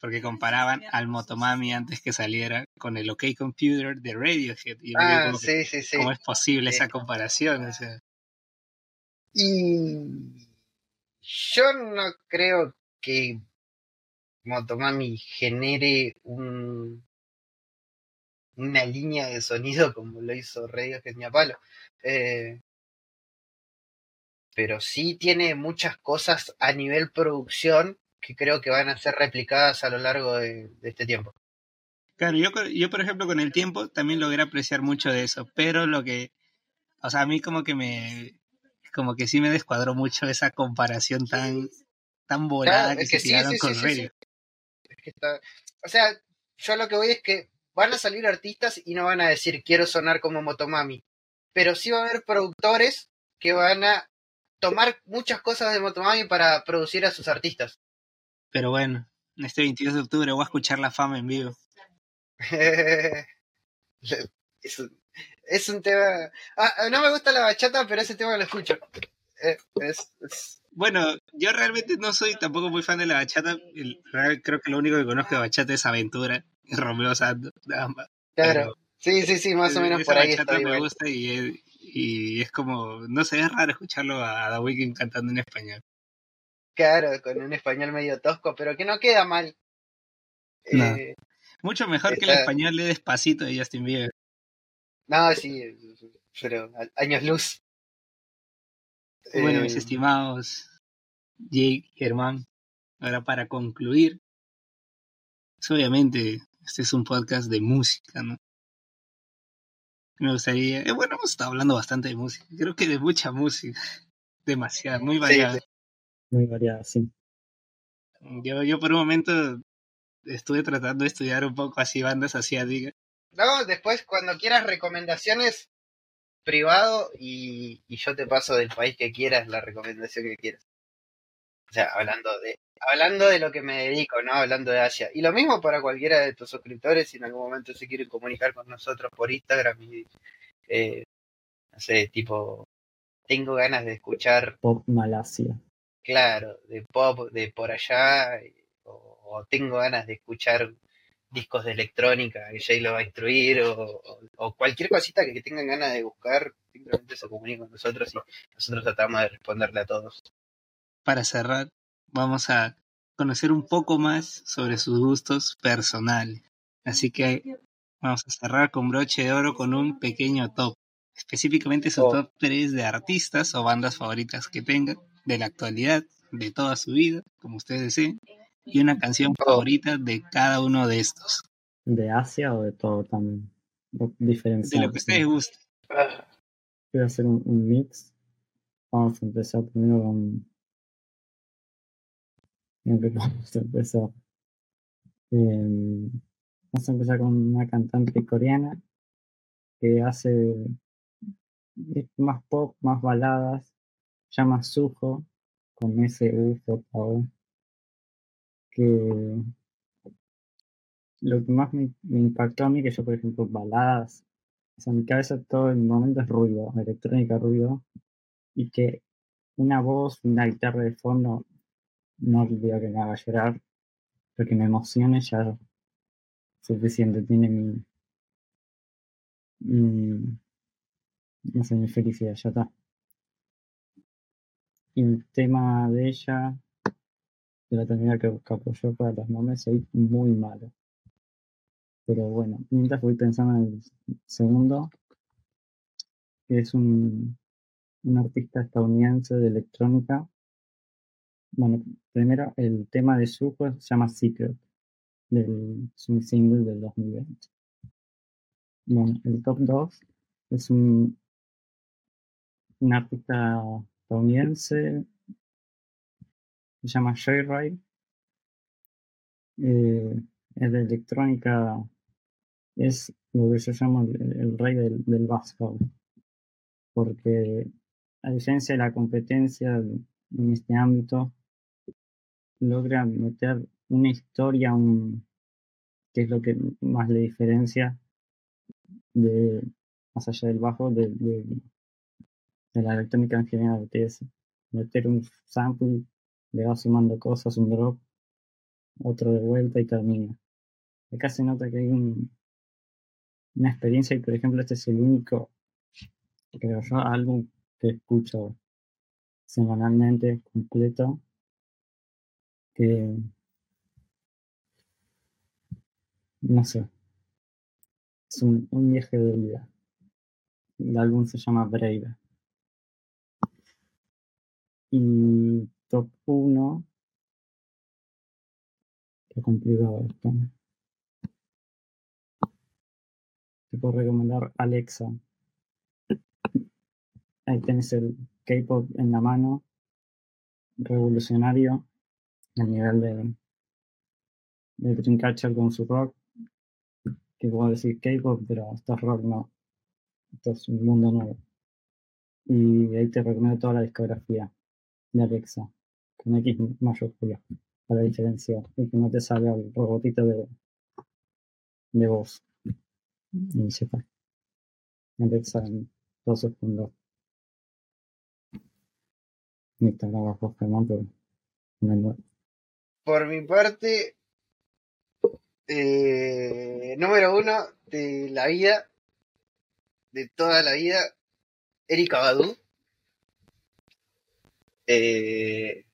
Porque comparaban al Motomami antes que saliera con el OK Computer de Radiohead. Y Ah, como que, sí, sí, sí. ¿Cómo es posible Sí. esa comparación? O sea, Y yo no creo que Motomami genere un una línea de sonido como lo hizo ni a palo. Eh, pero sí tiene muchas cosas a nivel producción que creo que van a ser replicadas a lo largo de, de este tiempo. Claro, yo, yo por ejemplo con el tiempo también logré apreciar mucho de eso, pero lo que, o sea, a mí como que me, como que sí me descuadró mucho esa comparación tan, tan volada Claro, que, es que se sí, tiraron sí, sí, con sí, Radio. Es que está- O sea, yo lo que voy es que van a salir artistas y no van a decir quiero sonar como Motomami. Pero sí va a haber productores que van a tomar muchas cosas de Motomami para producir a sus artistas. Pero bueno, este 22 de octubre voy a escuchar La Fama en vivo. es, un, es un tema. Ah, ah, no me gusta la bachata, pero ese tema lo escucho. Eh, es- es- Bueno, yo realmente no soy tampoco muy fan de la bachata. El- creo que lo único que conozco de bachata es Aventura, Romeo Santos. nada más. claro. Sí, sí, sí, más o menos Esa por ahí está. me gusta y es, y es como, no sé, es raro escucharlo a The Weeknd cantando en español. Claro, con un español medio tosco, pero que no queda mal. No. Eh, Mucho mejor que el español de Despacito de Justin Bieber. no, sí, pero años luz. Bueno, Eh, mis estimados Jake, Germán, ahora para concluir, obviamente este es un podcast de música, ¿no? Me gustaría, eh, bueno, hemos estado hablando bastante de música, creo que de mucha música, demasiada, muy variada. sí. Muy variada, sí. Yo, yo por un momento estuve tratando de estudiar un poco así bandas asiáticas. No, después cuando quieras recomendaciones privado y, y yo te paso del país que quieras la recomendación que quieras. O sea, hablando de, hablando de lo que me dedico, ¿no? Hablando de Asia. Y lo mismo para cualquiera de tus suscriptores, si en algún momento se quieren comunicar con nosotros por Instagram y, eh, no sé, tipo, tengo ganas de escuchar, Pop Malasia. claro, de pop de por allá, o, o tengo ganas de escuchar discos de electrónica que Jay lo va a instruir, o, o- cualquier cosita que, que tengan ganas de buscar, simplemente se comunican con nosotros y nosotros tratamos de responderle a todos. Para cerrar, vamos a conocer un poco más sobre sus gustos personales. Así que vamos a cerrar con broche de oro con un pequeño top. Específicamente su Oh. top 3 de artistas o bandas favoritas que tengan, de la actualidad, de toda su vida, como ustedes deseen, y una canción Oh. favorita de cada uno de estos. ¿De Asia o de todo también? O De lo que ustedes gusten. Voy a hacer un, un mix. Vamos a empezar primero con. Vamos a empezar. Eh, vamos a empezar con una cantante coreana que hace más pop, más baladas. Llama Suho, con S-U-J-O. Que lo que más me, me impactó a mí, que yo, por ejemplo, baladas, o sea, mi cabeza todo el momento es ruido, electrónica, ruido, y que una voz, una guitarra de fondo, no digo que me haga llorar, pero que me emocione ya suficiente, tiene mi, mi, no sé, mi felicidad, ya está. Y el tema de ella, de la tendría que pues yo para los nombres soy muy malo. Pero bueno, mientras voy pensando en el segundo, que es un, un artista estadounidense de electrónica. Bueno, primero el tema de Suho se llama Secret, del, es un single del 2020. Bueno, el top 2 es un, un artista estadounidense, se llama Joyride. Eh, es de electrónica, es lo que yo llamo el, rey del, del porque a diferencia de la competencia en este ámbito, logra meter una historia, un, que es lo que más le diferencia de más allá del bajo de, de, de la electrónica en general, que es meter un sample, le va sumando cosas, un drop, otro de vuelta y termina. Acá se nota que hay un, una experiencia y por ejemplo este es el único, creo yo, álbum que escucho semanalmente completo que no sé es un, viaje de vida. El álbum se llama Brave. Y top 1 que complicado esto te puedo recomendar Alexa. Ahí tenés el K-pop en la mano revolucionario a nivel de, de Dreamcatcher con su rock que puedo decir K-pop pero esto es rock no esto es un mundo nuevo y ahí te recomiendo toda la discografía de Alexa con X mayúscula para diferenciar y que no te salga el robotito de, de voz y sepa Alexa en todos sus puntos Instagram bajo Germán pero no. Por mi parte, eh, número uno de la vida, de toda la vida, Erika Badu. Eh,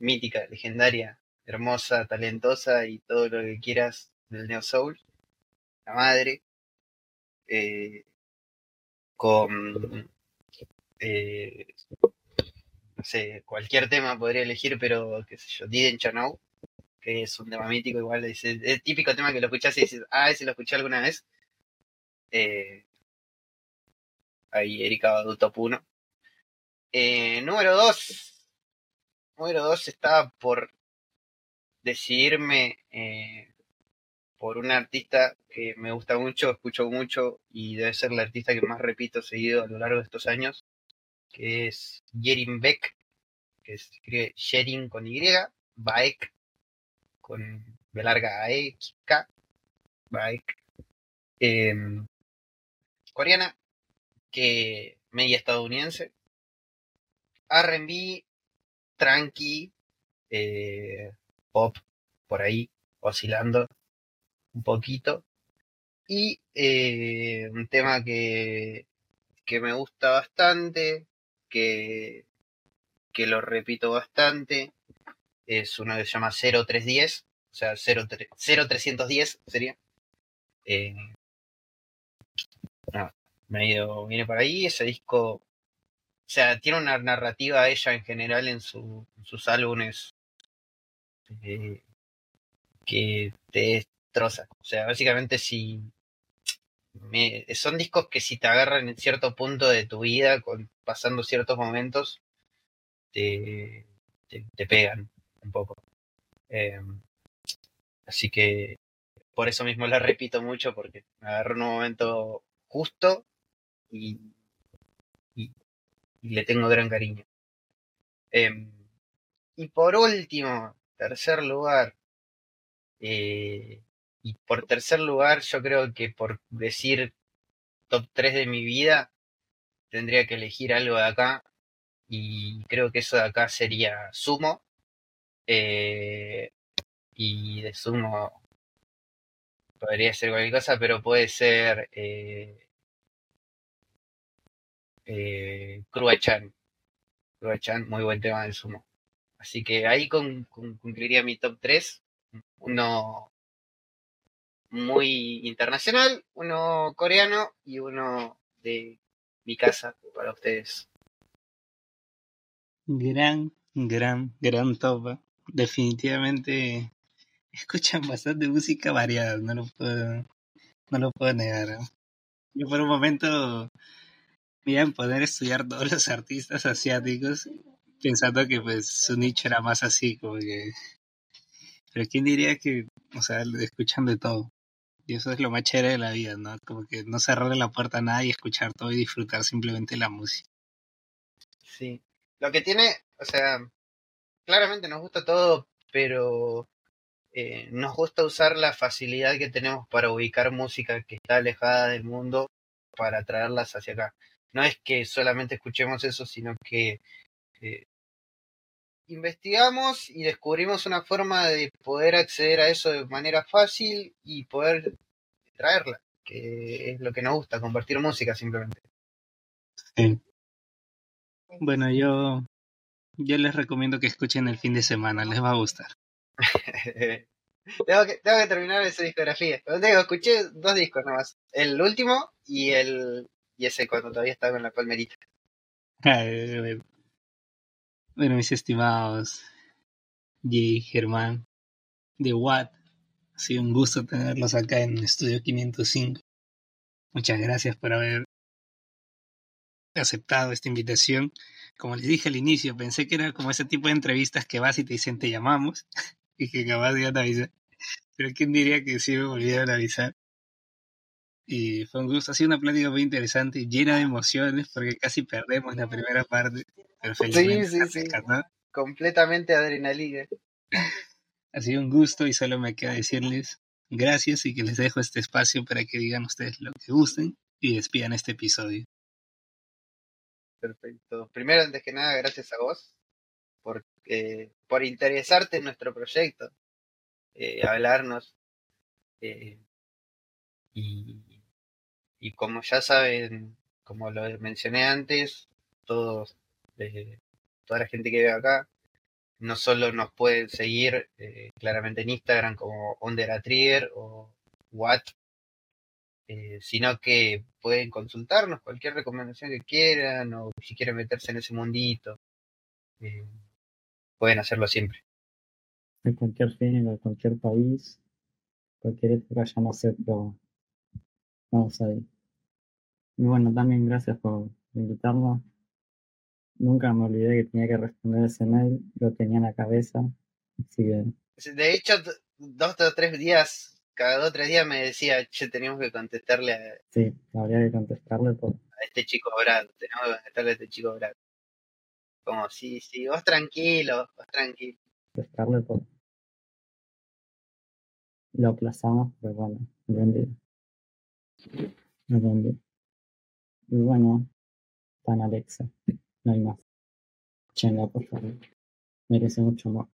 mítica, legendaria, hermosa, talentosa y todo lo que quieras del Neo Soul. La madre. eh, con sé, cualquier tema podría elegir, pero qué sé yo, Didn't You Know, que es un tema mítico, igual es el típico tema que lo escuchás y dices, ah, ese lo escuché alguna vez. Eh, ahí Erika Badu top 1. Eh, número 2. Número 2 estaba por decidirme eh, por un artista que me gusta mucho, escucho mucho y debe ser la artista que más repito seguido a lo largo de estos años, que es Yerin Beck, que se escribe Sherin con Y, Baek con B larga E, K, Baek. Em, coreana, que media estadounidense. RB, tranqui, eh, pop, por ahí, oscilando un poquito. Y eh, un tema que, que me gusta bastante, que, que lo repito bastante, es uno que se llama 0310, o sea, 0310 sería. Eh, no, medio viene por ahí, ese disco, o sea, tiene una narrativa ella en general en, su, sus álbumes eh, que te destroza. O sea, básicamente si me, son discos que si te agarran en cierto punto de tu vida, pasando ciertos momentos, te, te, pegan un poco. Eh, así que por eso mismo la repito mucho, porque me agarró en un momento justo y, y, le tengo gran cariño. Eh, y por último, tercer lugar, eh, y por tercer lugar, yo creo que por decir top 3 de mi vida, tendría que elegir algo de acá. Y creo que eso de acá sería Sumo. Eh, y de Sumo podría ser cualquier cosa, pero puede ser eh, eh, Chan. Chan, muy buen tema de Sumo. Así que ahí cumpliría mi top 3. Uno muy internacional, uno coreano y uno de mi casa para ustedes. Gran, gran, gran top. Definitivamente escuchan bastante música variada, no lo puedo, no lo puedo negar. Yo por un momento me iba a poder estudiar todos los artistas asiáticos pensando que pues su nicho era más así, como que... Pero quién diría que, o sea, escuchan de todo. Y eso es lo más chévere de la vida, ¿no? Como que no cerrarle la puerta a nada y escuchar todo y disfrutar simplemente la música. Sí. Lo que tiene, o sea, claramente nos gusta todo, pero eh, nos gusta usar la facilidad que tenemos para ubicar música que está alejada del mundo para traerlas hacia acá. No es que solamente escuchemos eso, sino que investigamos y descubrimos una forma de poder acceder a eso de manera fácil y poder traerla, que es lo que nos gusta, compartir música simplemente. Sí. Bueno, yo, yo les recomiendo que escuchen el fin de semana, les va a gustar. tengo, que, tengo que terminar esa discografía. Digo, escuché dos discos nomás. El último y el y ese cuando todavía estaba con la palmerita. Bueno, mis estimados Jay, Germán, de Watt, ha sido un gusto tenerlos acá en Estudio 505. Muchas gracias por haber aceptado esta invitación. Como les dije al inicio, pensé que era como ese tipo de entrevistas que vas y te dicen te llamamos y que acabas de avisar. Pero quién diría que sí me olvidaron avisar. Y fue un gusto, ha sido una plática muy interesante, llena de emociones, porque casi perdemos la primera parte. Sí, sí, sí. Completamente adrenalina. Ha sido un gusto y solo me queda decirles gracias y que les dejo este espacio para que digan ustedes lo que gusten y despidan este episodio. Perfecto. Primero, antes que nada, gracias a vos por, por interesarte en nuestro proyecto, eh, hablarnos. Eh, y, y como ya saben, como lo mencioné antes, todos toda la gente que ve acá, no solo nos pueden seguir eh, claramente en Instagram como Trigger o What, eh, sino que pueden consultarnos cualquier recomendación que quieran o si quieren meterse en ese mundito, eh, pueden hacerlo siempre. En cualquier género, en cualquier país, cualquier época ya no sé, pero vamos a ir. Y bueno, también gracias por invitarnos Nunca me olvidé que tenía que responder ese mail, lo tenía en la cabeza. Así que... De hecho, dos o tres días, cada dos o tres días me decía, che, teníamos que contestarle a... Sí, habría que contestarle por... A este chico Brad, tenemos que contestarle a este chico Brad. Como, sí, sí, vos tranquilo, vos tranquilo. Prestarle por. Lo aplazamos, pero bueno, vendido. Vendido. Y bueno, tan Alexa. No hay más. Chenga, por favor. Merece mucho amor.